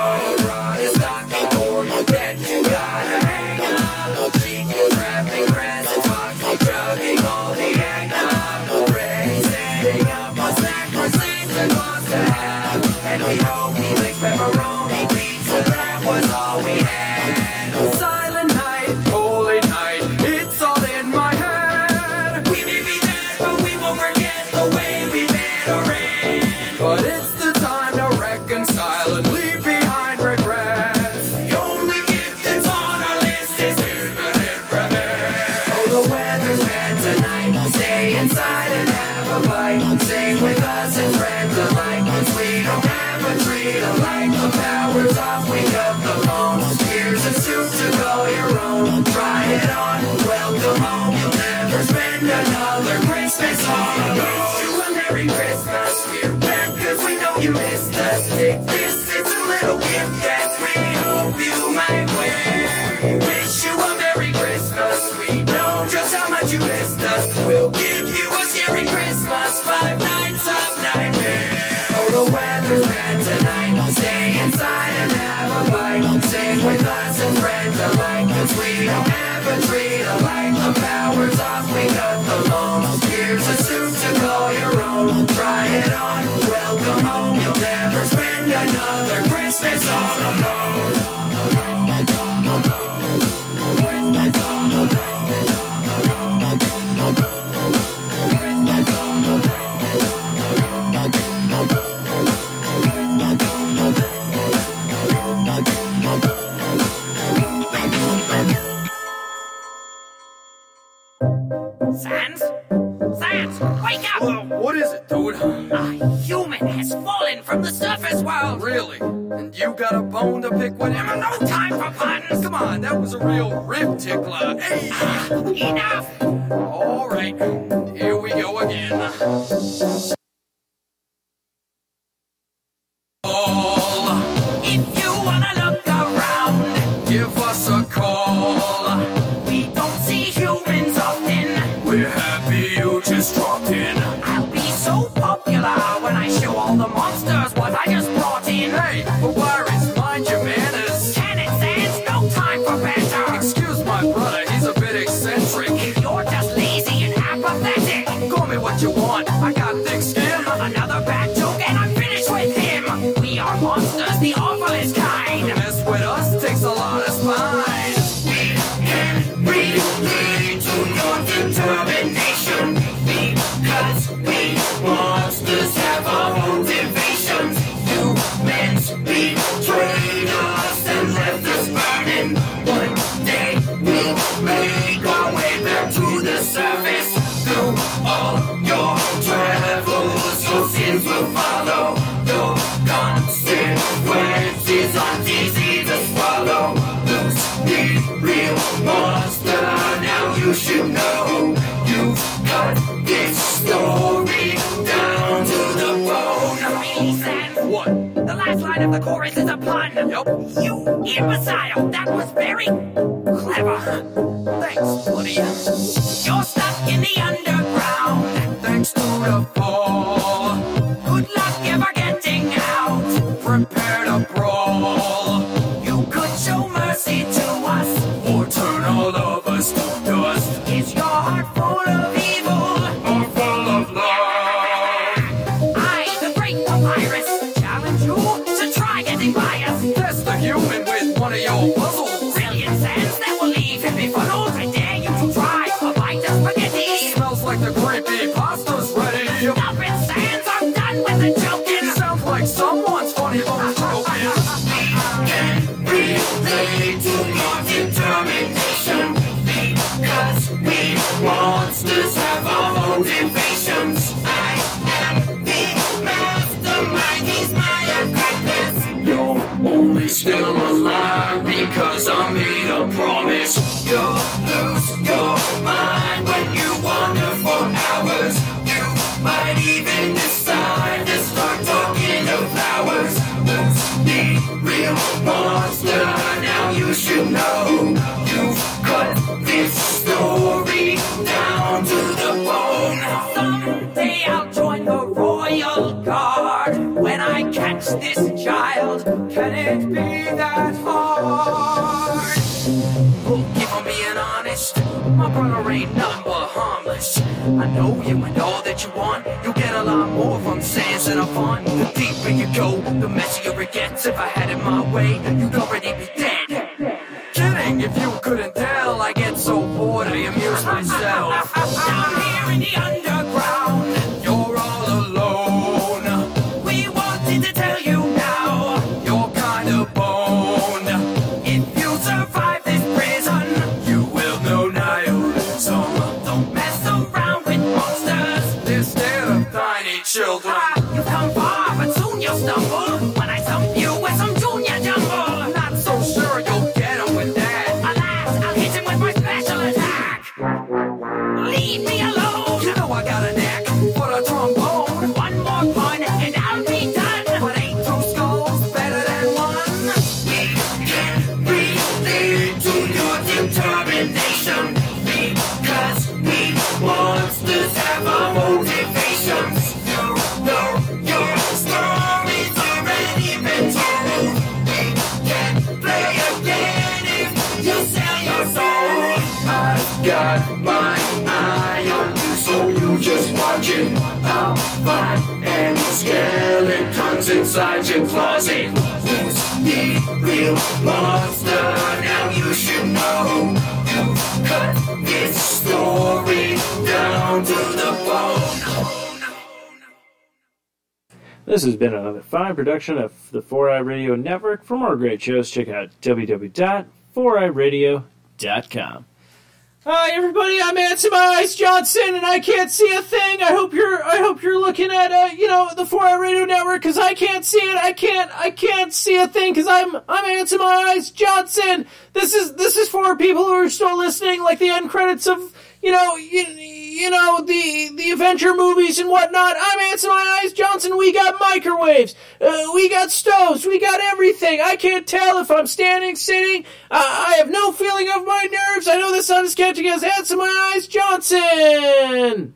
Got a bone to pick with him. No time for puns. Come on, that was a real rib tickler. Hey, enough. All right. line of the chorus is a pun. Nope. You imbecile. That was very clever. Thanks, buddy. You're stuck in the underground. Thanks to the know you and all that you want. You'll get a lot more from sands and I find The deeper you go, the messier it gets. If I had it my way, you'd already be This has been another fine production of the 4i Radio Network. For more great shows, check out www.4iradio.com. Hi everybody, I'm Ansem Eyes Johnson, and I can't see a thing. I hope you're, I hope you're looking at, uh, you know, the 4i Radio Network, because I can't see it. I can't, I can't see a thing, because I'm, I'm Ansem Eyes Johnson. This is, this is for people who are still listening, like the end credits of, you know, you, you know, the the adventure movies and whatnot. I'm Ansem My Eyes Johnson. We got microwaves. Uh, we got stoves. We got everything. I can't tell if I'm standing, sitting. Uh, I have no feeling of my nerves. I know the sun is catching us. Ansem My Eyes Johnson.